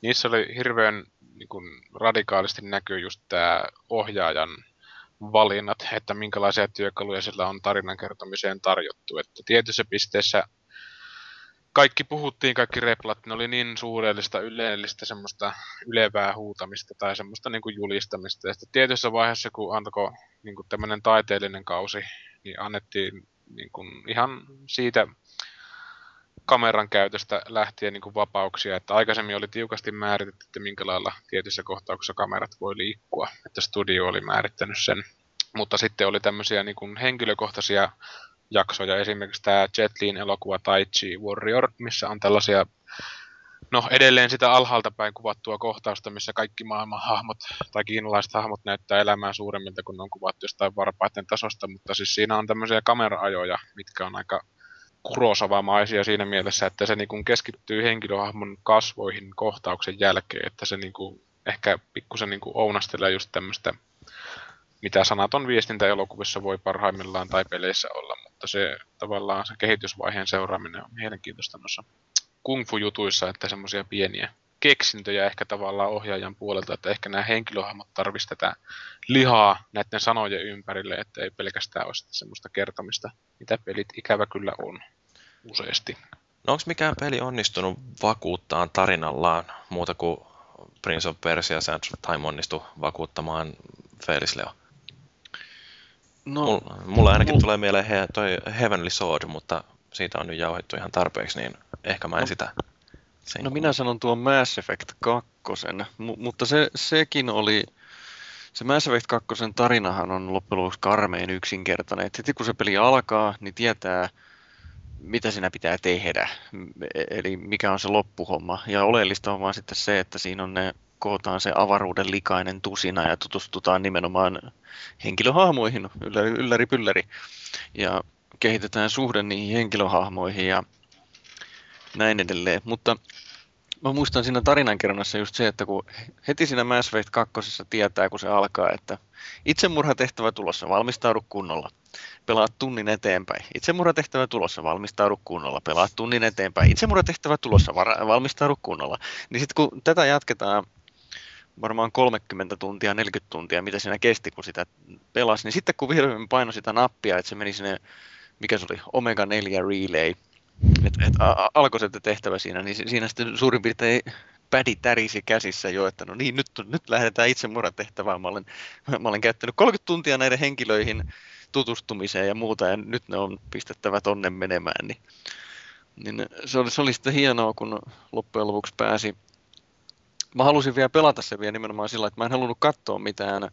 niissä oli hirveän niin kuin, radikaalisti näkyy just tämä ohjaajan valinnat, että minkälaisia työkaluja sillä on tarinan kertomiseen tarjottu. Että tietyissä pisteessä kaikki puhuttiin, kaikki replat, ne oli niin suurellista, yleellistä semmoista ylevää huutamista tai semmoista niin kuin julistamista. Ja sitten tietyssä vaiheessa, kun antako niin kuin tämmöinen taiteellinen kausi, niin annettiin niin kuin ihan siitä kameran käytöstä lähtien niin kuin vapauksia, että aikaisemmin oli tiukasti määritetty, että minkä lailla tietyissä kohtauksissa kamerat voi liikkua, että studio oli määrittänyt sen. Mutta sitten oli tämmöisiä niin kuin henkilökohtaisia jaksoja, esimerkiksi tämä Jet Liin elokuva Tai Chi Warrior, missä on tällaisia no edelleen sitä alhaalta päin kuvattua kohtausta, missä kaikki maailman hahmot tai kiinalaiset hahmot näyttää elämää suuremmilta, kun ne on kuvattu jostain varpaiden tasosta, mutta siis siinä on tämmöisiä kameraajoja, mitkä on aika kurosavamaisia siinä mielessä, että se niin keskittyy henkilöhahmon kasvoihin kohtauksen jälkeen, että se niin kuin, ehkä pikkusen niin ounastelee just tämmöistä, mitä sanaton viestintä elokuvissa voi parhaimmillaan tai peleissä olla, mutta se tavallaan se kehitysvaiheen seuraaminen on mielenkiintoista noissa kung fu-jutuissa, että semmoisia pieniä keksintöjä ehkä tavallaan ohjaajan puolelta, että ehkä nämä henkilöhahmot tarvitsisivat tätä lihaa näiden sanojen ympärille, että ei pelkästään ole semmoista kertomista, mitä pelit ikävä kyllä on useasti. No onko mikään peli onnistunut vakuuttaan tarinallaan muuta kuin Prince of Persia Sands of Time onnistui vakuuttamaan Felis Leo? No, mulla, mulla ainakin mulla... tulee mieleen he, toi Heavenly Sword, mutta siitä on nyt jauhettu ihan tarpeeksi, niin ehkä mä en no, sitä. Sen no minä sanon tuon Mass Effect 2, M- mutta se, sekin oli, se Mass Effect 2 tarinahan on loppujen lopuksi karmeen yksinkertainen. Et heti kun se peli alkaa, niin tietää, mitä siinä pitää tehdä, e-, eli mikä on se loppuhomma. Ja oleellista on vaan sitten se, että siinä on ne kootaan se avaruuden likainen tusina ja tutustutaan nimenomaan henkilöhahmoihin, ylläri, ylläri pylläri. Ja kehitetään suhde niihin henkilöhahmoihin ja näin edelleen. Mutta mä muistan siinä tarinankerronnassa just se, että kun heti siinä Mass Effect 2 tietää, kun se alkaa, että itsemurhatehtävä tulossa, valmistaudu kunnolla. Pelaat tunnin eteenpäin. Itsemurhatehtävä tulossa, valmistaudu kunnolla. Pelaat tunnin eteenpäin. Itsemurhatehtävä tulossa, valmistaudu kunnolla. Niin sitten kun tätä jatketaan varmaan 30 tuntia, 40 tuntia, mitä siinä kesti, kun sitä pelasi, niin sitten kun vihdoin painoi sitä nappia, että se meni sinne, mikä se oli, Omega 4 Relay, että et, alkoi se tehtävä siinä, niin siinä sitten suurin piirtein pädi tärisi käsissä jo, että no niin, nyt, nyt lähdetään itse tehtävään. Mä olen, mä olen käyttänyt 30 tuntia näiden henkilöihin tutustumiseen ja muuta, ja nyt ne on pistettävä tonne menemään. Niin, niin se, oli, se oli sitten hienoa, kun loppujen lopuksi pääsi mä halusin vielä pelata se vielä nimenomaan sillä, että mä en halunnut katsoa mitään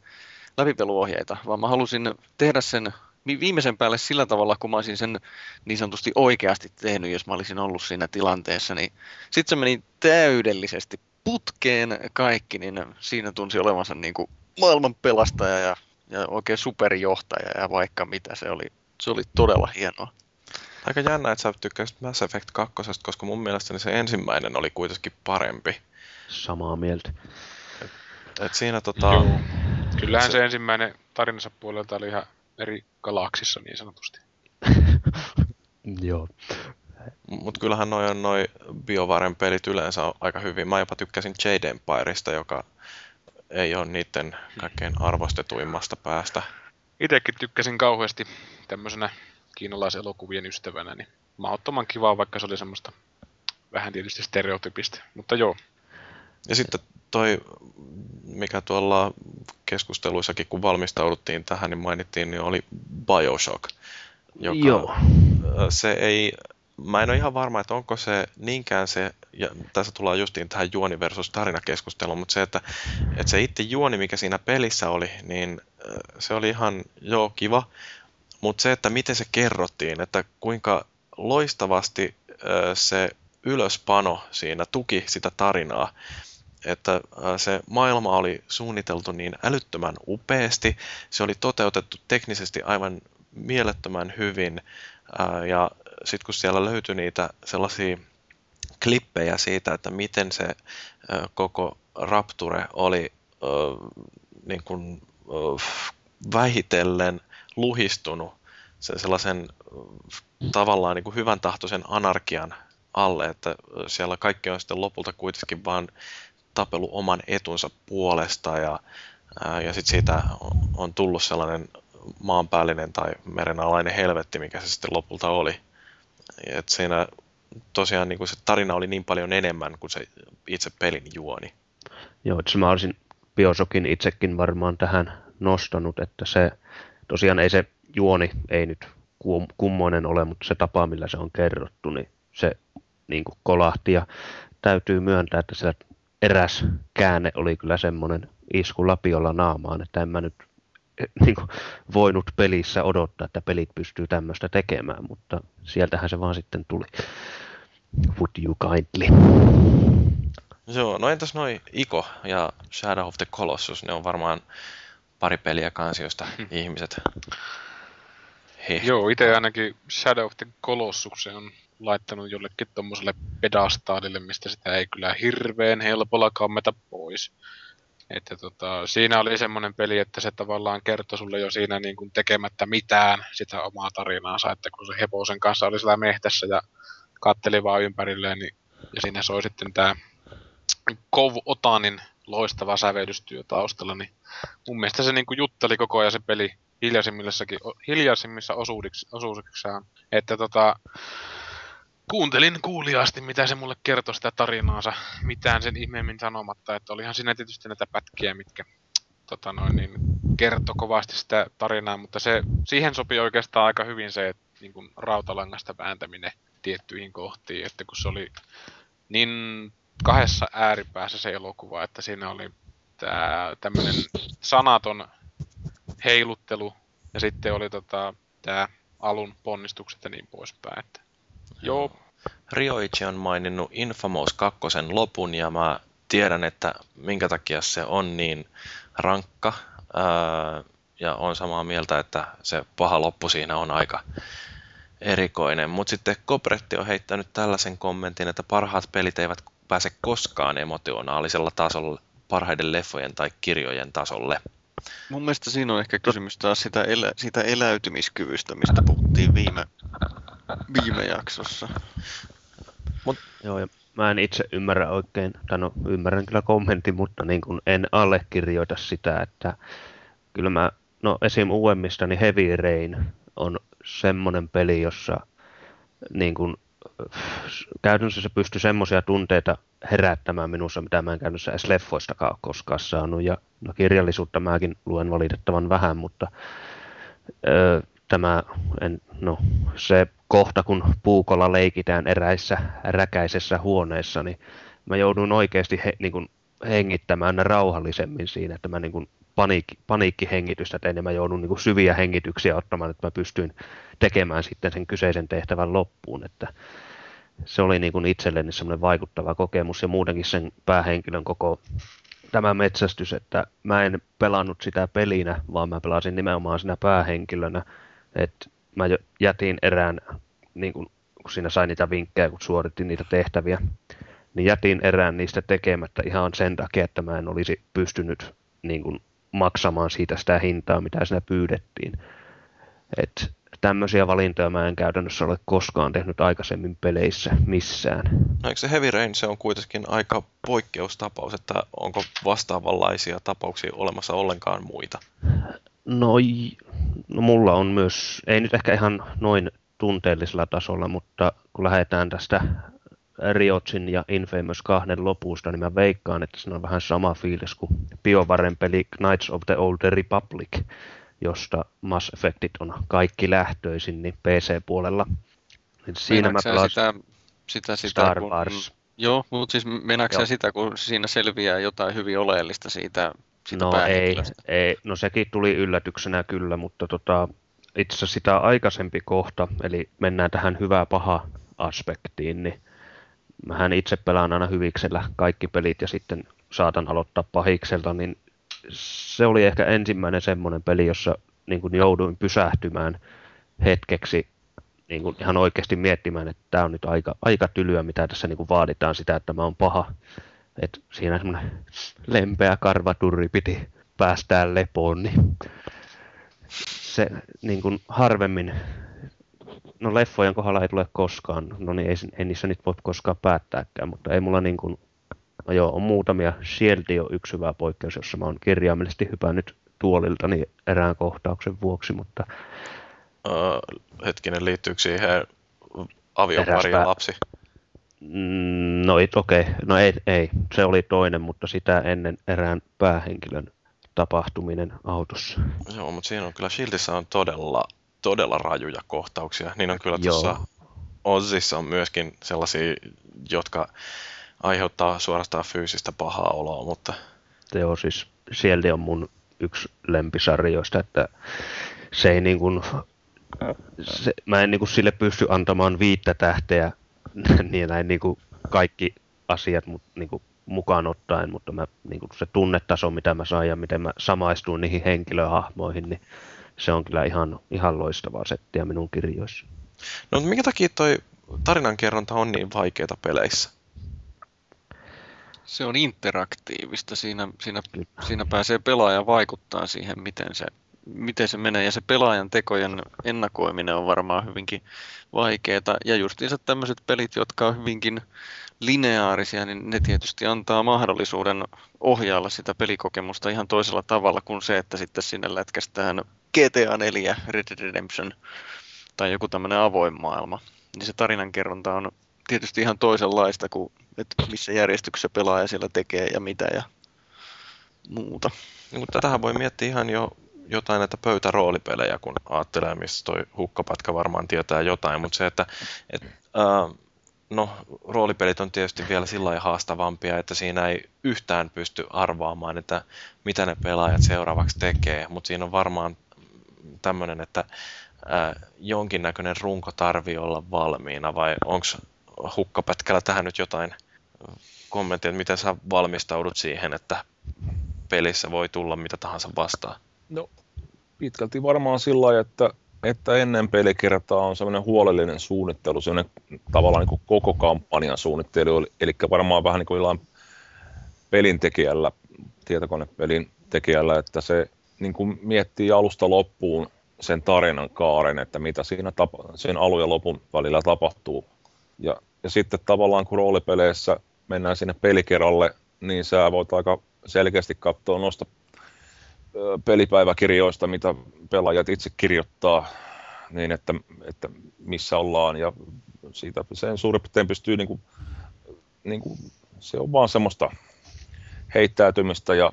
läpipeluohjeita, vaan mä halusin tehdä sen viimeisen päälle sillä tavalla, kun mä olisin sen niin sanotusti oikeasti tehnyt, jos mä olisin ollut siinä tilanteessa, niin sitten se meni täydellisesti putkeen kaikki, niin siinä tunsi olevansa niin kuin maailman pelastaja ja, ja oikein superjohtaja ja vaikka mitä. Se oli, se oli todella hienoa. Aika jännä, että sä tykkäsit Mass Effect 2, koska mun mielestäni se ensimmäinen oli kuitenkin parempi. Samaa mieltä. Et, et siinä tota... Joo. Kyllähän se... se ensimmäinen tarinansa puolelta oli ihan eri galaksissa niin sanotusti. Joo. Mutta kyllähän noin on noi BioVaren pelit yleensä on aika hyvin. Mä jopa tykkäsin Jade Empireista, joka ei ole niiden kaikkein arvostetuimmasta päästä. Itekin tykkäsin kauheasti tämmöisenä kiinalaiselokuvien ystävänä, niin mahdottoman kivaa, vaikka se oli semmoista vähän tietysti stereotypista, mutta joo. Ja sitten toi, mikä tuolla keskusteluissakin, kun valmistauduttiin tähän, niin mainittiin, niin oli Bioshock. Joka, Joo. Se ei, mä en ole ihan varma, että onko se niinkään se, ja tässä tullaan justiin tähän juoni versus tarinakeskusteluun, mutta se, että, että se itse juoni, mikä siinä pelissä oli, niin se oli ihan joo kiva, mutta se, että miten se kerrottiin, että kuinka loistavasti se ylöspano siinä tuki sitä tarinaa, että se maailma oli suunniteltu niin älyttömän upeasti, se oli toteutettu teknisesti aivan mielettömän hyvin ja sitten kun siellä löytyi niitä sellaisia klippejä siitä, että miten se koko Rapture oli niin kuin, vähitellen luhistunut sen sellaisen tavallaan niin kuin hyvän tahtoisen anarkian alle, että siellä kaikki on sitten lopulta kuitenkin vaan tapelu oman etunsa puolesta ja, ja sitten siitä on tullut sellainen maanpäällinen tai merenalainen helvetti, mikä se sitten lopulta oli. Et siinä tosiaan niin kuin se tarina oli niin paljon enemmän kuin se itse pelin juoni. Joo, että mä olisin Biosokin itsekin varmaan tähän nostanut, että se tosiaan ei se juoni ei nyt kummoinen ole, mutta se tapa, millä se on kerrottu, niin se niin kuin kolahti ja täytyy myöntää, että siellä eräs käänne oli kyllä semmoinen isku lapiolla naamaan, että en mä nyt niin kuin, voinut pelissä odottaa, että pelit pystyy tämmöistä tekemään, mutta sieltähän se vaan sitten tuli. Would you kindly? Joo, no entäs noin Iko ja Shadow of the Colossus, ne on varmaan pari peliä kansiosta hmm. ihmiset hehkuttaa. Joo, itse ainakin Shadow of the Colossus on laittanut jollekin tuommoiselle pedastaalille, mistä sitä ei kyllä hirveän helpolla kammeta pois. Että tota, siinä oli semmoinen peli, että se tavallaan kertoi sulle jo siinä niin kuin tekemättä mitään sitä omaa tarinaansa, että kun se hevosen kanssa oli siellä mehtässä ja katteli vaan ympärilleen, niin, ja siinä soi sitten tämä Kov Otanin loistava sävellystyö taustalla, niin mun mielestä se niin kuin jutteli koko ajan se peli hiljaisimmissa osuuksissaan, että tota, kuuntelin kuuliaasti, mitä se mulle kertoi sitä tarinaansa, mitään sen ihmeemmin sanomatta, että olihan siinä tietysti näitä pätkiä, mitkä tota noin, niin, kertoi kovasti sitä tarinaa, mutta se, siihen sopii oikeastaan aika hyvin se, että niin kuin rautalangasta vääntäminen tiettyihin kohtiin, että kun se oli niin kahdessa ääripäässä se elokuva, että siinä oli tämä sanaton heiluttelu ja sitten oli tota, tämä alun ponnistukset ja niin poispäin. Että, joo. Rioichi on maininnut Infamous 2 lopun ja mä tiedän, että minkä takia se on niin rankka ää, ja on samaa mieltä, että se paha loppu siinä on aika erikoinen. Mutta sitten Kopretti on heittänyt tällaisen kommentin, että parhaat pelit eivät pääse koskaan emotionaalisella tasolla parhaiden leffojen tai kirjojen tasolle. Mun mielestä siinä on ehkä kysymys taas sitä, elä, sitä eläytymiskyvystä, mistä puhuttiin viime, viime jaksossa. Mut, joo, ja mä en itse ymmärrä oikein, tai no ymmärrän kyllä kommentin, mutta niin kuin en allekirjoita sitä, että kyllä mä, no esim. uudemmista, niin Heavy Rain on semmoinen peli, jossa niin kuin, käytännössä se pystyy semmoisia tunteita herättämään minussa, mitä mä en käytännössä edes leffoistakaan koskaan saanut. Ja no, kirjallisuutta mäkin luen valitettavan vähän, mutta ö, tämä, en, no, se kohta, kun puukolla leikitään eräissä räkäisessä huoneessa, niin mä joudun oikeasti he, niin kuin hengittämään rauhallisemmin siinä, että mä niin kuin paniikki, paniikkihengitystä tein ja mä joudun niin kuin syviä hengityksiä ottamaan, että mä pystyin tekemään sitten sen kyseisen tehtävän loppuun, että se oli niin kuin itselleni semmoinen vaikuttava kokemus ja muutenkin sen päähenkilön koko tämä metsästys, että mä en pelannut sitä pelinä, vaan mä pelasin nimenomaan siinä päähenkilönä, että mä jätin erään, niin kun, kun siinä sai niitä vinkkejä, kun suoritin niitä tehtäviä, niin jätin erään niistä tekemättä ihan sen takia, että mä en olisi pystynyt niin kun, maksamaan siitä sitä hintaa, mitä siinä pyydettiin. Et tämmöisiä valintoja mä en käytännössä ole koskaan tehnyt aikaisemmin peleissä missään. No eikö se Heavy Rain, se on kuitenkin aika poikkeustapaus, että onko vastaavanlaisia tapauksia olemassa ollenkaan muita? No, no mulla on myös, ei nyt ehkä ihan noin tunteellisella tasolla, mutta kun lähdetään tästä Riotsin ja Infamous kahden lopusta, niin mä veikkaan, että se on vähän sama fiilis kuin BioVaren peli Knights of the Old Republic, josta Mass Effectit on kaikki lähtöisin, niin PC-puolella. Niin siinä mä pelasin sitä, sitä, sitä, Star kun, Wars. Joo, mutta siis mennäänkö sitä, kun siinä selviää jotain hyvin oleellista siitä, siitä No ei, ei, no sekin tuli yllätyksenä kyllä, mutta tota, itse asiassa sitä aikaisempi kohta, eli mennään tähän hyvää paha aspektiin, niin mähän itse pelaan aina hyviksellä kaikki pelit ja sitten saatan aloittaa pahikselta, niin se oli ehkä ensimmäinen semmoinen peli, jossa niin kuin jouduin pysähtymään hetkeksi niin kuin ihan oikeasti miettimään, että tämä on nyt aika, aika tylyä, mitä tässä niin kuin vaaditaan sitä, että mä oon paha. Et siinä semmoinen lempeä karvaturri piti päästään lepoon, niin se niin kuin harvemmin, no leffojen kohdalla ei tule koskaan, no niin ei, ei niissä nyt voi koskaan päättääkään, mutta ei mulla niin kuin No joo, on muutamia. Shieldi on yksi hyvä poikkeus, jossa mä oon kirjaimellisesti hypännyt tuoliltani erään kohtauksen vuoksi, mutta... Uh, hetkinen, liittyykö siihen aviopari ja lapsi? Mm, no okei, okay. no ei, ei, se oli toinen, mutta sitä ennen erään päähenkilön tapahtuminen autossa. Joo, mutta siinä on kyllä Shieldissä on todella, todella rajuja kohtauksia. Niin on kyllä tuossa Ozissa on myöskin sellaisia, jotka aiheuttaa suorastaan fyysistä pahaa oloa, mutta... Joo, siis sieltä on mun yksi lempisarjoista, että se ei niin kuin, se, mä en niin kuin sille pysty antamaan viittä tähteä niin näin niin kuin kaikki asiat mut, niin kuin mukaan ottaen, mutta mä, niin kuin se tunnetaso, mitä mä saan ja miten mä samaistuin niihin henkilöhahmoihin, niin se on kyllä ihan, ihan loistavaa settiä minun kirjoissa. No minkä takia toi tarinankerronta on niin vaikeaa peleissä? Se on interaktiivista. Siinä, siinä, siinä pääsee pelaaja vaikuttaa siihen, miten se, miten se menee. Ja se pelaajan tekojen ennakoiminen on varmaan hyvinkin vaikeaa. Ja justiinsa tämmöiset pelit, jotka on hyvinkin lineaarisia, niin ne tietysti antaa mahdollisuuden ohjailla sitä pelikokemusta ihan toisella tavalla kuin se, että sitten sinne lätkästään GTA 4, Red Dead Redemption tai joku tämmöinen avoin maailma. Niin se tarinankerronta on tietysti ihan toisenlaista kuin että missä järjestyksessä pelaaja siellä tekee ja mitä ja muuta. Niin, tätähän voi miettiä ihan jo jotain näitä pöytäroolipelejä, kun ajattelee, missä toi hukkapätkä varmaan tietää jotain, mutta se, että et, äh, no, roolipelit on tietysti vielä sillä haastavampia, että siinä ei yhtään pysty arvaamaan, että mitä ne pelaajat seuraavaksi tekee, mutta siinä on varmaan tämmöinen, että äh, jonkinnäköinen runko tarvii olla valmiina, vai onko hukkapätkällä tähän nyt jotain kommenttia, että miten sä valmistaudut siihen, että pelissä voi tulla mitä tahansa vastaan? No, pitkälti varmaan sillä että, että ennen pelikertaa on semmoinen huolellinen suunnittelu, semmoinen tavallaan niin kuin koko kampanjan suunnittelu, eli varmaan vähän niin kuin jollain pelintekijällä, tietokonepelin tekijällä, että se niin kuin miettii alusta loppuun sen tarinan kaaren, että mitä siinä tapa, sen alun ja lopun välillä tapahtuu. Ja, ja sitten tavallaan kun roolipeleissä mennään sinne pelikerralle, niin sä voit aika selkeästi katsoa noista pelipäiväkirjoista, mitä pelaajat itse kirjoittaa, niin että, että missä ollaan ja siitä sen suurin piirtein pystyy niin kuin, niin kuin, se on vaan semmoista heittäytymistä ja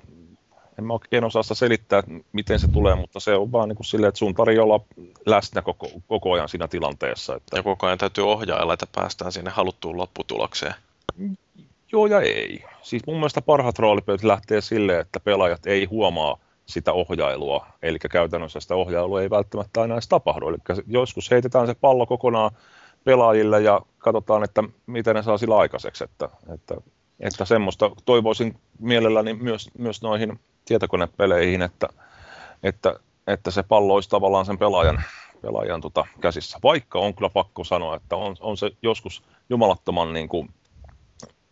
en mä oikein osaa sitä selittää, miten se tulee, mutta se on vaan niin kuin silleen, että sun tarjoaa olla läsnä koko, koko ajan siinä tilanteessa. Että... Ja koko ajan täytyy ohjailla, että päästään sinne haluttuun lopputulokseen. Joo ja ei. Siis mun mielestä parhaat roolipelit lähtee silleen, että pelaajat ei huomaa sitä ohjailua, eli käytännössä sitä ohjailua ei välttämättä aina edes tapahdu. Eli joskus heitetään se pallo kokonaan pelaajille ja katsotaan, että miten ne saa sillä aikaiseksi. Että, että että semmoista toivoisin mielelläni myös, myös noihin tietokonepeleihin, että, että, että se pallo olisi tavallaan sen pelaajan, pelaajan tota käsissä. Vaikka on kyllä pakko sanoa, että on, on se joskus jumalattoman niin kuin,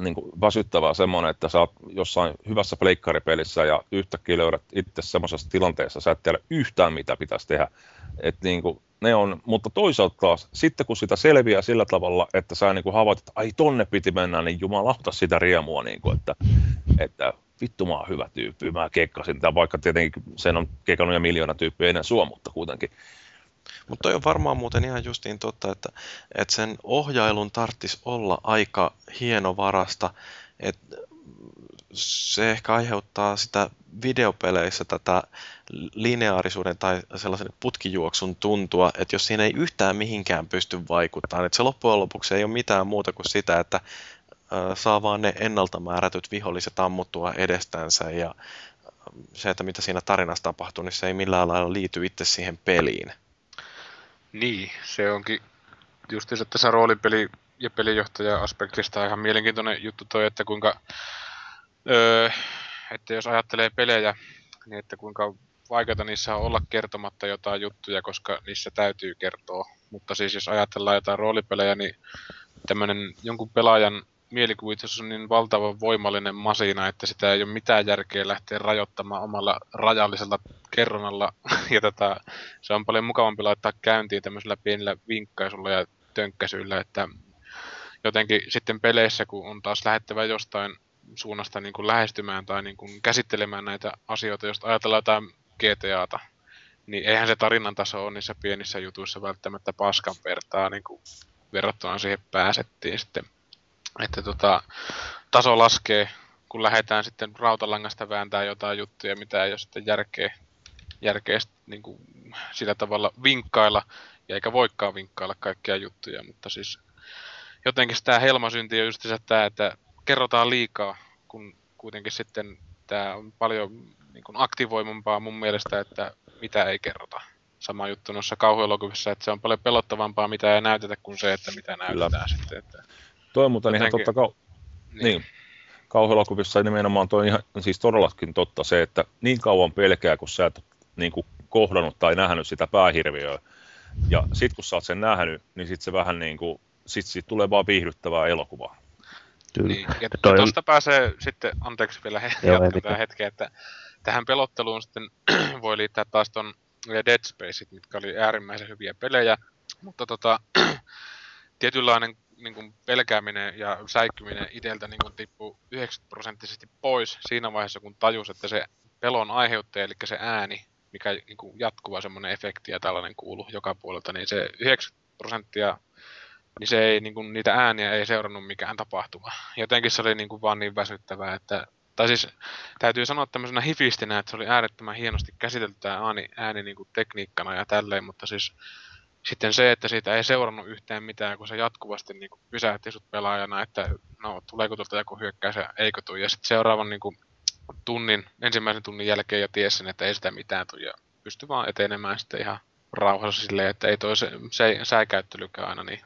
niin kuin väsyttävää semmoinen, että sä oot jossain hyvässä pleikkaripelissä ja yhtäkkiä löydät itse semmoisessa tilanteessa, sä et tiedä yhtään mitä pitäisi tehdä. Et niin kuin, ne on, mutta toisaalta taas, sitten kun sitä selviää sillä tavalla, että sä niin kuin että ai tonne piti mennä, niin jumalauta sitä riemua, niin kuin, että, että vittu mä oon hyvä tyyppi, mä keikkasin tämän, vaikka tietenkin sen on keikannut ja miljoona tyyppiä ennen sua, mutta kuitenkin. Mutta toi on varmaan muuten ihan justiin totta, että, että sen ohjailun tarttis olla aika hienovarasta, että se ehkä aiheuttaa sitä videopeleissä tätä lineaarisuuden tai sellaisen putkijuoksun tuntua, että jos siinä ei yhtään mihinkään pysty vaikuttamaan, että se loppujen lopuksi ei ole mitään muuta kuin sitä, että saa vaan ne ennalta määrätyt viholliset ammuttua edestänsä ja se, että mitä siinä tarinassa tapahtuu, niin se ei millään lailla liity itse siihen peliin. Niin, se onkin just tässä roolipeli- ja pelijohtaja-aspektista ihan mielenkiintoinen juttu toi, että kuinka, öö, että jos ajattelee pelejä, niin että kuinka vaikeaa niissä on olla kertomatta jotain juttuja, koska niissä täytyy kertoa. Mutta siis jos ajatellaan jotain roolipelejä, niin tämmöinen jonkun pelaajan mielikuvitus on niin valtavan voimallinen masina, että sitä ei ole mitään järkeä lähteä rajoittamaan omalla rajallisella kerronnalla. Ja tätä, se on paljon mukavampi laittaa käyntiin tämmöisellä pienellä vinkkaisulla ja tönkkäisyllä, että jotenkin sitten peleissä, kun on taas lähettävä jostain suunnasta niin kuin lähestymään tai niin kuin käsittelemään näitä asioita, jos ajatellaan jotain GTAta, niin eihän se tarinan taso ole niissä pienissä jutuissa välttämättä paskan vertaa niin kuin verrattuna siihen pääsettiin sitten että tota, taso laskee, kun lähdetään sitten rautalangasta vääntää jotain juttuja, mitä ei ole sitten järkeä, järkeä niin kuin sillä tavalla vinkkailla, ja eikä voikaan vinkkailla kaikkia juttuja, mutta siis jotenkin tämä helmasynti on just se, että, että kerrotaan liikaa, kun kuitenkin sitten tämä on paljon niin kuin aktivoimampaa mun mielestä, että mitä ei kerrota. Sama juttu noissa kauhuelokuvissa, että se on paljon pelottavampaa, mitä ei näytetä, kuin se, että mitä näytetään Kyllä. sitten. Että Toi on muuten ihan totta kau... niin. niin. Kauhuelokuvissa nimenomaan toi ihan, siis todellakin totta se, että niin kauan pelkää, kun sä et niin kuin kohdannut tai nähnyt sitä päähirviöä. Ja sit kun sä oot sen nähnyt, niin sit se vähän niin kuin, sit siitä tulee vaan viihdyttävää elokuvaa. Kyllä. Niin, ja, ja tuosta pääsee sitten, anteeksi vielä jatketaan hetken, että tähän pelotteluun sitten voi liittää taas ton Dead Spaceit, mitkä oli äärimmäisen hyviä pelejä, mutta tota, tietynlainen niin kuin pelkääminen ja säikkyminen itseltä niin kuin tippui 90 prosenttisesti pois siinä vaiheessa, kun tajus, että se pelon aiheuttaja, eli se ääni, mikä niin kuin jatkuva semmoinen efekti ja tällainen kuulu joka puolelta, niin se 90 prosenttia, niin se ei, niin kuin, niitä ääniä ei seurannut mikään tapahtuma. Jotenkin se oli niin kuin vaan niin väsyttävää, että tai siis täytyy sanoa tämmöisenä hifistinä, että se oli äärettömän hienosti käsitelty tämä ääni, ääni niin kuin tekniikkana ja tälleen, mutta siis sitten se, että siitä ei seurannut yhtään mitään, kun se jatkuvasti niin kuin pysäytti sut pelaajana, että no, tuleeko tuolta joku hyökkäys ja eikö tule. Ja sitten seuraavan niin kuin, tunnin, ensimmäisen tunnin jälkeen ja tiesin, että ei sitä mitään tule ja pystyi vaan etenemään sitten ihan rauhassa silleen, että ei toi se, se säikäyttelykään aina niin.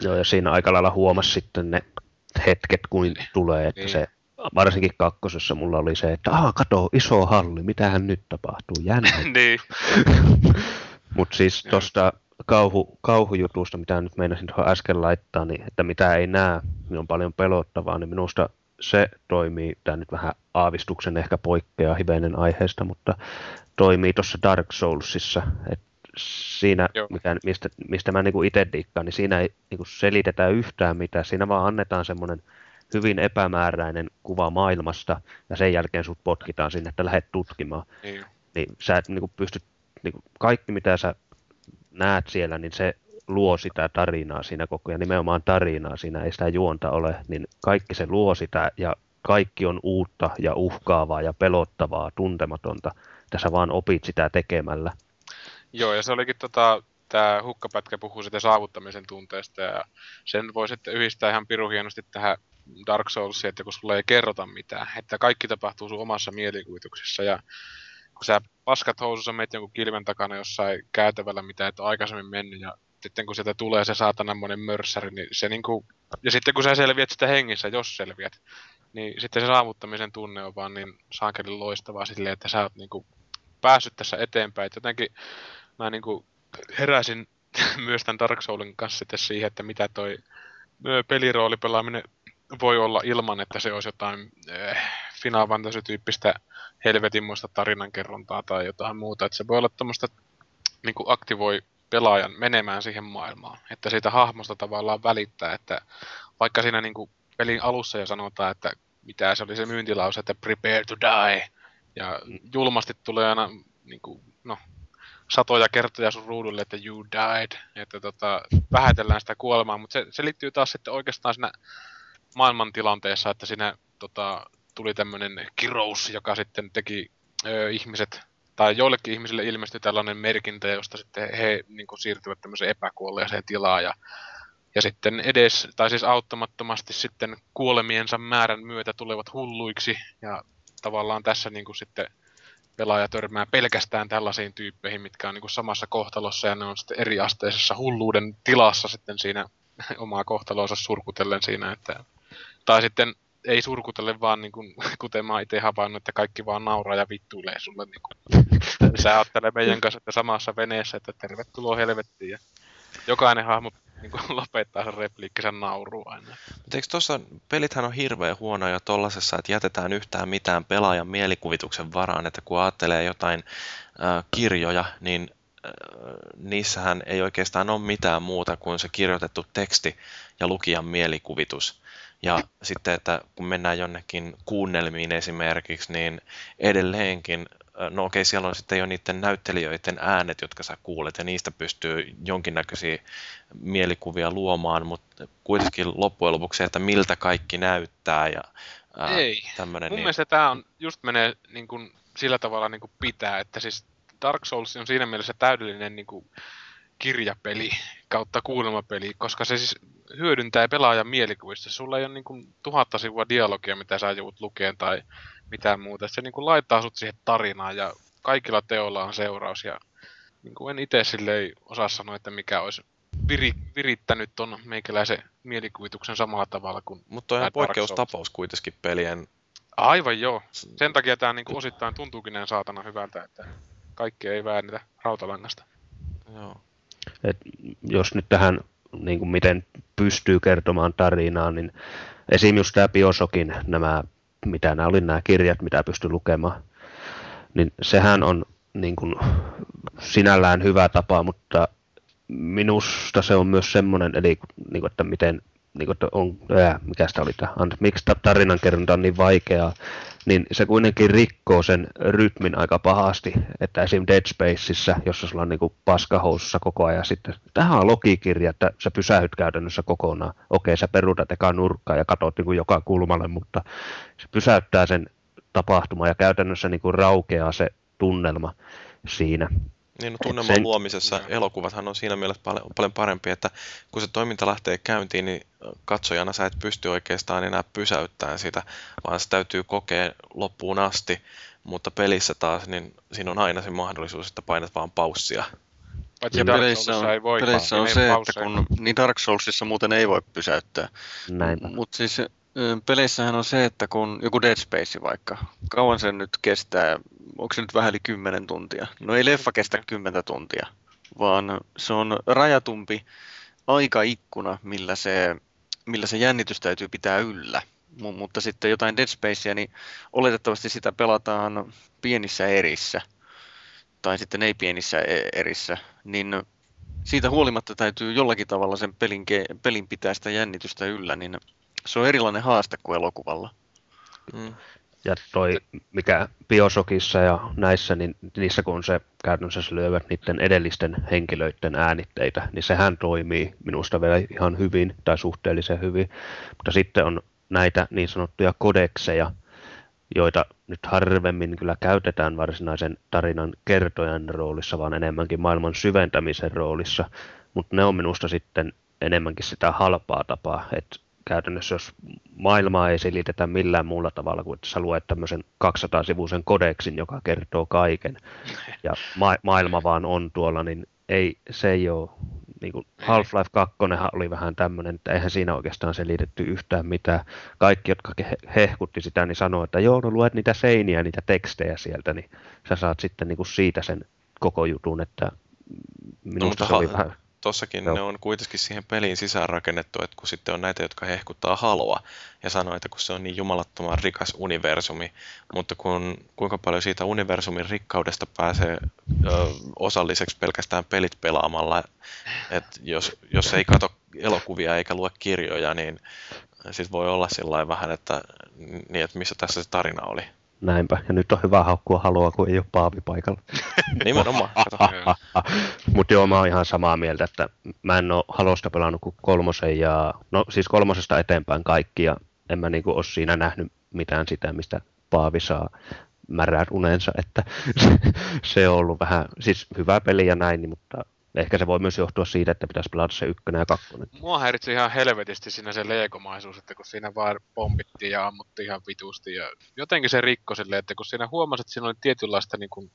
Joo, ja siinä aika lailla huomasi sitten ne hetket, kun niin. tulee, että niin. se varsinkin kakkosessa mulla oli se, että aah, kato, iso halli, mitähän nyt tapahtuu, jännä. niin. Mutta siis tuosta kauhu, kauhujutusta, mitä nyt meinasin tuohon äsken laittaa, niin että mitä ei näe, niin on paljon pelottavaa, niin minusta se toimii, tämä nyt vähän aavistuksen ehkä poikkeaa hivenen aiheesta, mutta toimii tuossa Dark Soulsissa, että siinä, mikä, mistä, mistä mä niin itse dikkaan, niin siinä ei niin selitetä yhtään mitään, siinä vaan annetaan semmoinen hyvin epämääräinen kuva maailmasta, ja sen jälkeen sut potkitaan sinne, että lähdet tutkimaan. Niin, niin sä et niin pysty, niin kaikki mitä sä näet siellä, niin se luo sitä tarinaa siinä koko ajan, nimenomaan tarinaa, siinä ei sitä juonta ole, niin kaikki se luo sitä ja kaikki on uutta ja uhkaavaa ja pelottavaa, tuntematonta. Tässä vaan opit sitä tekemällä. Joo, ja se olikin tota, tämä hukkapätkä puhuu sitä saavuttamisen tunteesta ja sen voi sitten yhdistää ihan piru hienosti tähän Dark Soulsiin, että kun sulle ei kerrota mitään, että kaikki tapahtuu sun omassa mielikuvituksessa ja kun sä paskat housussa meet jonkun kilven takana jossain käytävällä, mitä et ole aikaisemmin mennyt, ja sitten kun sieltä tulee se saatanamoinen mörssäri, niin se niinku, ja sitten kun sä selviät sitä hengissä, jos selviät, niin sitten se saavuttamisen tunne on vaan niin saakelin loistavaa silleen, että sä oot niinku päässyt tässä eteenpäin. Et jotenkin mä niinku heräsin myös tämän Dark Soulin kanssa sitten siihen, että mitä toi peliroolipelaaminen voi olla ilman, että se olisi jotain äh, Final Fantasy-tyyppistä helvetinmoista tarinankerrontaa tai jotain muuta. Että se voi olla tämmöistä niin aktivoi pelaajan menemään siihen maailmaan. Että siitä hahmosta tavallaan välittää, että vaikka siinä niin kuin pelin alussa jo sanotaan, että mitä se oli se myyntilause, että prepare to die. Ja julmasti tulee aina niin kuin, no, satoja kertoja sun ruudulle, että you died. Että tota, vähätellään sitä kuolemaa, mutta se, se liittyy taas sitten oikeastaan siinä maailmantilanteessa, että siinä tota, tuli tämmöinen kirous, joka sitten teki ö, ihmiset, tai joillekin ihmisille ilmestyi tällainen merkintä, josta sitten he niin kuin, siirtyvät tämmöiseen epäkuolleeseen tilaan, ja, ja sitten edes, tai siis auttamattomasti sitten kuolemiensa määrän myötä tulevat hulluiksi, ja tavallaan tässä niin kuin, sitten pelaaja törmää pelkästään tällaisiin tyyppeihin, mitkä on niin kuin samassa kohtalossa, ja ne on sitten eriasteisessa hulluuden tilassa sitten siinä omaa kohtalonsa surkutellen siinä, että tai sitten ei surkutelle vaan niin kuin, kuten mä itse havainnut, että kaikki vaan nauraa ja vittuilee sulle. Niin kuin. Sä ajattelee meidän kanssa, että samassa veneessä, että tervetuloa helvettiin. Ja jokainen hahmo niin kuin, lopettaa sen repliikkinsä naurua aina. Mutta eikö tuossa, pelithän on hirveän huonoja tollasessa, että jätetään yhtään mitään pelaajan mielikuvituksen varaan, että kun ajattelee jotain äh, kirjoja, niin äh, niissähän ei oikeastaan ole mitään muuta kuin se kirjoitettu teksti ja lukijan mielikuvitus. Ja sitten, että kun mennään jonnekin kuunnelmiin esimerkiksi, niin edelleenkin, no okei, siellä on sitten jo niiden näyttelijöiden äänet, jotka sä kuulet, ja niistä pystyy jonkinnäköisiä mielikuvia luomaan, mutta kuitenkin loppujen lopuksi että miltä kaikki näyttää ja ää, Ei. tämmönen, Mun niin... mielestä tämä on, just menee niin kuin, sillä tavalla niin kuin pitää, että siis Dark Souls on siinä mielessä täydellinen niin kuin, kirjapeli kautta kuulemapeli, koska se siis hyödyntää pelaajan mielikuvista. Sulla ei ole niin kuin tuhatta sivua dialogia, mitä sä joudut lukeen tai mitään muuta. Se niin kuin laittaa sut siihen tarinaan ja kaikilla teolla on seuraus. Ja niin kuin en itse silleen osaa sanoa, että mikä olisi viri, virittänyt ton meikäläisen mielikuvituksen samalla tavalla kuin Mutta on poikkeustapaus kuitenkin pelien. Aivan joo. Sen takia tämä niin osittain tuntuukin näin saatana hyvältä, että kaikki ei väännetä rautalangasta. Joo. Et jos nyt tähän niin kuin miten pystyy kertomaan tarinaa, niin esim. just tämä Biosokin nämä, mitä nämä oli nämä kirjat, mitä pystyy lukemaan, niin sehän on niin kuin, sinällään hyvä tapa, mutta minusta se on myös semmoinen, eli niin kuin, että miten niin kuin, on, ää, mikä sitä oli, tämä, miksi tarinankerronta on niin vaikeaa, niin se kuitenkin rikkoo sen rytmin aika pahasti, että esim. Dead Spaceissa, jossa sulla on niin paskahousussa koko ajan sitten, tähän on logikirja, että sä pysähyt käytännössä kokonaan. Okei, sä peruutat eka nurkkaa ja katsot niin joka kulmalle, mutta se pysäyttää sen tapahtuma ja käytännössä niin kuin raukeaa se tunnelma siinä. Niin, no, tunnelman sen... luomisessa elokuvathan on siinä mielessä paljon, paljon parempi, että kun se toiminta lähtee käyntiin, niin katsojana sä et pysty oikeastaan enää pysäyttämään sitä, vaan se täytyy kokea loppuun asti, mutta pelissä taas, niin siinä on aina se mahdollisuus, että painat vaan paussia. Paitsi ja peleissä on, ei voi peleissä on se, että kun niin Dark Soulsissa muuten ei voi pysäyttää. Mutta siis peleissähän on se, että kun joku Dead Space vaikka, kauan sen nyt kestää, onko se nyt vähän yli 10 tuntia? No ei leffa kestä 10 tuntia, vaan se on rajatumpi aikaikkuna, millä se, millä se jännitys täytyy pitää yllä. M- mutta sitten jotain Dead Spacea, niin oletettavasti sitä pelataan pienissä erissä, tai sitten ei pienissä e-, erissä, niin siitä huolimatta täytyy jollakin tavalla sen pelin, pelin pitää sitä jännitystä yllä, niin se on erilainen haaste kuin elokuvalla. Mm. Ja toi, mikä Biosokissa ja näissä, niin niissä kun se käytännössä lyövät niiden edellisten henkilöiden äänitteitä, niin sehän toimii minusta vielä ihan hyvin tai suhteellisen hyvin. Mutta sitten on näitä niin sanottuja kodekseja, joita nyt harvemmin kyllä käytetään varsinaisen tarinan kertojan roolissa, vaan enemmänkin maailman syventämisen roolissa. Mutta ne on minusta sitten enemmänkin sitä halpaa tapaa, että käytännössä jos maailmaa ei selitetä millään muulla tavalla kuin että sä luet tämmöisen 200-sivuisen kodeksin, joka kertoo kaiken, ja ma- maailma vaan on tuolla, niin ei, se ei ole niin kuin Half-Life 2 oli vähän tämmöinen, että eihän siinä oikeastaan selitetty yhtään mitään. Kaikki, jotka hehkutti sitä, niin sanoi, että joo, no luet niitä seiniä, niitä tekstejä sieltä, niin sä saat sitten niin kuin siitä sen koko jutun, että minusta no, se oli vähän tossakin Joo. ne on kuitenkin siihen peliin sisään rakennettu, että kun sitten on näitä, jotka hehkuttaa haloa ja sanoo, että kun se on niin jumalattoman rikas universumi, mutta kun, kuinka paljon siitä universumin rikkaudesta pääsee ö, osalliseksi pelkästään pelit pelaamalla, että jos, jos ei katso elokuvia eikä lue kirjoja, niin sitten voi olla sillä vähän, että, niin, että missä tässä se tarina oli. Näinpä. Ja nyt on hyvä haukkua halua, kun ei ole Paavi paikalla. Nimenomaan. Mutta joo, mä oon ihan samaa mieltä, että mä en ole Halosta pelannut kuin kolmosen ja, no siis kolmosesta eteenpäin kaikki ja en mä niinku ole siinä nähnyt mitään sitä, mistä Paavi saa märät unensa, että se on ollut vähän, siis hyvä peli ja näin, mutta Ehkä se voi myös johtua siitä, että pitäisi pelata se ykkönen ja kakkonen. Mua häiritsi ihan helvetisti siinä se leekomaisuus, että kun siinä vaan pompittiin ja ammuttiin ihan vitusti. Ja jotenkin se rikko silleen, että kun siinä huomasi, että siinä oli tietynlaista niin kuin,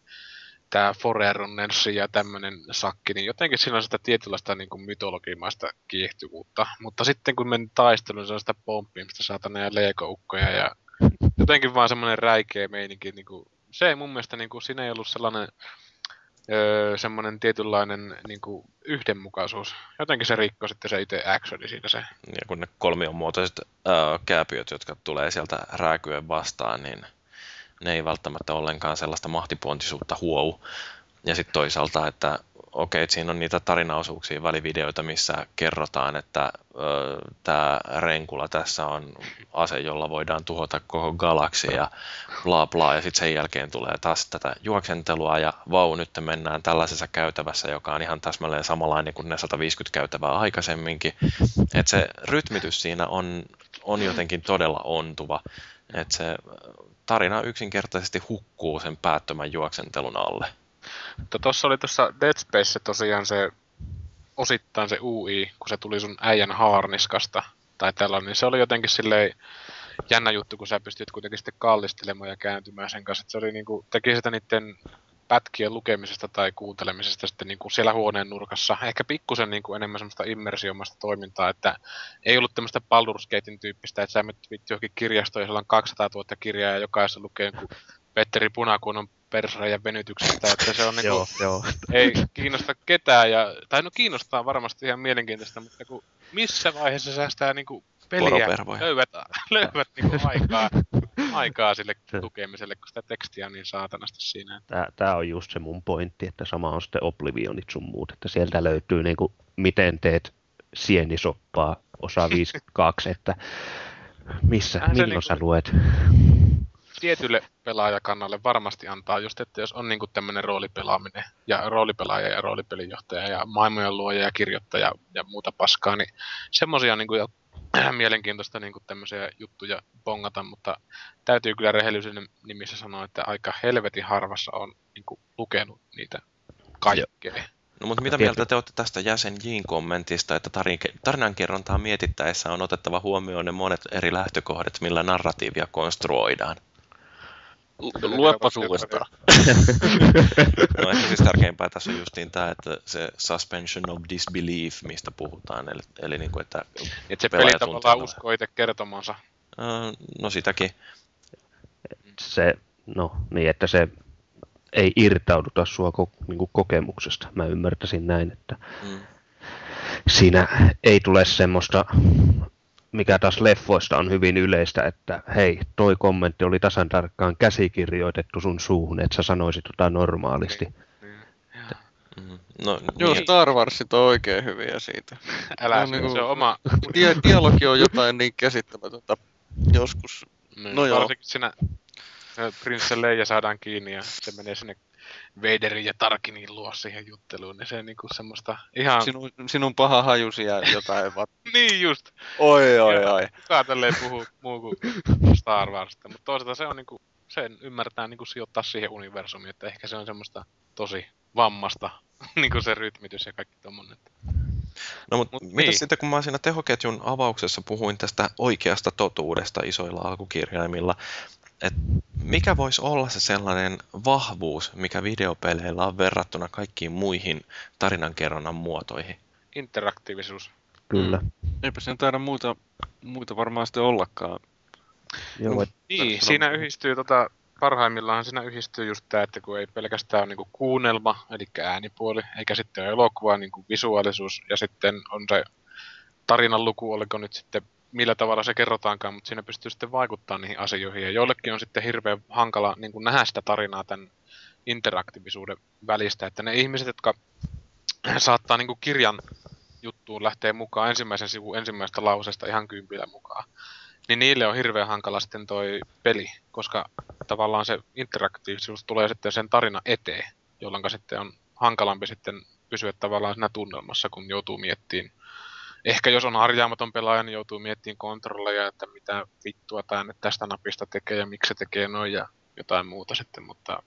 tämä Forerunnersi ja tämmöinen sakki, niin jotenkin siinä on sitä tietynlaista niin kuin mytologimaista kiehtyvuutta. Mutta sitten kun meni taisteluun, se on sitä pomppimista, saatana ja leekoukkoja ja jotenkin vaan semmoinen räikeä meininki. Niin kuin, se ei mun mielestä, niin kuin, siinä ei ollut sellainen öö, semmoinen tietynlainen niin kuin yhdenmukaisuus. Jotenkin se rikko sitten se itse actioni siinä se. Ja kun ne kolmionmuotoiset öö, kääpiöt, jotka tulee sieltä rääkyen vastaan, niin ne ei välttämättä ollenkaan sellaista mahtipuontisuutta huou. Ja sitten toisaalta, että okei, okay, siinä on niitä tarinaosuuksia, välivideoita, missä kerrotaan, että tämä Renkula tässä on ase, jolla voidaan tuhota koko galaksi ja bla bla, ja sitten sen jälkeen tulee taas tätä juoksentelua, ja vau, nyt mennään tällaisessa käytävässä, joka on ihan täsmälleen samanlainen kuin ne 150 käytävää aikaisemminkin. Että se rytmitys siinä on, on jotenkin todella ontuva, että se tarina yksinkertaisesti hukkuu sen päättömän juoksentelun alle. Tuossa oli tuossa Dead Space tosiaan se osittain se UI, kun se tuli sun äijän haarniskasta tai tällainen, niin se oli jotenkin silleen jännä juttu, kun sä pystyt kuitenkin sitten kallistelemaan ja kääntymään sen kanssa. Että se oli niinku, teki sitä niiden pätkien lukemisesta tai kuuntelemisesta sitten niin kuin siellä huoneen nurkassa. Ehkä pikkusen niin kuin enemmän semmoista immersiomasta toimintaa, että ei ollut tämmöistä Baldur's tyyppistä, että sä menet johonkin kirjastoon ja siellä on 200 000 kirjaa ja jokaisessa lukee joku Petteri Punakuonon persrajan venytyksestä, että se on niinku, joo, joo. ei kiinnosta ketään, ja, tai no kiinnostaa varmasti ihan mielenkiintoista, mutta kun missä vaiheessa sä sitä niinku peliä löydät, löydät niinku aikaa, aikaa sille tukemiselle, kun sitä tekstiä on niin saatanasti siinä. Tää, tää on just se mun pointti, että sama on sitten Oblivionit sun muut, että sieltä löytyy niinku, miten teet sienisoppaa osa 52, että missä, milloin niinku, sä luet? Tietylle pelaajakannalle varmasti antaa just, että jos on niinku tämmöinen roolipelaaminen ja roolipelaaja ja roolipelijohtaja ja maailmojen luoja ja kirjoittaja ja muuta paskaa, niin semmoisia niinku jo mielenkiintoista niinku tämmöisiä juttuja bongata, mutta täytyy kyllä rehellisyyden nimissä sanoa, että aika helvetin harvassa on niinku lukenut niitä kaikkea. No mutta mitä mieltä te olette tästä jäsen Jin kommentista, että tarinankerrontaa mietittäessä on otettava huomioon ne monet eri lähtökohdat, millä narratiivia konstruoidaan? Luepa uudestaan. no ehkä siis tärkeimpää tässä on justiin tämä, että se suspension of disbelief, mistä puhutaan. Eli, eli niin kuin, että Et se peli tavallaan uskoo itse kertomansa. no sitäkin. Se, no niin, että se ei irtauduta sua ko, niin kuin kokemuksesta. Mä ymmärtäisin näin, että mm. siinä ei tule semmoista mikä taas leffoista on hyvin yleistä, että hei, toi kommentti oli tasan tarkkaan käsikirjoitettu sun suuhun, että sä sanoisit tota normaalisti. No, Joo, niin. Star Warsit on oikein hyviä siitä. Älä, se, niinku, se on oma... Dia- dialogi on jotain niin käsittämätöntä joskus. Niin, no joo. Varsinkin siinä Prince Leija saadaan kiinni ja se menee sinne Vaderin ja Tarkinin luo siihen jutteluun, niin se on niinku semmoista ihan... Sinun, sinun paha hajusi ja jotain va... niin just. Oi, oi, oi. Kuka tälleen puhuu muu kuin Star Warsista, mutta toisaalta se on niinku, sen ymmärtää niinku sijoittaa siihen universumiin, että ehkä se on semmoista tosi vammasta, niinku se rytmitys ja kaikki tommonen. No mutta Mut, mitä niin. sitten, kun mä siinä tehoketjun avauksessa puhuin tästä oikeasta totuudesta isoilla alkukirjaimilla, että mikä voisi olla se sellainen vahvuus, mikä videopeleillä on verrattuna kaikkiin muihin tarinankerronnan muotoihin? interaktiivisuus. Kyllä. Eipä sen taida muita, muita varmaan sitten ollakaan. Joo, et, Niin, siinä yhdistyy tota, parhaimmillaan siinä yhdistyy just tämä, että kun ei pelkästään ole niinku kuunnelma, eli äänipuoli, eikä sitten ole elokuva, niinku visuaalisuus, ja sitten on se tarinan luku, oliko nyt sitten millä tavalla se kerrotaankaan, mutta siinä pystyy sitten vaikuttamaan niihin asioihin, ja joillekin on sitten hirveän hankala niin kuin nähdä sitä tarinaa tämän interaktiivisuuden välistä, että ne ihmiset, jotka saattaa niin kuin kirjan juttuun lähteä mukaan ensimmäisen sivun ensimmäisestä lauseesta ihan kympillä mukaan, niin niille on hirveän hankala sitten toi peli, koska tavallaan se interaktiivisuus tulee sitten sen tarina eteen, jolloin sitten on hankalampi sitten pysyä tavallaan siinä tunnelmassa, kun joutuu miettimään. Ehkä jos on harjaamaton pelaaja, niin joutuu miettimään kontrolleja, että mitä vittua tämä nyt tästä napista tekee ja miksi se tekee noin ja jotain muuta sitten, mutta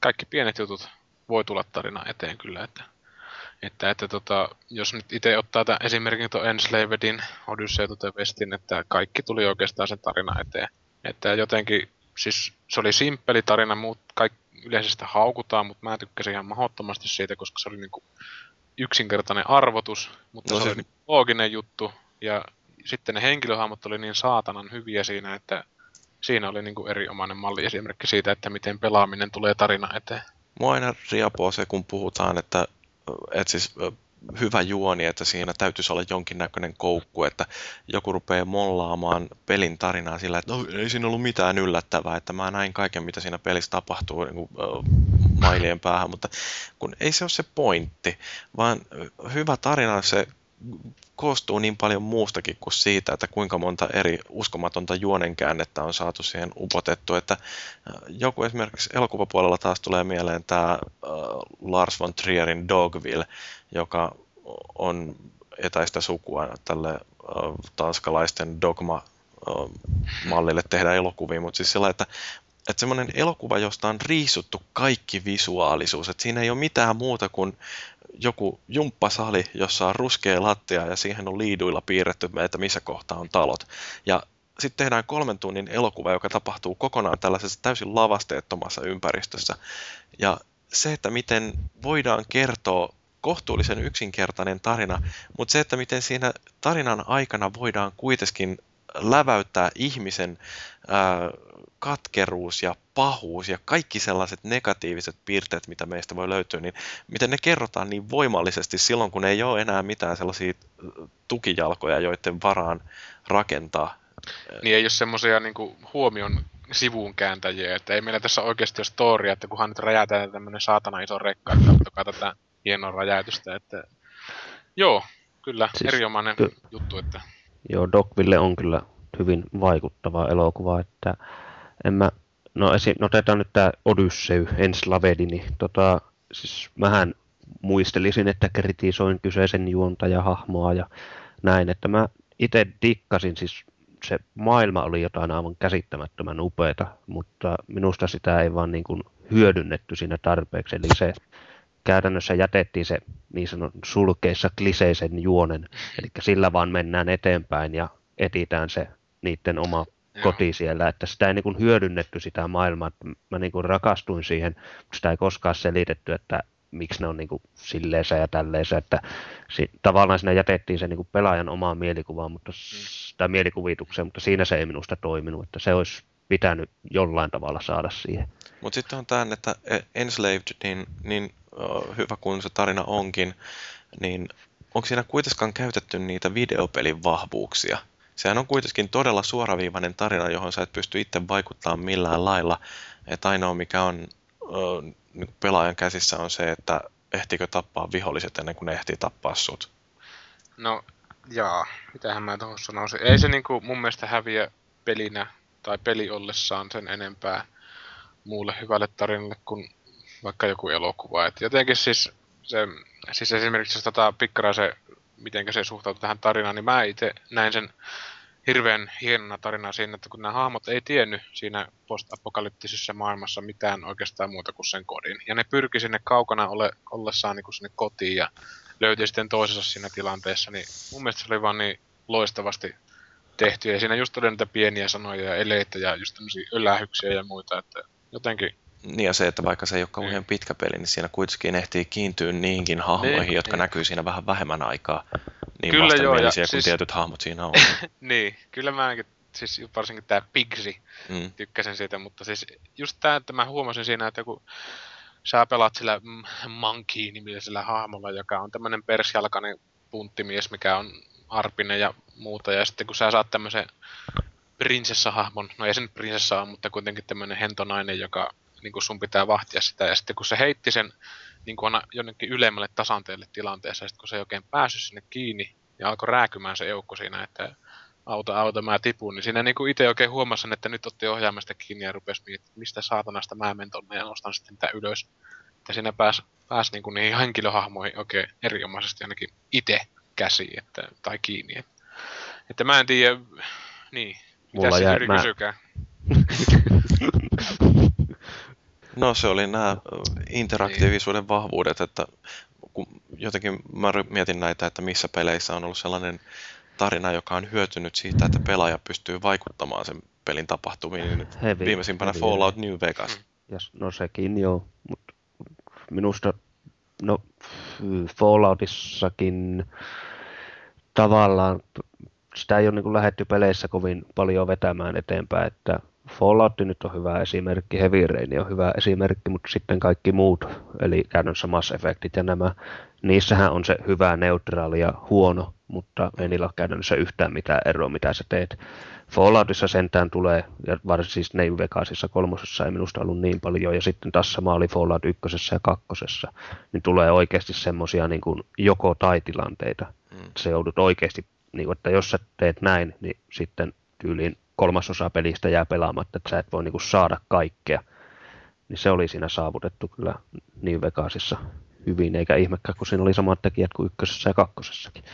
kaikki pienet jutut voi tulla tarina eteen kyllä, että että, että tota, jos nyt itse ottaa tämän esimerkin tuon Enslavedin, Odyssey to Westin, että kaikki tuli oikeastaan sen tarina eteen. Että jotenkin, siis se oli simppeli tarina, muut kaikki yleensä sitä haukutaan, mutta mä tykkäsin ihan mahdottomasti siitä, koska se oli niinku yksinkertainen arvotus, mutta No se se- oli niinku looginen juttu. Ja sitten ne henkilöhahmot oli niin saatanan hyviä siinä, että siinä oli niinku erinomainen malli esimerkki siitä, että miten pelaaminen tulee tarina eteen. Mua aina riapoo se, kun puhutaan, että, että siis hyvä juoni, että siinä täytyisi olla jonkinnäköinen koukku, että joku rupeaa mollaamaan pelin tarinaa sillä, että no, ei siinä ollut mitään yllättävää, että mä näin kaiken, mitä siinä pelissä tapahtuu niin kuin, mailien päähän, mutta kun ei se ole se pointti, vaan hyvä tarina se koostuu niin paljon muustakin kuin siitä, että kuinka monta eri uskomatonta juonenkäännettä on saatu siihen upotettu, että äh, joku esimerkiksi elokuvapuolella taas tulee mieleen tämä Lars von Trierin Dogville, joka on etäistä sukua tälle äh, tanskalaisten Dogma-mallille tehdä elokuvia, mutta siis sillä, että että semmoinen elokuva, josta on riisuttu kaikki visuaalisuus, että siinä ei ole mitään muuta kuin joku jumppasali, jossa on ruskea lattia ja siihen on liiduilla piirretty, että missä kohtaa on talot. Ja sitten tehdään kolmen tunnin elokuva, joka tapahtuu kokonaan tällaisessa täysin lavasteettomassa ympäristössä. Ja se, että miten voidaan kertoa kohtuullisen yksinkertainen tarina, mutta se, että miten siinä tarinan aikana voidaan kuitenkin läväyttää ihmisen ää, katkeruus ja pahuus ja kaikki sellaiset negatiiviset piirteet, mitä meistä voi löytyä, niin miten ne kerrotaan niin voimallisesti silloin, kun ei ole enää mitään sellaisia tukijalkoja, joiden varaan rakentaa. Niin ei ole semmoisia niinku huomion sivuun kääntäjiä, että ei meillä tässä oikeasti ole storia, että kunhan nyt räjätään tämmönen saatana iso rekka, että katsokaa tätä hienoa räjäytystä, että joo, kyllä, Siis erinomainen juttu, että Joo, Dogville on kyllä hyvin vaikuttava elokuva, että en mä, no, esi, no otetaan nyt tämä Odyssey, Enslavedi, niin tota, siis mähän muistelisin, että kritisoin kyseisen juontajahahmoa ja näin, että mä itse dikkasin, siis se maailma oli jotain aivan käsittämättömän upeata, mutta minusta sitä ei vaan niin kuin hyödynnetty siinä tarpeeksi, eli se käytännössä jätettiin se niin sanon sulkeissa kliseisen juonen, eli sillä vaan mennään eteenpäin ja etitään se niiden oma Joo. koti siellä, että sitä ei niin kuin hyödynnetty sitä maailmaa, että mä niin kuin rakastuin siihen, mutta sitä ei koskaan selitetty, että miksi ne on niin kuin silleensä ja tälleensä, että si- tavallaan siinä jätettiin se niin kuin pelaajan omaan mielikuvaan, mutta s- tai mielikuvitukseen, mutta siinä se ei minusta toiminut, että se olisi pitänyt jollain tavalla saada siihen. Mutta sitten on tämä, että Enslaved, niin, niin hyvä kuin se tarina onkin, niin onko siinä kuitenkaan käytetty niitä videopelin vahvuuksia? Sehän on kuitenkin todella suoraviivainen tarina, johon sä et pysty itse vaikuttamaan millään lailla. Että ainoa mikä on niin pelaajan käsissä on se, että ehtikö tappaa viholliset ennen kuin ne ehtii tappaa sut. no jaa, mitähän mä tuohon sanoisin. Ei se niinku mun mielestä häviä pelinä tai peli ollessaan sen enempää muulle hyvälle tarinalle kuin vaikka joku elokuva. Et jotenkin siis, se, siis esimerkiksi jos tota pikkaraisen, miten se suhtautuu tähän tarinaan, niin mä itse näin sen hirveän hienona tarinaa siinä, että kun nämä hahmot ei tiennyt siinä post-apokalyptisessa maailmassa mitään oikeastaan muuta kuin sen kodin. Ja ne pyrki sinne kaukana ole, ollessaan niin kuin sinne kotiin ja löytyi sitten toisensa siinä tilanteessa, niin mun mielestä se oli vaan niin loistavasti tehty. Ja siinä just oli niitä pieniä sanoja ja eleitä ja just tämmöisiä ölähyksiä ja muita, että jotenkin Niin ja se, että vaikka se ei ole kauhean Niin. pitkä peli, niin siinä kuitenkin ehtii kiintyä niihinkin hahmoihin, Niin, jotka niin. näkyy siinä vähän vähemmän aikaa. Niin Kyllä joo, ja kuin siis- tietyt hahmot siinä on. niin, kyllä mä ainakin, siis varsinkin tää Pigsy, Mm. tykkäsin siitä, mutta siis just tää, että mä huomasin siinä, että kun sä pelaat sillä Monkey-nimisellä hahmolla, joka on tämmönen persjalkainen punttimies, mikä on arpinen ja muuta, ja sitten kun sä saat tämmöisen prinsessahahmon, no ei se nyt prinsessa ole, mutta kuitenkin tämmönen hentonainen, joka niin kuin sun pitää vahtia sitä, ja sitten kun se heitti sen niin kuin aina jonnekin ylemmälle tasanteelle tilanteessa, ja sitten kun se ei oikein päässyt sinne kiinni, ja alkoi rääkymään se joukko siinä, että auta, auta, mä tipun, niin siinä niinku itse oikein huomasin, että nyt otti ohjaamasta kiinni ja rupesi miettimään, mistä saatanasta mä menen tonne ja nostan sitten niitä ylös. Että siinä pääsi pääs niinku niihin henkilöhahmoihin oikein erinomaisesti ainakin itse käsiin että, tai kiinni. Että, että mä en tiedä, niin, mitä Mulla se jäi- mä- kysykään. No se oli nämä interaktiivisuuden vahvuudet, että kun jotenkin mä mietin näitä, että missä peleissä on ollut sellainen tarina, joka on hyötynyt siitä, että pelaaja pystyy vaikuttamaan sen pelin tapahtumiin. Niin Heavy- viimeisimpänä heavy Fallout New Vegas. Ja, s- no sekin joo, mutta minusta no Falloutissakin tavallaan sitä ei ole niin lähetty peleissä kovin paljon vetämään eteenpäin, että Fallout nyt on hyvä esimerkki, Heavy Rain on hyvä esimerkki, mutta sitten kaikki muut, eli käytännössä Mass Effectit ja nämä, niissähän on se hyvä, neutraali ja huono, mutta ei niillä ole käytännössä yhtään mitään eroa, mitä sä teet. Falloutissa sentään tulee, ja varsinkin siis New Vegasissa kolmosessa ei minusta ollut niin paljon, ja sitten taas sama oli Fallout ykkösessä ja kakkosessa, niin tulee oikeasti semmoisia niin kuin joko tai tilanteita. Mm. Se joudut oikeasti, niin kuin, että jos sä teet näin, niin sitten tyyliin kolmasosa pelistä jää pelaamatta, että sä et voi niin kuin saada kaikkea. Niin se oli siinä saavutettu kyllä New Vegasissa hyvin, eikä ihmekään, kun siinä oli samat tekijät kuin ykkösessä ja kakkosessakin.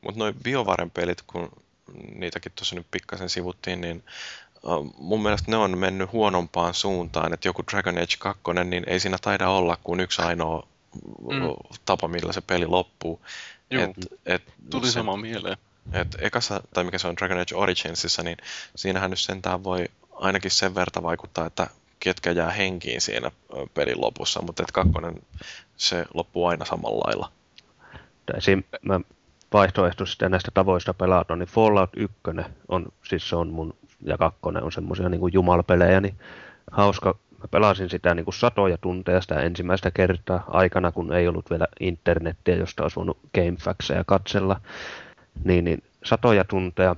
Mutta noin BioVaren pelit, kun niitäkin tuossa nyt pikkasen sivuttiin, niin mun mielestä ne on mennyt huonompaan suuntaan, että joku Dragon Age 2, niin ei siinä taida olla kuin yksi ainoa mm. Tapa, millä se peli loppuu. Et, et, Tuli se- sama mieleen. Et ekassa, tai mikä se on Dragon Age Originsissa, niin siinähän nyt sentään voi ainakin sen verta vaikuttaa, että ketkä jää henkiin siinä pelin lopussa, mutta et kakkonen se loppuu aina samalla lailla. Esim. mä ja näistä tavoista pelata, niin Fallout 1 on, siis se on mun, ja kakkonen on semmosia niin jumalpelejä, niin hauska. Mä pelasin sitä niin kuin satoja tunteja sitä ensimmäistä kertaa aikana, kun ei ollut vielä internettiä, josta olisi voinut Gamefaxeja katsella. Niin, niin satoja tunteja.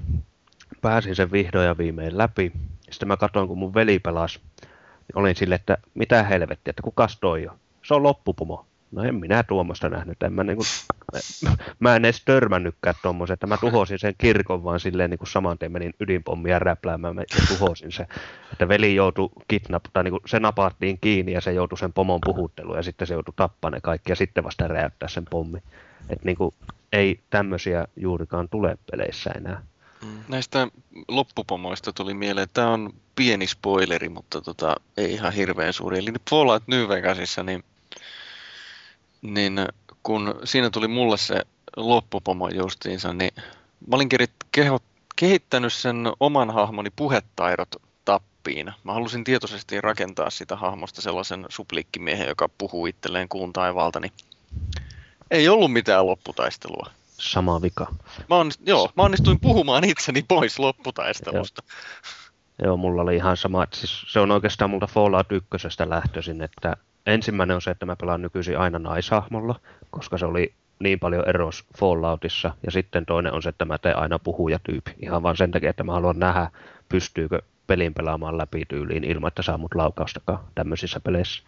Pääsin sen vihdoin ja viimein läpi. Sitten mä katsoin, kun mun veli pelasi, niin olin sille, että mitä helvettiä, että kukas toi on? Se on loppupomo. No en minä tuommoista nähnyt. En mä, niinku, mä en edes törmännytkään tuommoisen, että mä tuhosin sen kirkon vaan silleen niin kuin saman tien menin ydinpommia räpläämään mä- ja tuhosin se. Että veli joutui kidnap, tai niin kuin se napattiin kiinni ja se joutui sen pomon puhutteluun ja sitten se joutui tappaa ne kaikki ja sitten vasta räjäyttää sen pommi. Että niin kuin, ei tämmöisiä juurikaan tule peleissä enää. Näistä loppupomoista tuli mieleen, että tämä on pieni spoileri, mutta tota, ei ihan hirveän suuri. Eli Fallout New Vegasissa, niin, niin kun siinä tuli mulle se loppupomo justiinsa, niin mä olin kerit- keho, kehittänyt sen oman hahmoni puhetaidot tappiin. Mä halusin tietoisesti rakentaa sitä hahmosta sellaisen suplikkimiehen, joka puhuu itselleen kuun taivaalta, niin ei ollut mitään lopputaistelua. Sama vika. Mä, onnist, joo, mä onnistuin puhumaan itseni pois lopputaistelusta. Joo, mulla oli ihan sama. että Siis se on oikeastaan multa Fallout 1 lähtöisin, että ensimmäinen on se, että mä pelaan nykyisin aina naishahmolla, koska se oli niin paljon eros Falloutissa. Ja sitten toinen on se, että mä teen aina puhujatyyppi. Ihan vaan sen takia, että mä haluan nähdä, pystyykö pelin pelaamaan läpi tyyliin ilman, että saa mut laukaustakaan tämmöisissä peleissä.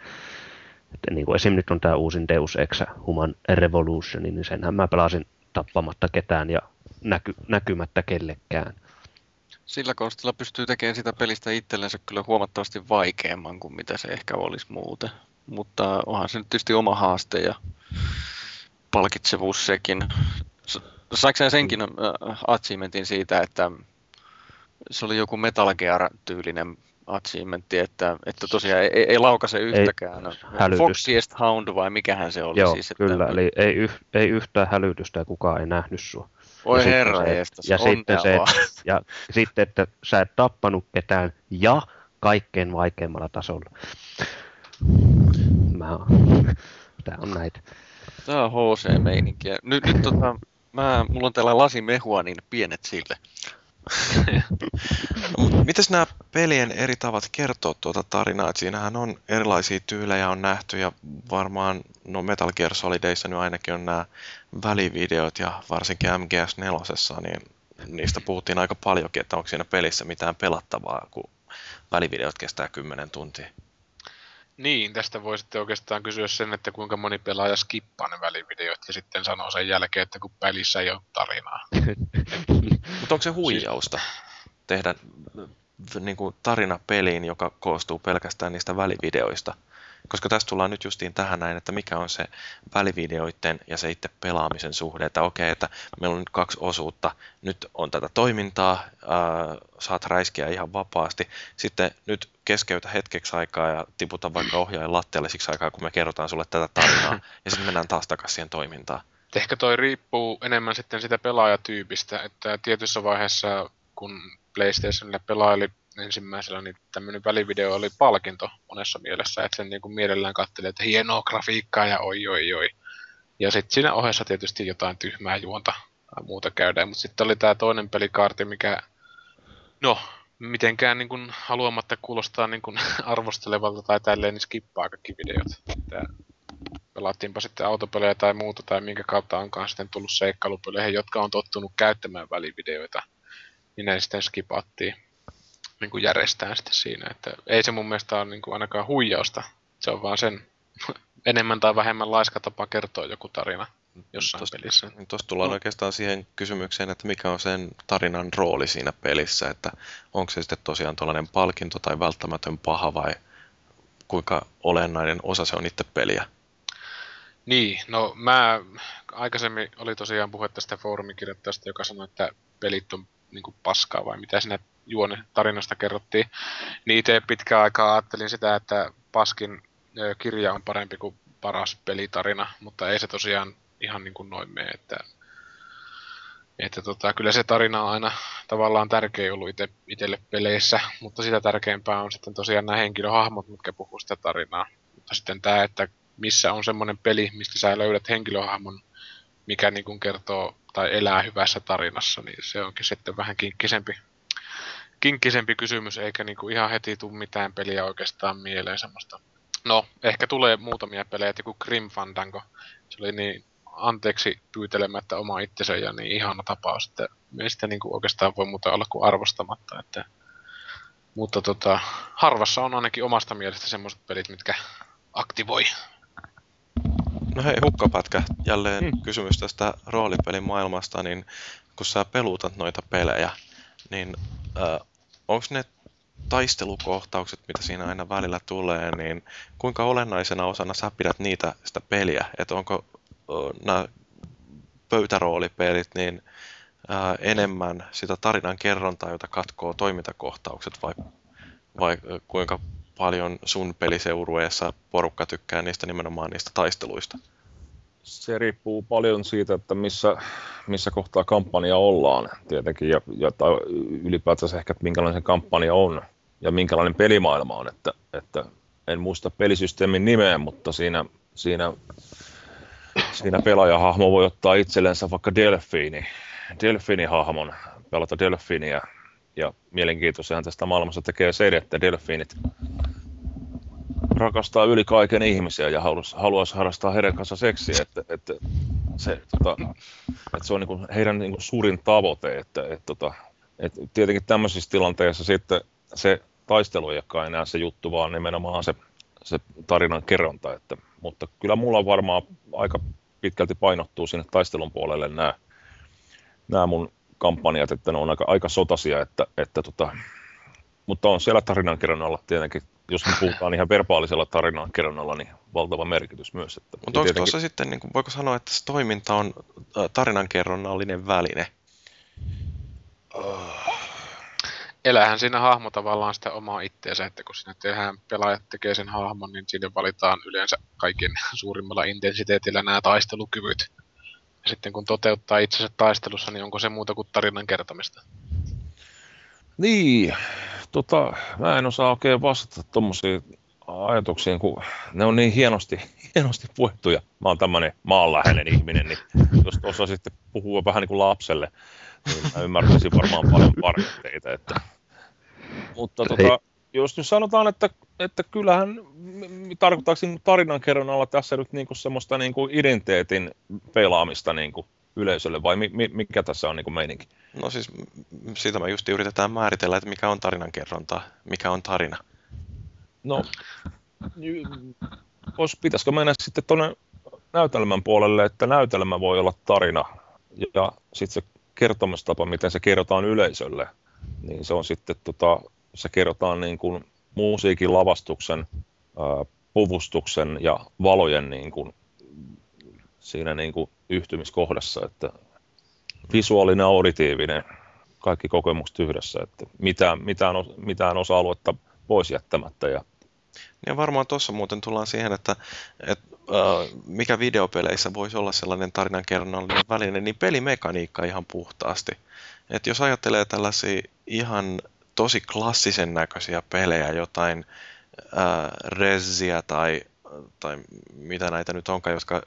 Että niin kuin esim. nyt on tämä uusin Deus Ex Human Revolution, niin senhän mä pelasin tappamatta ketään ja näky, näkymättä kellekään. Sillä konstilla pystyy tekemään sitä pelistä itsellensä kyllä huomattavasti vaikeamman kuin mitä se ehkä olisi muuten. Mutta onhan se nyt tietysti oma haaste ja palkitsevuus sekin. Saiko senkin äh, achievementin siitä, että se oli joku Metal Gear-tyylinen achievementti, että, että tosiaan ei, ei laukase yhtäkään. hälytys. Foxiest Hound vai mikähän se oli Joo, siis? Että, kyllä. Eli ei, yh, ei yhtään hälytystä ja kukaan ei nähnyt sua. Oi ja herra se- jestas, ja sitten, se, ja sitten, että sä et tappanut ketään ja kaikkein vaikeimmalla tasolla. Mä, tää on näitä. Tää on HC-meininkiä. Nyt, nyt tota, mä, mulla on täällä lasimehua, niin pienet sille. Mites nämä pelien eri tavat kertoa tuota tarinaa? Et siinähän on erilaisia tyylejä on nähty ja varmaan no Metal Gear Solidissa nyt ainakin on nämä välivideot ja varsinkin MGS4, niin niistä puhuttiin aika paljonkin, että onko siinä pelissä mitään pelattavaa, kun välivideot kestää 10 tuntia. Niin, tästä voi sitten oikeastaan kysyä sen, että kuinka moni pelaaja skippaa ne välivideot ja sitten sanoo sen jälkeen, että kun pelissä ei ole tarinaa. Mutta onko se huijausta tehdä niin kuin tarina peliin, joka koostuu pelkästään niistä välivideoista? Koska tässä tullaan nyt justiin tähän näin, että mikä on se välivideoiden ja se itse pelaamisen suhde, että okei, että meillä on nyt kaksi osuutta, nyt on tätä toimintaa, ää, saat räiskiä ihan vapaasti, sitten nyt keskeytä hetkeksi aikaa ja tiputa vaikka ohjaajan lattialle siksi aikaa, kun me kerrotaan sulle tätä tarinaa, ja sitten mennään taas takaisin siihen toimintaan. Ehkä toi riippuu enemmän sitten sitä pelaajatyypistä, että tietyssä vaiheessa, kun PlayStationille pelaili ensimmäisellä, niin tämmöinen välivideo oli palkinto monessa mielessä, että sen niin kuin mielellään katseli, että hienoa grafiikkaa ja oi oi oi. Ja sitten siinä ohessa tietysti jotain tyhmää juonta tai muuta käydään, mutta sitten oli tämä toinen pelikaarti, mikä, no, mitenkään niin kuin haluamatta kuulostaa niin kuin arvostelevalta tai tälleen, niin skippaa kaikki videot. Tää pelattiinpa sitten autopelejä tai muuta, tai minkä kautta onkaan sitten tullut seikkailupeleihin, jotka on tottunut käyttämään välivideoita, niin ne sitten skipattiin niin kuin järjestään sitten siinä. Että ei se mun mielestä ole niin kuin ainakaan huijausta. Se on vaan sen enemmän tai vähemmän laiska tapa kertoa joku tarina jossain Tosta- pelissä. Niin Tuosta tullaan No. oikeastaan siihen kysymykseen, että mikä on sen tarinan rooli siinä pelissä, että onko se sitten tosiaan tuollainen palkinto tai välttämätön paha vai kuinka olennainen osa se on itse peliä. Niin, no mä aikaisemmin oli tosiaan puhe tästä foorumikirjoittajasta, joka sanoi, että pelit on niin kuin paskaa vai mitä siinä juone tarinasta kerrottiin. Niin itse pitkään aikaa ajattelin sitä, että paskin kirja on parempi kuin paras pelitarina, mutta ei se tosiaan ihan niin kuin noin mene, että, että tota, kyllä se tarina on aina tavallaan tärkeä ollut ite, itselle peleissä, mutta sitä tärkeämpää on sitten tosiaan nämä henkilöhahmot, mitkä puhuu sitä tarinaa. Mutta sitten tämä, että missä on semmoinen peli, mistä sä löydät henkilöhahmon, mikä niin kuin kertoo tai elää hyvässä tarinassa, niin se onkin sitten vähän kinkkisempi, kinkkisempi kysymys, eikä niin kuin ihan heti tule mitään peliä oikeastaan mieleen semmoista. No, ehkä tulee muutamia pelejä, joku Grim Fandango, se oli niin anteeksi pyytelemättä oma itsensä ja niin ihana tapaus, että ei sitä niin kuin oikeastaan voi muuta olla kuin arvostamatta, että mutta tota, harvassa on ainakin omasta mielestä semmoiset pelit, mitkä aktivoi. No hei, hukkapätkä, jälleen Mm. kysymys tästä roolipelin maailmasta, niin kun sä peluutat noita pelejä, niin äh, onko ne taistelukohtaukset, mitä siinä aina välillä tulee, niin kuinka olennaisena osana sä pidät niitä sitä peliä? Että onko nämä pöytäroolipelit niin ää, enemmän sitä tarinan kerrontaa, jota katkoo toimintakohtaukset, vai, vai kuinka paljon sun peliseurueessa porukka tykkää niistä nimenomaan niistä taisteluista? Se riippuu paljon siitä, että missä, missä kohtaa kampanja ollaan tietenkin ja, ja tai ylipäätänsä ehkä, että minkälainen se kampanja on ja minkälainen pelimaailma on. Että, että en muista pelisysteemin nimeä, mutta siinä, siinä, siinä pelaajahahmo voi ottaa itsellensä vaikka delfiini, delfiinihahmon, pelata delfiiniä. Ja mielenkiintoisehan tästä maailmassa tekee se, että delfiinit rakastaa yli kaiken ihmisiä ja haluaisi, haluaisi harrastaa heidän kanssa seksiä, että, että, se, tota, että se on niin heidän niin suurin tavoite, että, että, tota, että tietenkin tämmöisissä tilanteissa sitten se taistelu ei olekaan enää se juttu, vaan nimenomaan se, se tarinan kerronta, että, mutta kyllä mulla varmaan aika pitkälti painottuu sinne taistelun puolelle nämä, nämä mun kampanjat, että ne on aika, aika sotasia, että, että tota, mutta on siellä tarinankerronnalla tietenkin, jos me puhutaan ihan verbaalisella tarinankerronnalla, niin valtava merkitys myös. Että, Mutta onko tuossa sitten, niin kuin, voiko sanoa, että se toiminta on tarinankerronnallinen väline? Elähän siinä hahmo tavallaan sitä omaa itteensä, että kun siinä tehdään, pelaajat tekee sen hahmon, niin sinne valitaan yleensä kaiken suurimmalla intensiteetillä nämä taistelukyvyt. Ja sitten kun toteuttaa itsensä taistelussa, niin onko se muuta kuin tarinan kertomista? Niin, tota, mä en osaa oikein vastata tuommoisiin ajatuksiin, kun ne on niin hienosti, hienosti puettuja. Mä oon tämmöinen maanläheinen ihminen, niin jos osasitte puhua vähän niin kuin lapselle, niin mä ymmärtäisin varmaan paljon paremmin teitä. Että. Mutta tota, jos nyt sanotaan, että, että kyllähän, tarkoittaako tarinankerronnalla tässä nyt niin kuin semmoista niin kuin identiteetin pelaamista niin kuin yleisölle, vai mi, mikä tässä on niin kuin meininki? No siis siitä me just yritetään määritellä, että mikä on tarinankerronta, mikä on tarina. No, vois, pitäisikö mennä sitten tuonne näytelmän puolelle, että näytelmä voi olla tarina, ja sitten se kertomistapa, miten se kerrotaan yleisölle, niin se on sitten, tota, se kerrotaan niin kuin musiikin, lavastuksen, ää, puvustuksen ja valojen niin kuin, siinä niin kuin yhtymiskohdassa, että visuaalinen, auditiivinen, kaikki kokemukset yhdessä, että mitään, mitään, mitään osa-aluetta pois jättämättä. Ja... ja varmaan tuossa muuten tullaan siihen, että, että mikä videopeleissä voisi olla sellainen tarinankerronnallinen väline, niin pelimekaniikka ihan puhtaasti. että jos ajattelee tällaisia ihan tosi klassisen näköisiä pelejä, jotain äh, Reziä tai tai mitä näitä nyt onkaan, jotka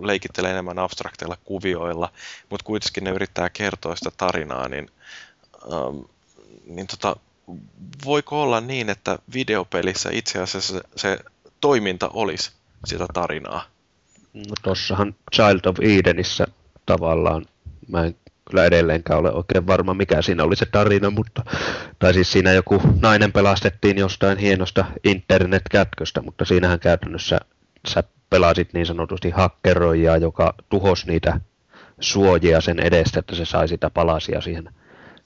leikittelee enemmän abstrakteilla kuvioilla, mutta kuitenkin ne yrittää kertoa sitä tarinaa, niin, ähm, niin tota, voiko olla niin, että videopelissä itse asiassa se, se toiminta olisi sitä tarinaa? No tossahan Child of Edenissä tavallaan, mä en kyllä edelleenkään ole oikein varma, mikä siinä oli se tarina, mutta, tai siis siinä joku nainen pelastettiin jostain hienosta internetkätköstä, mutta siinähän käytännössä sä pelasit niin sanotusti hakkeroijaa, joka tuhosi niitä suojia sen edestä, että se sai sitä palasia siihen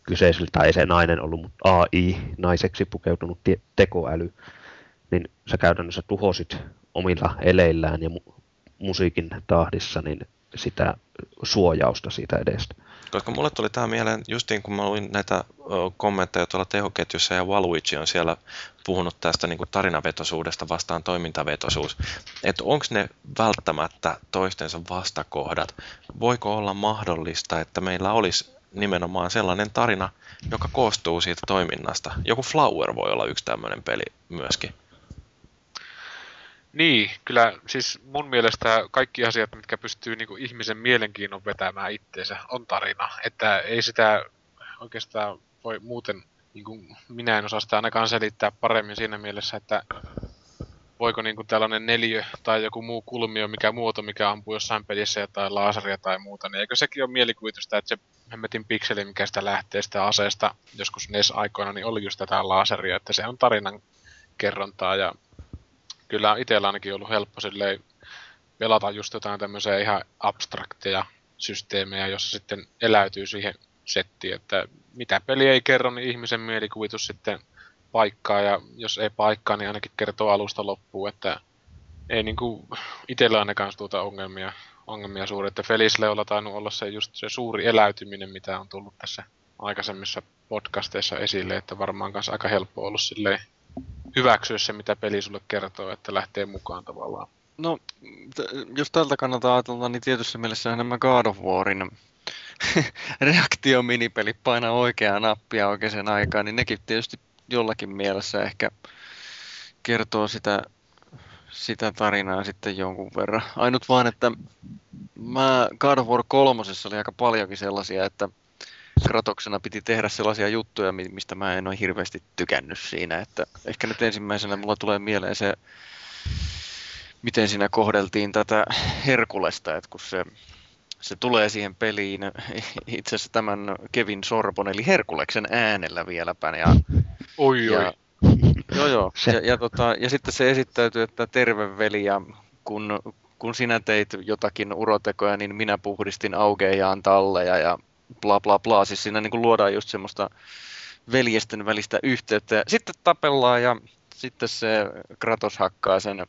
kyseiselle, tai ei se nainen ollut, mutta AI, naiseksi pukeutunut tekoäly, niin sä käytännössä tuhosit omilla eleillään ja mu- musiikin tahdissa niin sitä suojausta siitä edestä. Koska mulle tuli tämä mieleen, justiin kun mä luin näitä kommentteja tuolla tehoketjussa ja Waluigi on siellä puhunut tästä niin kuin tarinavetosuudesta vastaan toimintavetosuus, että onko ne välttämättä toistensa vastakohdat? Voiko olla mahdollista, että meillä olisi nimenomaan sellainen tarina, joka koostuu siitä toiminnasta? Joku Flower voi olla yksi tämmöinen peli myöskin. Niin, kyllä siis mun mielestä kaikki asiat, mitkä pystyy niin kuin ihmisen mielenkiinnon vetämään itteensä, on tarina. Että ei sitä oikeastaan voi muuten, niin kuin minä en osaa sitä ainakaan selittää paremmin siinä mielessä, että voiko niin kuin tällainen neliö tai joku muu kulmio, mikä muoto, mikä ampuu jossain pelissä jotain laasaria tai muuta, niin eikö sekin ole mielikuvitusta, että se hemmetin pikseli, mikä sitä lähtee sitä aseesta joskus NES-aikoina, niin oli just tätä laaseria, että se on tarinan kerrontaa ja kyllä itsellä ainakin ollut helppo silleen pelata just jotain tämmöisiä ihan abstrakteja systeemejä, jossa sitten eläytyy siihen settiin, että mitä peli ei kerro, niin ihmisen mielikuvitus sitten paikkaa, ja jos ei paikkaa, niin ainakin kertoo alusta loppuun, että ei niinku itsellä ainakaan tuota ongelmia, ongelmia suuri, että Felisleolla tainnut olla se just se suuri eläytyminen, mitä on tullut tässä aikaisemmissa podcasteissa esille, että varmaan kanssa aika helppo ollut silleen hyväksyä se, mitä peli sulle kertoo, että lähtee mukaan tavallaan. No, t- jos tältä kannalta ajatella, niin tietyssä mielessä nämä God of Warin reaktiominipeli painaa oikeaa nappia oikeaan aikaan, niin nekin tietysti jollakin mielessä ehkä kertoo sitä, sitä tarinaa sitten jonkun verran. Ainut vaan, että mä God of War kolmosessa oli aika paljonkin sellaisia, että Kratoksena piti tehdä sellaisia juttuja, mistä mä en ole hirveästi tykännyt siinä. Että ehkä nyt ensimmäisenä mulla tulee mieleen se, miten siinä kohdeltiin tätä Herkulesta, että kun se, se tulee siihen peliin itse asiassa tämän Kevin Sorbon, eli Herkuleksen äänellä vieläpä. Ja, oi, ja, oi. Joo, joo. Ja, ja, tota, ja sitten se esittäytyy, että terve veli, ja kun, kun sinä teit jotakin urotekoja, niin minä puhdistin augejaan talleja, ja bla bla bla. Siis siinä niin kuin luodaan just semmoista veljesten välistä yhteyttä. Sitten tapellaan ja sitten se Kratos hakkaa sen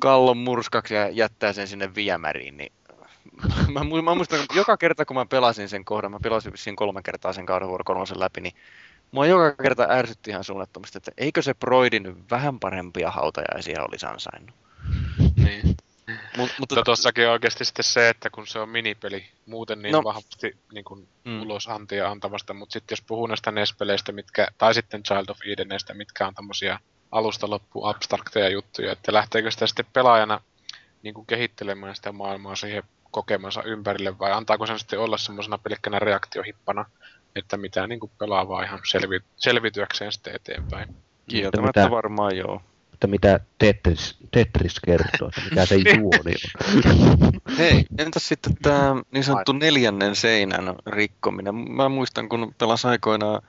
kallon murskaksi ja jättää sen sinne viemäriin. Niin mä, mä muistan, joka kerta kun mä pelasin sen kohdan, mä pelasin vissiin kolme kertaa sen kauden vuoro kolmosen läpi, niin mua joka kerta ärsytti ihan suunnattomasti, että eikö se Broidi nyt vähän parempia hautajaisia olisi ansainnut. Niin. Mut, Mutta tossakin on oikeasti sitten se, että kun se on minipeli, muuten niin No. vahvasti niin kuin Mm. ulos antia antavasta, mutta sitten jos puhuu näistä NES-peleistä, mitkä, tai sitten Child of Edeneistä, mitkä on tämmöisiä alusta loppuun abstrakteja juttuja, että lähteekö sitä sitten pelaajana niin kuin kehittelemään sitä maailmaa siihen kokemansa ympärille, vai antaako sen sitten olla semmoisena pelkkänä reaktiohippana, että mitä niin kuin pelaa vaan ihan selvi, selvityäkseen sitten eteenpäin. Kieltämättä mitä- varmaan joo. Että mitä Tetris, Tetris kertoo, että mikä se juoni on. Hei, entäs sitten tämä niin sanottu neljännen seinän rikkominen? Mä muistan, kun pelasin aikoinaan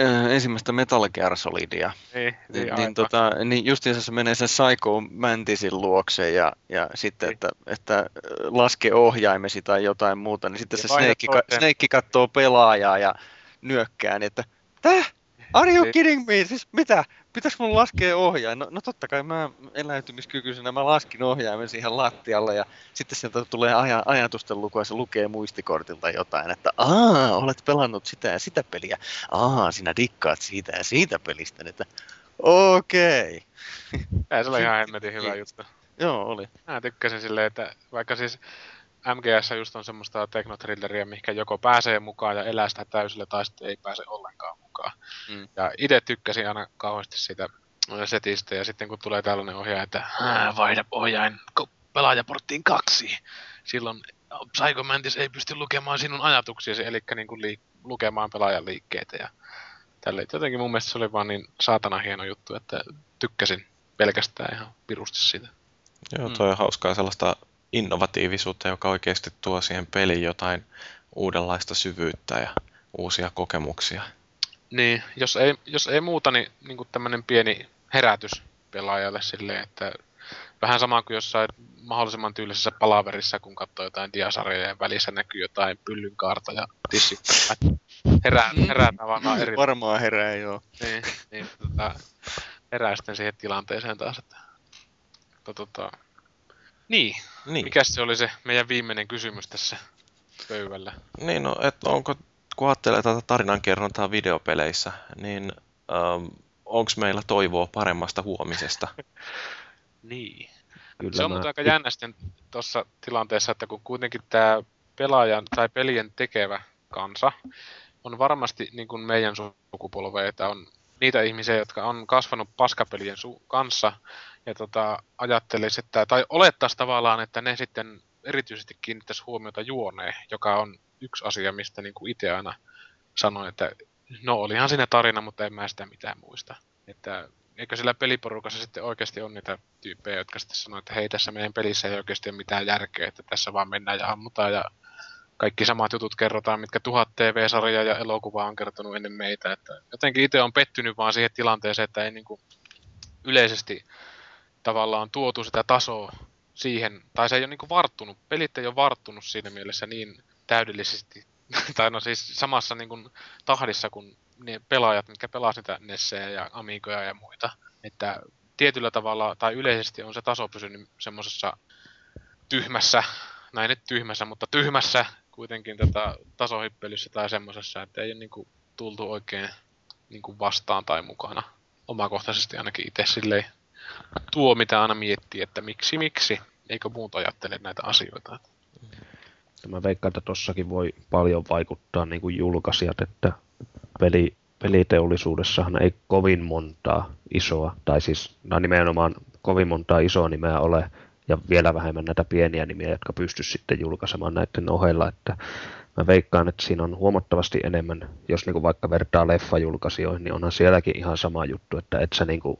äh, ensimmäistä Metal Gear Solidia, Ei, niin, niin, tota, niin justiinsa se menee sen Psycho Mantisin luokse ja, ja sitten, että, että äh, laske ohjaimesi tai jotain muuta, niin sitten Ja se Snake, ka-. Snake katsoo pelaajaa ja nyökkää, niin että täh? Are you Niin. kidding me? Siis mitä? Pitäis mun laskea ohjain? No, no totta kai mä eläytymiskykyisenä mä laskin ohjaimen siihen lattialle ja sitten sieltä tulee aja, ajatusten luku ja se lukee muistikortilta jotain, että aa, olet pelannut sitä ja sitä peliä. Aa, sinä dikkaat siitä ja siitä pelistä. Niin Että okei. Ei se ole ihan hemmetin hyvä juttu. Joo, oli. Mä tykkäsin silleen, että vaikka siis MGS just on semmoista teknotrilleria, mihinkä joko pääsee mukaan ja elää sitä täysillä, tai sitten ei pääse ollenkaan mukaan. Mm. Ja itse tykkäsin aina kauheasti siitä setistä, ja sitten kun tulee tällainen ohjaaja, että "Ää, vaihda ohjain pelaajaporttiin kaksi, silloin Psycho Mantis ei pysty lukemaan sinun ajatuksiasi, eli niin kuin liik- lukemaan pelaajan liikkeitä. Ja tälle. Jotenkin mun mielestä se oli vaan niin saatana hieno juttu, että tykkäsin pelkästään ihan pirusti siitä. Joo, Mm. toi on hauskaa sellaista innovatiivisuutta, joka oikeasti tuo siihen peliin jotain uudenlaista syvyyttä ja uusia kokemuksia. Niin, jos ei, jos ei muuta, niin, niin kuin tämmöinen pieni herätys pelaajalle silleen, että vähän sama kuin jossain mahdollisimman tyylisessä palaverissa, kun katsoo jotain diasarjoja ja välissä näkyy jotain pyllynkaarta ja tissit. Herää, herää tavallaan eri... Varmaan herää, joo. Niin, niin tota, herää sitten siihen tilanteeseen taas, että... Mutta, tota, niin, Niin, mikäs se oli se meidän viimeinen kysymys tässä pöydällä? niin no, että onko, kun ajattelee tätä tarinankerrontaa videopeleissä, niin ähm, onko meillä toivoa paremmasta huomisesta? Niin. Kyllä Se on mä- aika jännä sitten tuossa tilanteessa, että kun kuitenkin tämä pelaajan tai pelien tekevä kansa on varmasti niin kuin meidän sukupolve, että on niitä ihmisiä, jotka on kasvanut paskapelien su- kanssa ja tota, ajattelisi, että, tai olettaisi tavallaan, että ne sitten erityisesti kiinnittäisi huomiota juoneen, joka on yksi asia, mistä niin kuin itse aina sanoin, että no olihan siinä tarina, mutta en mä sitä mitään muista. Että eikö sillä peliporukassa sitten oikeasti on niitä tyyppejä, jotka sitten sanoo, että hei tässä meidän pelissä ei oikeasti ole mitään järkeä, että tässä vaan mennään ja ammutaan ja kaikki samat jutut kerrotaan, mitkä tuhat TV-sarjaa ja elokuvaa on kertonut ennen meitä. Että jotenkin itse on pettynyt vaan siihen tilanteeseen, että ei niinku yleisesti tavallaan tuotu sitä tasoa siihen, tai se ei ole niinku varttunut, pelit ei ole varttunut siinä mielessä niin täydellisesti, tai no siis samassa niinku tahdissa kuin ne pelaajat, mitkä pelasivat niitä Nessejä ja Amigoja ja muita. Että tietyllä tavalla, tai yleisesti on se taso pysynyt semmoisessa tyhmässä, näin nyt tyhmässä, mutta tyhmässä kuitenkin tätä tasohyppelyssä tai semmoisessa, että ei ole niinku tultu oikein niinku vastaan tai mukana. Omakohtaisesti ainakin itse silleen tuo, mitä aina miettii, että miksi, miksi, eikö muut ajattele näitä asioita. Mä veikkaan, että tossakin voi paljon vaikuttaa niin kuin julkaisijat, että peli, peliteollisuudessahan ei kovin montaa isoa, tai siis no nimenomaan kovin montaa isoa nimeä ole, ja vielä vähemmän näitä pieniä nimiä, jotka pystyisi sitten julkaisemaan näiden ohella, että mä veikkaan, että siinä on huomattavasti enemmän, jos niin kuin vaikka vertaa leffajulkaisijoihin, niin onhan sielläkin ihan sama juttu, että et sä niin kuin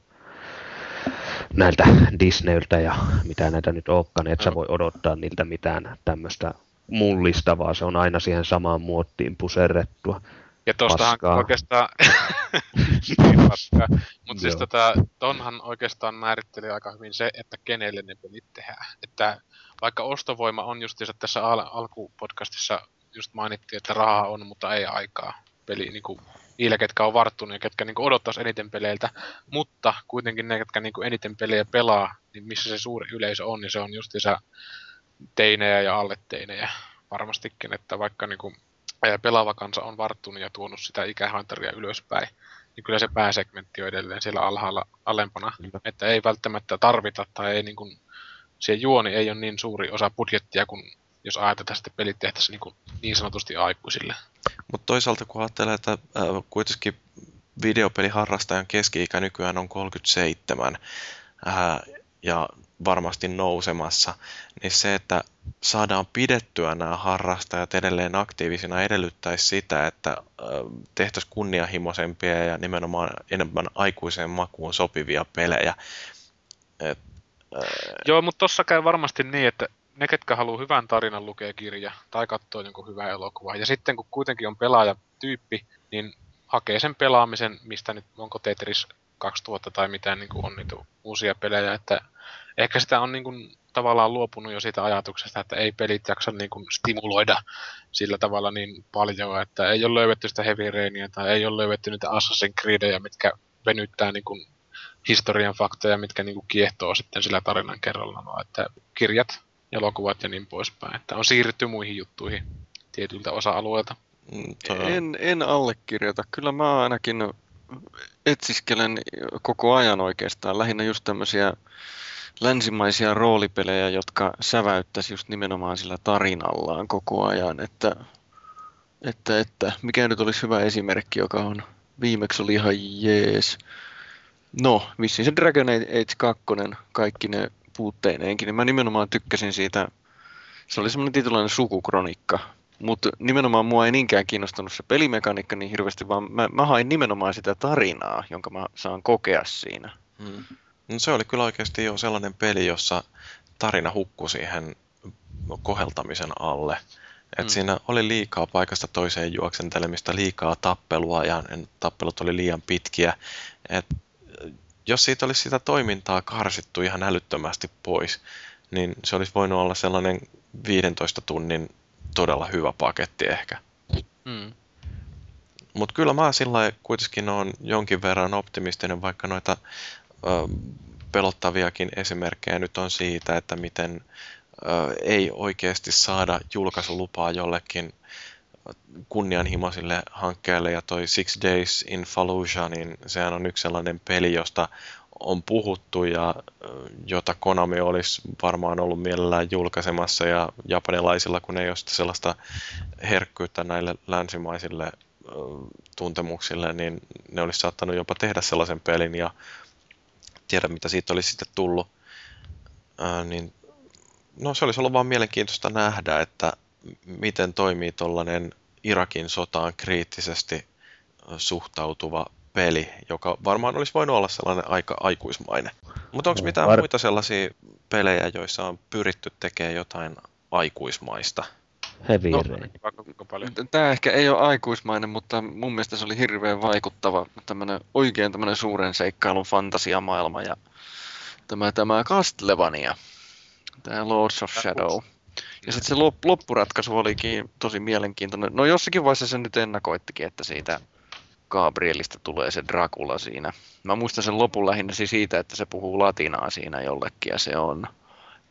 näiltä Disneyltä ja mitä näitä nyt olekaan, niin et sä voi odottaa niiltä mitään tämmöistä mullistavaa, se on aina siihen samaan muottiin puserrettua. Ja tostahan Paskaa. oikeastaan... Niin, paskaa. Mut siis tota, tonhan oikeastaan määritteli aika hyvin se, että kenelle ne pelit tehdään. Että vaikka ostovoima on justiinsa tässä al- alkupodcastissa just mainittiin, että rahaa on, mutta ei aikaa. Peli niinku, niillä, ketkä on varttunut ja ketkä niinku odottaisi eniten peleiltä. Mutta kuitenkin ne, ketkä niinku eniten pelejä pelaa, niin missä se suuri yleisö on, niin se on justiinsa teinejä ja alle teinejä varmastikin, että vaikka niinku ää, pelaava kansa on varttunut ja tuonut sitä ikähantaria ylöspäin, niin kyllä se pääsegmentti on edelleen siellä alhaalla alempana. Kyllä. Että ei välttämättä tarvita tai ei niin kuin siihen juoni ei ole niin suuri osa budjettia kuin jos ajatellaan sitten pelit tehtäisiin niin, kuin niin sanotusti aikuisille. Mutta toisaalta kun ajattelee, että äh, kuitenkin videopeliharrastajan keski-ikä nykyään on 37 äh, ja varmasti nousemassa, niin se, että saadaan pidettyä nämä harrastajat edelleen aktiivisina edellyttäisi sitä, että tehtäisiin kunnianhimoisempia ja nimenomaan enemmän aikuiseen makuun sopivia pelejä. Et, äh... Joo, mutta tossa käy varmasti niin, että ne, ketkä haluaa hyvän tarinan lukea kirja tai katsoa jonkun hyvän elokuva. Ja sitten kun kuitenkin on pelaajatyyppi, niin hakee sen pelaamisen, mistä nyt onko Tetris 2000 tai mitä niin kuin on niitä uusia pelejä, että ehkä sitä on niin kuin, tavallaan luopunut jo siitä ajatuksesta, että ei pelit jaksa niin kuin, stimuloida sillä tavalla niin paljon, että ei ole löydetty sitä Heavy Rainia tai ei ole löydetty niitä Assassin's Creedia, mitkä venyttää niin kuin, historian faktoja, mitkä niin kuin, kiehtoo sitten sillä tarinan kerralla, no, että kirjat elokuvat ja niin poispäin. Että on siirrytty muihin juttuihin tietyiltä osa-alueilta. Mm, en, en allekirjoita. Kyllä mä ainakin etsiskelen koko ajan oikeastaan lähinnä just tämmöisiä länsimaisia roolipelejä, jotka säväyttäisi just nimenomaan sillä tarinallaan koko ajan, että, että, että mikä nyt olisi hyvä esimerkki, joka on viimeksi oli ihan jees. No, vissiin se Dragon Age 2, kaikki ne puutteineenkin, niin mä nimenomaan tykkäsin siitä, se oli semmoinen tietynlainen sukukronikka, mutta nimenomaan mua ei niinkään kiinnostanut se pelimekaniikka niin hirveästi, vaan mä, mä hain nimenomaan sitä tarinaa, jonka mä saan kokea siinä. Hmm. No se oli kyllä oikeasti jo sellainen peli, jossa tarina hukkui siihen koheltamisen alle. Et hmm. Siinä oli liikaa paikasta toiseen juoksentelemista, liikaa tappelua ja tappelut oli liian pitkiä. Et jos siitä olisi sitä toimintaa karsittu ihan älyttömästi pois, niin se olisi voinut olla sellainen 15 tunnin todella hyvä paketti ehkä. Mm. Mutta kyllä mä sillä kuitenkin on jonkin verran optimistinen, vaikka noita pelottaviakin esimerkkejä nyt on siitä, että miten ei oikeasti saada julkaisulupaa jollekin kunnianhimoisille hankkeelle. Ja toi Six Days in Fallujah, niin sehän on yksi sellainen peli, josta on puhuttu ja jota Konami olisi varmaan ollut mielellään julkaisemassa ja japanilaisilla, kun ei ole sellaista herkkyyttä näille länsimaisille tuntemuksille, niin ne olisi saattanut jopa tehdä sellaisen pelin ja tiedä mitä siitä olisi sitten tullut. Ää, niin, no se olisi ollut vaan mielenkiintoista nähdä, että miten toimii tuollainen Irakin sotaan kriittisesti suhtautuva peli, joka varmaan olisi voinut olla sellainen aika aikuismainen. Mutta onko mitään Var... muita sellaisia pelejä, joissa on pyritty tekemään jotain aikuismaista? Heavy no, Tämä ehkä ei ole aikuismainen, mutta mun mielestä se oli hirveän vaikuttava tämmönen, oikein tämmöinen suuren seikkailun fantasiamaailma ja tämä, tämä Castlevania, tämä Lords of Shadow. Ja sitten se loppuratkaisu olikin tosi mielenkiintoinen. No jossakin vaiheessa se nyt ennakoittikin, että siitä Gabrielista tulee se Dracula siinä. Mä muistan sen lopun lähinnä siis siitä, että se puhuu latinaa siinä jollekin ja se on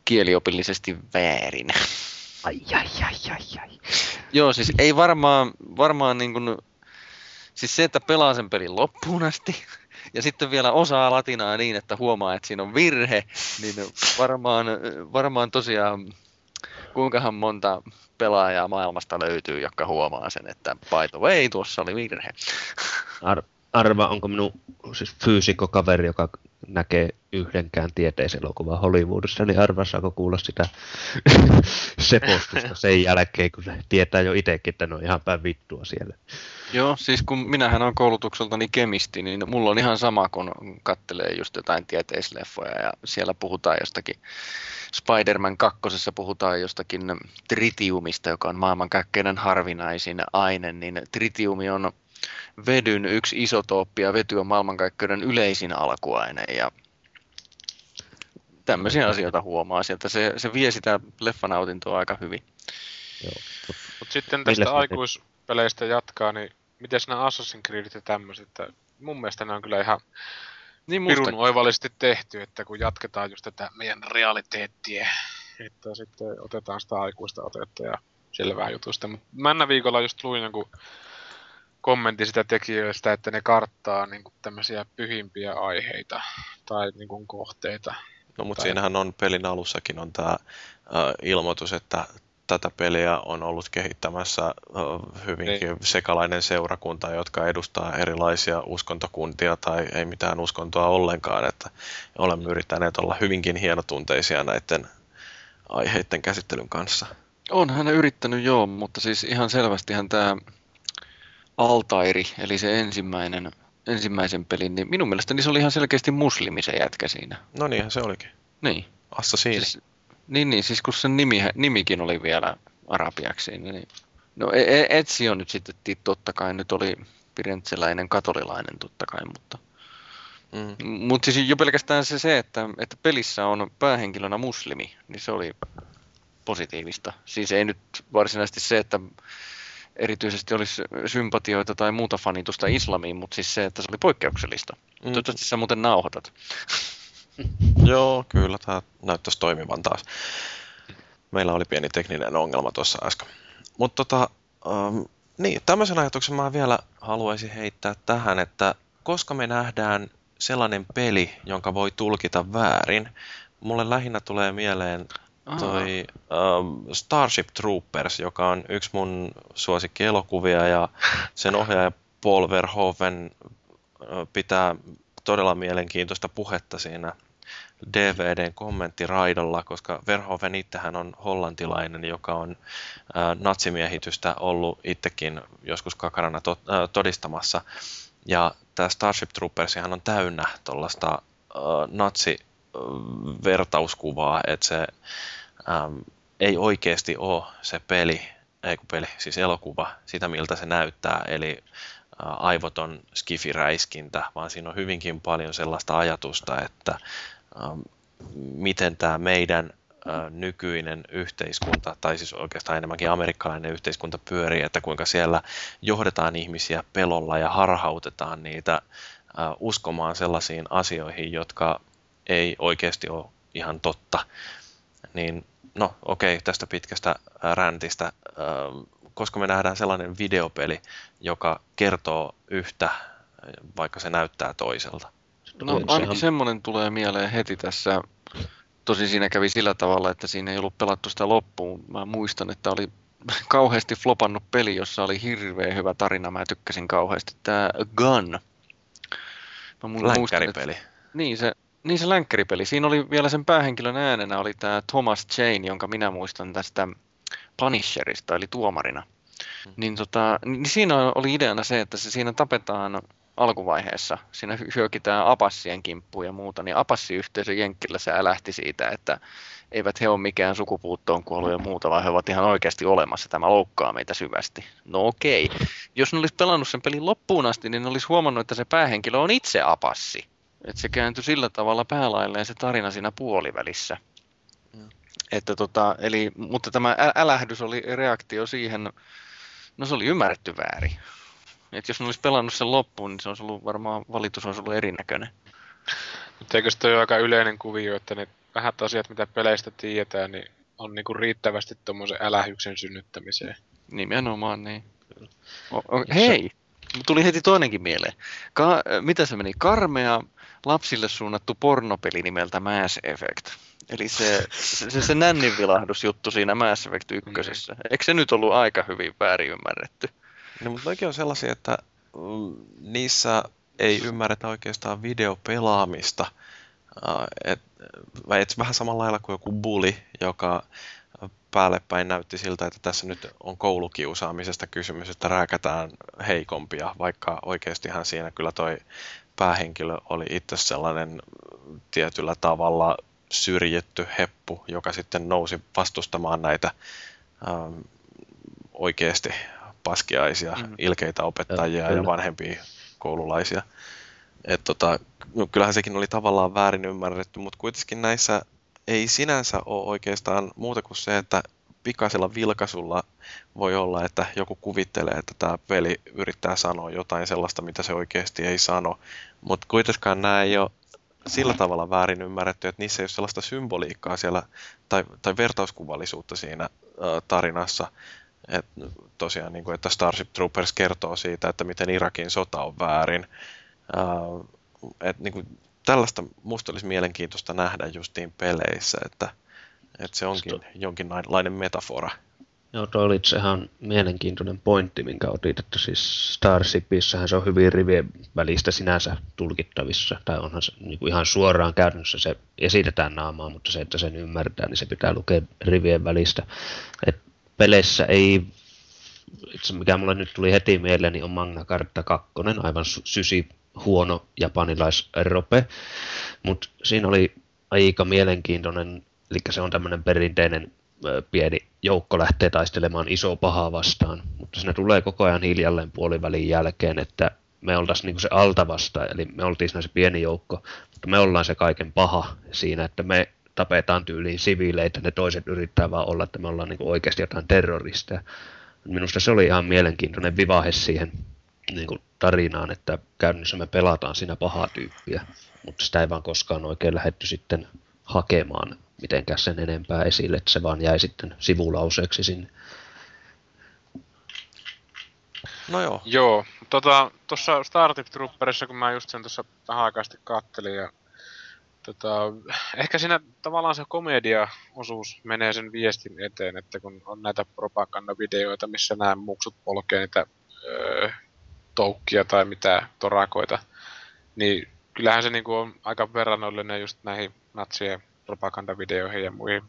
kieliopillisesti väärin. Ai, ai, ai, ai, ai. Joo, siis ei varmaan, varmaan niin kuin, siis se, että pelaa sen pelin loppuun asti ja sitten vielä osaa latinaa niin, että huomaa, että siinä on virhe, niin varmaan, varmaan tosiaan kuinkahan monta pelaajaa maailmasta löytyy, jotka huomaa sen, että by the way, tuossa oli virhe. Ar- arva, onko minun siis fyysikokaveri, joka näkee yhdenkään tieteiselokuvan Hollywoodissa, niin arva saako kuulla sitä sepostusta sen jälkeen, kun tietää jo itsekin, että ne on ihan päin vittua siellä. Joo, siis kun minähän on koulutukseltani kemisti, niin mulla on ihan sama, kun kattelee just jotain tieteisleffoja ja siellä puhutaan jostakin Spider-Man 2. puhutaan jostakin tritiumista, joka on maailmankaikkeinen harvinaisin aine, niin tritiumi on vedyn yksi isotooppi ja vety on maailmankaikkeuden yleisin alkuaine ja tämmöisiä asioita huomaa sieltä. Se, se vie sitä leffanautintoa aika hyvin. Joo. Mutta sitten tästä aikuispeleistä jatkaa, niin miten nämä Assassin's Creedit ja tämmöiset, mun mielestä ne on kyllä ihan niin pirun oivallisesti tehty, että kun jatketaan just tätä meidän realiteettia, että sitten otetaan sitä aikuista otetta ja selvää jutusta. Mutta männä viikolla just luin jonkun kommentti sitä tekijöistä, että ne karttaa niin kuin tämmöisiä pyhimpiä aiheita tai niin kuin kohteita. No mutta Tai- siinähän on pelin alussakin on tämä ilmoitus, että tätä peliä on ollut kehittämässä ö, hyvinkin Niin. sekalainen seurakunta, jotka edustaa erilaisia uskontokuntia tai ei mitään uskontoa ollenkaan, että olemme yrittäneet olla hyvinkin hienotunteisia näiden aiheiden käsittelyn kanssa. On hän yrittänyt joo, mutta siis ihan selvästihän tämä Altairi, eli se ensimmäinen, ensimmäisen pelin, niin minun mielestäni se oli ihan selkeästi muslimi se jätkä siinä. No niinhän se olikin. Niin. Assassini. Siis, niin, niin, siis kun sen nimi, nimikin oli vielä arabiaksi siinä, niin No E- E- Ezio nyt sitten totta kai nyt oli pirentseläinen katolilainen totta kai, mutta Mm. mutta siis jo pelkästään se, se että, että pelissä on päähenkilönä muslimi, niin se oli positiivista. Siis ei nyt varsinaisesti se, että erityisesti olisi sympatioita tai muuta fanitusta islamiin, mutta siis se, että se oli poikkeuksellista. Mm. Toivottavasti sä muuten nauhoitat. Joo, kyllä tämä näyttäisi toimivan taas. Meillä oli pieni tekninen ongelma tuossa äsken. Mutta tota, um, niin, tämmöisen ajatuksen mä vielä haluaisin heittää tähän, että koska me nähdään sellainen peli, jonka voi tulkita väärin, mulle lähinnä tulee mieleen toi um, Starship Troopers, joka on yksi mun suosikkielokuvia ja sen ohjaaja Paul Verhoeven pitää todella mielenkiintoista puhetta siinä DVDn kommenttiraidalla, koska Verhoeven itsehän on hollantilainen, joka on ää, natsimiehitystä ollut itsekin joskus kakarana to, ää, todistamassa. Ja tämä Starship Troopersihan on täynnä tuollaista natsi-vertauskuvaa, että se äm, ei oikeasti ole se peli, ei kun peli, siis elokuva, sitä miltä se näyttää, eli ää, aivoton skifiräiskintä, vaan siinä on hyvinkin paljon sellaista ajatusta, että ähm, miten tämä meidän äh, nykyinen yhteiskunta, tai siis oikeastaan enemmänkin amerikkalainen yhteiskunta pyörii, että kuinka siellä johdetaan ihmisiä pelolla ja harhautetaan niitä äh, uskomaan sellaisiin asioihin, jotka ei oikeasti ole ihan totta. Niin no okei, tästä pitkästä äh, räntistä, äh, koska me nähdään sellainen videopeli, joka kertoo yhtä, vaikka se näyttää toiselta. No ainakin semmoinen tulee mieleen heti tässä. Tosi siinä kävi sillä tavalla, että siinä ei ollut pelattu sitä loppuun. Mä muistan, että oli kauheasti flopannut peli, jossa oli hirveän hyvä tarina. Mä tykkäsin kauheasti. Tämä Gun. Mä mu- muistan, että-. Niin se, niin se länkkäripeli. Siinä oli vielä sen päähenkilön äänenä oli tämä Thomas Jane, jonka minä muistan tästä Punisherista, eli tuomarina. Niin, tota, niin siinä oli ideana se, että se siinä tapetaan alkuvaiheessa. Siinä hy- hyökitään apassien kimppuun ja muuta, niin apassiyhteisö Jenkkillä se lähti siitä, että eivät he ole mikään sukupuuttoon kuollut ja muuta, vaan he ovat ihan oikeasti olemassa. Tämä loukkaa meitä syvästi. No okei. Jos ne olisi pelannut sen pelin loppuun asti, niin ne olisi huomannut, että se päähenkilö on itse apassi. Että se kääntyi sillä tavalla päälailleen se tarina siinä puolivälissä. Että tota, eli, mutta tämä älähdys oli reaktio siihen, no se oli ymmärretty väärin. Et jos ne olisi pelannut sen loppuun, niin se olisi ollut varmaan valitus olisi ollut erinäköinen. Mutta eikö se ole aika yleinen kuvio, että ne vähät asiat, mitä peleistä tiedetään, niin on niinku riittävästi tuommoisen älähyksen synnyttämiseen. Nimenomaan niin. O- o- hei, tuli heti toinenkin mieleen. Ka- mitä se meni? Karmea lapsille suunnattu pornopeli nimeltä Mass Effect. Eli se, se, se, se nänninvilahdusjuttu siinä Mass Effect ykkösessä. Eikö se nyt ollut aika hyvin väärin ymmärretty? No, mutta oikein on sellaisia, että mm, niissä ei ymmärretä oikeastaan videopelaamista. Äh, Et, vai et vähän samalla lailla kuin joku bully, joka päälle päin näytti siltä, että tässä nyt on koulukiusaamisesta kysymys, että rääkätään heikompia, vaikka oikeastihan siinä kyllä toi päähenkilö oli itse sellainen tietyllä tavalla syrjitty heppu, joka sitten nousi vastustamaan näitä ähm, oikeasti paskiaisia, Mhm. ilkeitä opettajia ja Kyllä. vanhempia koululaisia. Et tota, no kyllähän sekin oli tavallaan väärin ymmärretty, mutta kuitenkin näissä ei sinänsä ole oikeastaan muuta kuin se, että pikaisella vilkaisulla voi olla, että joku kuvittelee, että tämä peli yrittää sanoa jotain sellaista, mitä se oikeasti ei sano. Mutta kuitenkaan nämä ei ole sillä tavalla väärin ymmärretty, että niissä ei ole sellaista symboliikkaa siellä tai, tai vertauskuvallisuutta siinä ä, tarinassa. Et, tosiaan, niin kuin, että Starship Troopers kertoo siitä, että miten Irakin sota on väärin. Ä, et, niin kuin, tällaista musta olisi mielenkiintoista nähdä justiin peleissä, että, että se onkin jonkinlainen metafora. Joo, toi oli ihan mielenkiintoinen pointti, minkä otit, että siis Starshipissähän se on hyvin rivien välistä sinänsä tulkittavissa, tai onhan se niin kuin ihan suoraan käytännössä se esitetään naamaa, mutta se, että sen ymmärtää, niin se pitää lukea rivien välistä. Et peleissä ei, itse mikä mulle nyt tuli heti mieleen, niin on Magna Carta 2, aivan sysi huono japanilaisrope, mutta siinä oli aika mielenkiintoinen, eli se on tämmöinen perinteinen pieni joukko lähtee taistelemaan iso pahaa vastaan, mutta siinä tulee koko ajan hiljalleen puolivälin jälkeen, että me oltaisiin niin se alta vastaan, eli me oltiin siinä se pieni joukko, mutta me ollaan se kaiken paha siinä, että me tapetaan tyyliin siviileitä, ne toiset yrittää vaan olla, että me ollaan niin oikeasti jotain terroristeja. Minusta se oli ihan mielenkiintoinen vivahe siihen niin kuin tarinaan, että käynnissä me pelataan siinä pahaa tyyppiä, mutta sitä ei vaan koskaan oikein lähetty sitten hakemaan mitenkään sen enempää esille, että se vaan jäi sitten sivulauseeksi sinne. No joo. Joo, tota, tuossa Startip Trooperissa, kun mä just sen tuossa vähän aikaa kattelin ja tota, ehkä siinä tavallaan se komedia-osuus menee sen viestin eteen, että kun on näitä propagandavideoita, missä nämä muksut polkee niitä öö, toukkia tai mitä torakoita, niin kyllähän se niinku on aika verrannollinen just näihin natsien propagandavideoihin ja muihin,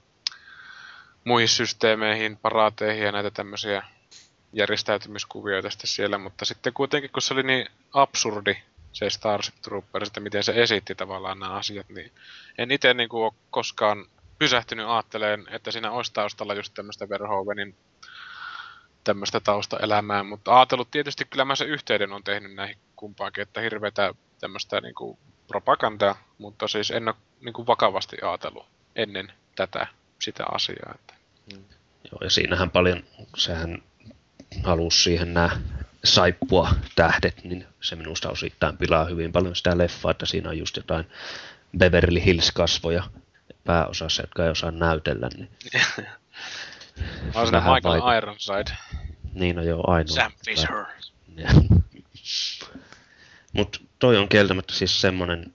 muihin systeemeihin, paraateihin ja näitä tämmöisiä järjestäytymiskuvioita sitten siellä, mutta sitten kuitenkin kun se oli niin absurdi se Starship Troopers, että miten se esitti tavallaan nämä asiat, niin en itse niin kuin ole koskaan pysähtynyt ajatteleen, että siinä olisi taustalla just tämmöistä Verhoevenin tämmöistä taustaelämää, mutta ajatellut tietysti kyllä mä se yhteyden on tehnyt näihin kumpaankin, että hirveätä tämmöistä niin kuin propagandaa, mutta siis en ole niin kuin vakavasti ajatellut ennen tätä sitä asiaa. Että. Mm. Joo, ja siinähän paljon, sehän halusi siihen nämä saippua tähdet, niin se minusta osittain pilaa hyvin paljon sitä leffaa, että siinä on just jotain Beverly Hills-kasvoja pääosassa, jotka ei osaa näytellä. Niin on se Michael vaik- Ironside. Niin, on no joo, ainoa. Sam Fisher. Mutta toi on kieltämättä siis semmonen,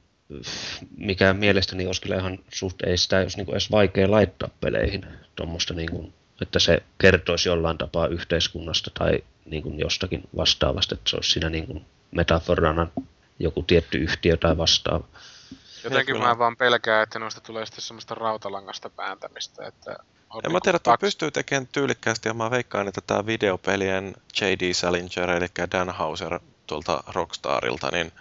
mikä mielestäni olisi kyllä ihan suht, ei sitä olisi niinku edes vaikea laittaa peleihin, tuommoista niinku, että se kertoisi jollain tapaa yhteiskunnasta tai niinku jostakin vastaavasta, että se olisi siinä niinku metaforana joku tietty yhtiö tai vastaava. Jotenkin mä vaan pelkään, että noista tulee sitten semmoista rautalangasta pääntämistä, että en niin mä tiedä, että kaksi... pystyy tekemään tyylikkäästi ja mä veikkaan, että tämä videopelien J.D. Salinger, eli Dan Hauser tuolta Rockstarilta, niin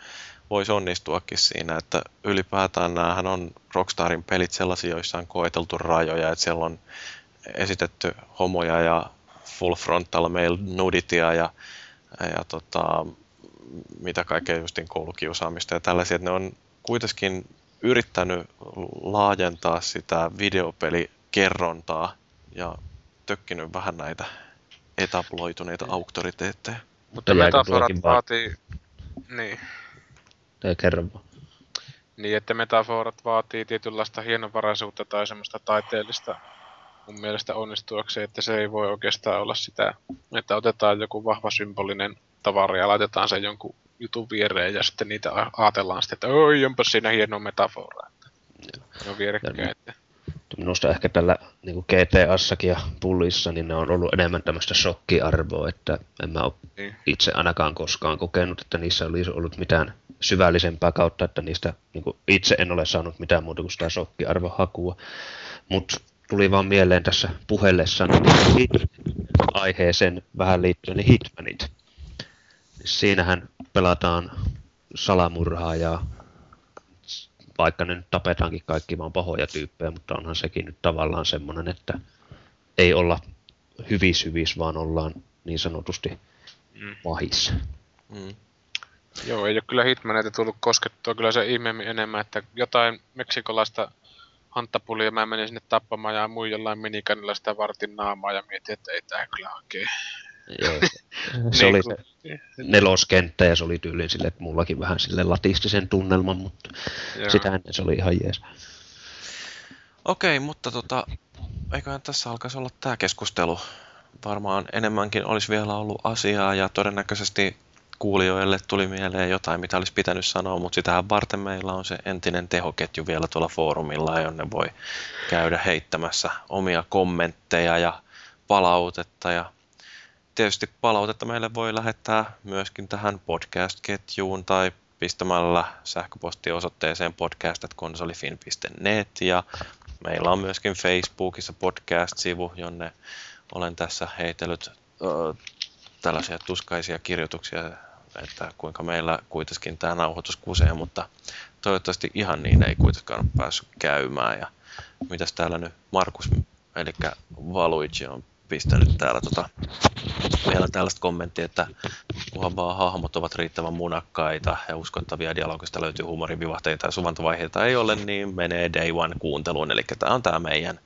voisi onnistuakin siinä, että ylipäätään näähän on Rockstarin pelit sellaisia, joissa on koeteltu rajoja, että siellä on esitetty homoja ja full frontal male nuditia ja, ja tota, mitä kaikkea justin koulukiusaamista ja tällaisia, että ne on kuitenkin yrittänyt laajentaa sitä videopelikerrontaa ja tökkinyt vähän näitä etabloituneita auktoriteetteja. Mutta metaforat vaatii... Niin. Tai kerro vaan. Niin, että metaforat vaatii tietynlaista hienovaraisuutta tai semmoista taiteellista mun mielestä onnistuakseen, että se ei voi oikeastaan olla sitä, että otetaan joku vahva symbolinen tavara ja laitetaan sen jonkun jutun viereen ja sitten niitä ajatellaan sitten, että oi, onpa siinä hieno metafora. Että ne on vierekkäin. Minusta ehkä tällä niin kuin GTA-sakin ja pullissa, niin ne on ollut enemmän tämmöistä shokkiarvoa, että en mä ole niin. itse ainakaan koskaan kokenut, että niissä olisi ollut mitään syvällisempää kautta, että niistä niin kuin itse en ole saanut mitään muuta kuin sitä shokkiarvohakua. Mutta tuli vaan mieleen tässä puhellessa niin aiheeseen vähän liittyen niin Hitmanit. Siinähän pelataan salamurhaa ja vaikka ne nyt tapetaankin kaikki vaan pahoja tyyppejä, mutta onhan sekin nyt tavallaan semmoinen, että ei olla hyvis hyvis, vaan ollaan niin sanotusti pahissa. Mm. Joo, ei ole kyllä Hitmaneita tullut koskettua kyllä se ihmeemmin enemmän, että jotain meksikolaista hanttapulia mä menin sinne tappamaan ja muu jollain minikanilla sitä vartin naamaa ja mietin, että ei tää kyllä oikein Joo, se oli se neloskenttä ja se oli tyyliin sille, että mullakin vähän sille latistisen tunnelman, mutta Joo. sitä ennen se oli ihan jees. Okei, mutta tota, eiköhän tässä alkaisi olla tämä keskustelu. Varmaan enemmänkin olisi vielä ollut asiaa ja todennäköisesti kuulijoille tuli mieleen jotain, mitä olisi pitänyt sanoa, mutta sitähän varten meillä on se entinen tehoketju vielä tuolla foorumilla, jonne voi käydä heittämässä omia kommentteja ja palautetta. Ja tietysti palautetta meille voi lähettää myöskin tähän podcast-ketjuun tai pistämällä sähköpostiosoitteeseen podcast.konsolifin.net ja meillä on myöskin Facebookissa podcast-sivu, jonne olen tässä heitellyt tällaisia tuskaisia kirjoituksia, että kuinka meillä kuitenkin tämä nauhoitus kusee, mutta toivottavasti ihan niin ei kuitenkaan ole päässyt käymään. Ja mitäs täällä nyt Markus, eli Valuigi on pistänyt täällä tota, vielä tällaista kommenttia, että kunhan vaan hahmot ovat riittävän munakkaita ja uskottavia dialogista löytyy huumorivivahteita ja suvantovaiheita ei ole, niin menee Day One kuunteluun. Eli tämä on tämä meidän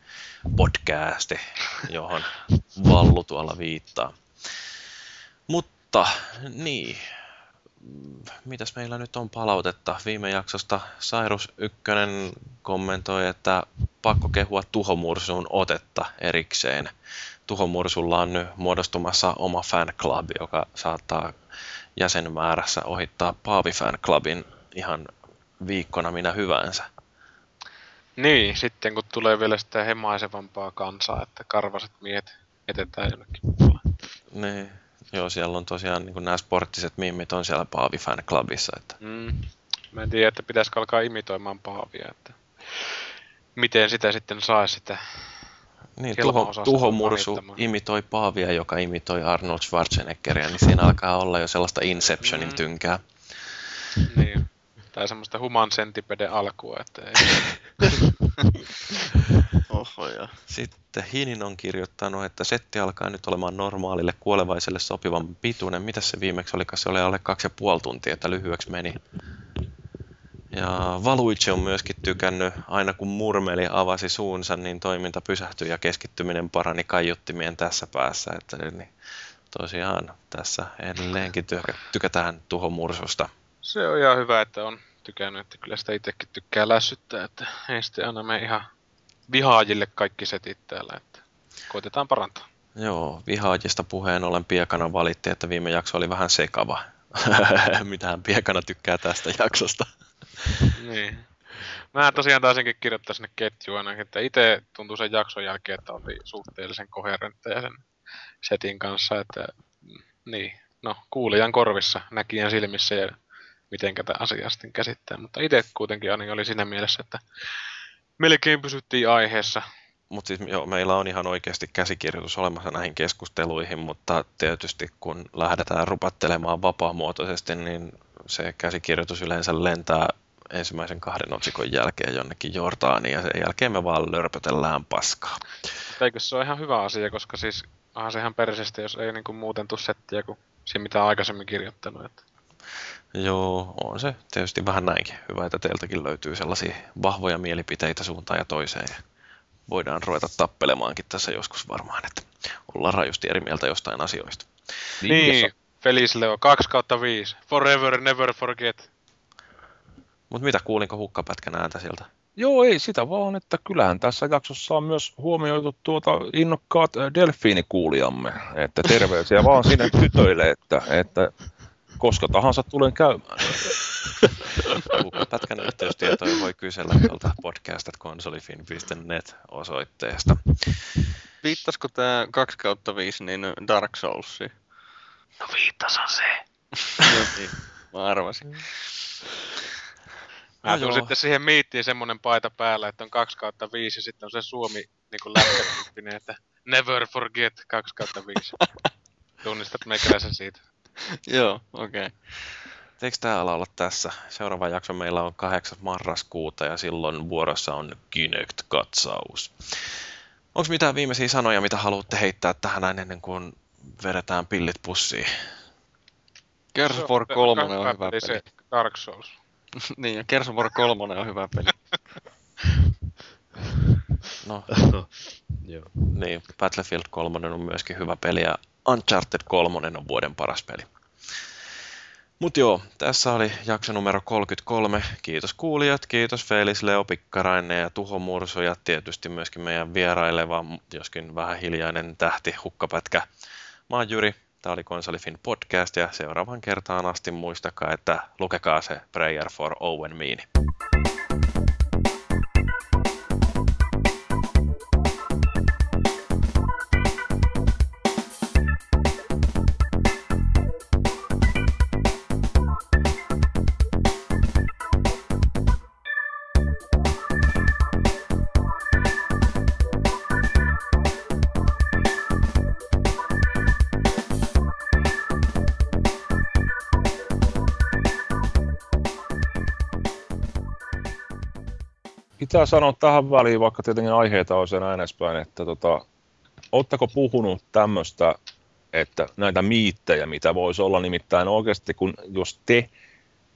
podcasti, johon Vallu tuolla viittaa. Mutta niin, mitäs meillä nyt on palautetta? Viime jaksosta Sairus Ykkönen kommentoi, että pakko kehua tuhomursun otetta erikseen. Tuhomursulla on nyt muodostumassa oma fan club, joka saattaa jäsenmäärässä ohittaa Paavi fan clubin ihan viikkona minä hyvänsä. Niin, sitten kun tulee vielä sitä hemaisevampaa kansaa, että karvaset miehet etetään jonnekin Niin, joo, siellä on tosiaan niin nämä sporttiset mimmit on siellä Paavi Fan Clubissa. Että... Mm. Mä en tiedä, että pitäisikö alkaa imitoimaan Paavia, että miten sitä sitten saisi sitä niin, tuho, tuhomursu imitoi Paavia, joka imitoi Arnold Schwarzeneggeria, niin siinä alkaa olla jo sellaista Inceptionin mm. tynkää. Niin, tai semmoista human centipede alkua, että ei. Oho, ja. Sitten Hinin on kirjoittanut, että setti alkaa nyt olemaan normaalille kuolevaiselle sopivan pituinen. Mitä se viimeksi oli? Se oli alle kaksi ja puoli tuntia, että lyhyeksi meni. Ja Valuichi on myöskin tykännyt, aina kun murmeli avasi suunsa, niin toiminta pysähtyi ja keskittyminen parani kaiuttimien tässä päässä. Että, niin tosiaan tässä edelleenkin tykätään tuhomursusta. Se on ihan hyvä, että on tykännyt, että kyllä sitä itsekin tykkää lässyttää, että ei sitten aina me ihan vihaajille kaikki setit täällä, että koitetaan parantaa. Joo, vihaajista puheen ollen Piekana valitti, että viime jakso oli vähän sekava. Mitähän Piekana tykkää tästä jaksosta. niin. Mä tosiaan taisinkin kirjoittaa sinne ketjuun että itse tuntui sen jakson jälkeen, että oli suhteellisen koherentteja sen setin kanssa, että mm, niin, no kuulijan korvissa, näkijän silmissä ja miten tätä asiaa sitten käsittää. Mutta itse kuitenkin oli siinä mielessä, että melkein pysyttiin aiheessa. Mutta siis joo, meillä on ihan oikeasti käsikirjoitus olemassa näihin keskusteluihin, mutta tietysti kun lähdetään rupattelemaan vapaamuotoisesti, niin se käsikirjoitus yleensä lentää ensimmäisen kahden otsikon jälkeen jonnekin Jordaaniin ja sen jälkeen me vaan lörpötellään paskaa. Eikö se ole ihan hyvä asia, koska siis onhan se ihan persestä, jos ei niinku muuten tuu settiä kuin siinä mitä aikaisemmin kirjoittanut. Että. Joo, on se tietysti vähän näinkin. Hyvä, että teiltäkin löytyy sellaisia vahvoja mielipiteitä suuntaan ja toiseen. Ja voidaan ruveta tappelemaankin tässä joskus varmaan, että ollaan rajusti eri mieltä jostain asioista. Niin, niin Feliz Leo, 2 kautta 5. Forever, never forget. Mutta mitä, kuulinko hukkapätkän ääntä sieltä? Joo, ei sitä vaan, että kyllähän tässä jaksossa on myös huomioitu tuota innokkaat delfiinikuulijamme, että terveisiä vaan sinne tytöille, että, että koska tahansa tulen käymään. Pätkän yhteystietoja voi kysellä tuolta podcast.konsolifin.net osoitteesta. Viittasko tämä 2 kautta 5 niin Dark Soulsiin? No viittasan se. no niin, mä arvasin. Mä no sitten siihen miittiin semmonen paita päällä, että on 2 kautta 5 ja sitten on se Suomi niin lätkätyyppinen, että never forget 2 kautta 5. Tunnistat meikäläisen siitä. Joo, okei. Okay. Eikö tämä ala olla tässä? Seuraava jakso meillä on 8. marraskuuta ja silloin vuorossa on Kinect-katsaus. Onko mitään viimeisiä sanoja, mitä haluatte heittää tähän näin ennen kuin vedetään pillit pussiin? Gears of War 3 on hyvä peli. Se Dark Souls. niin, ja Gears of War 3 on hyvä peli. no, no. Joo. Niin, Battlefield 3 on myöskin hyvä peli ja Uncharted 3 on vuoden paras peli. Mutta joo, tässä oli jakso numero 33. Kiitos kuulijat, kiitos Felis, Leo Pikkarainen ja Tuho Mursu ja tietysti myöskin meidän vieraileva, joskin vähän hiljainen tähti, hukkapätkä. Mä oon Jyri, Tämä oli Konsolifin podcast ja seuraavan kertaan asti muistakaa, että lukekaa se Prayer for Owen Meany. Pitää sanoa tähän väliin, vaikka tietenkin aiheita on sen äänespäin, että tota, ootteko puhunut tämmöistä, että näitä miittejä, mitä voisi olla nimittäin oikeasti, kun jos te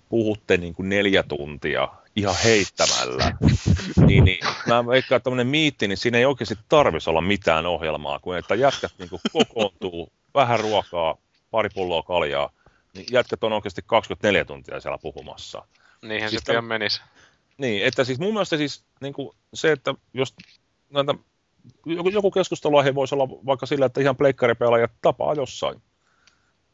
puhutte niin kuin neljä tuntia ihan heittämällä, niin, niin mä veikkaan, että tämmöinen miitti, niin siinä ei oikeasti tarvitsisi olla mitään ohjelmaa, kun että jätkät niin kuin kokoontuu, vähän ruokaa, pari pulloa kaljaa, niin jätkät on oikeasti 24 tuntia siellä puhumassa. Niinhän siis se pian menisi. Niin, että siis mun mielestä siis niin kuin se, että jos näitä, joku, joku keskusteluaihe voisi olla vaikka sillä, että ihan pleikkaripelaajat tapaa jossain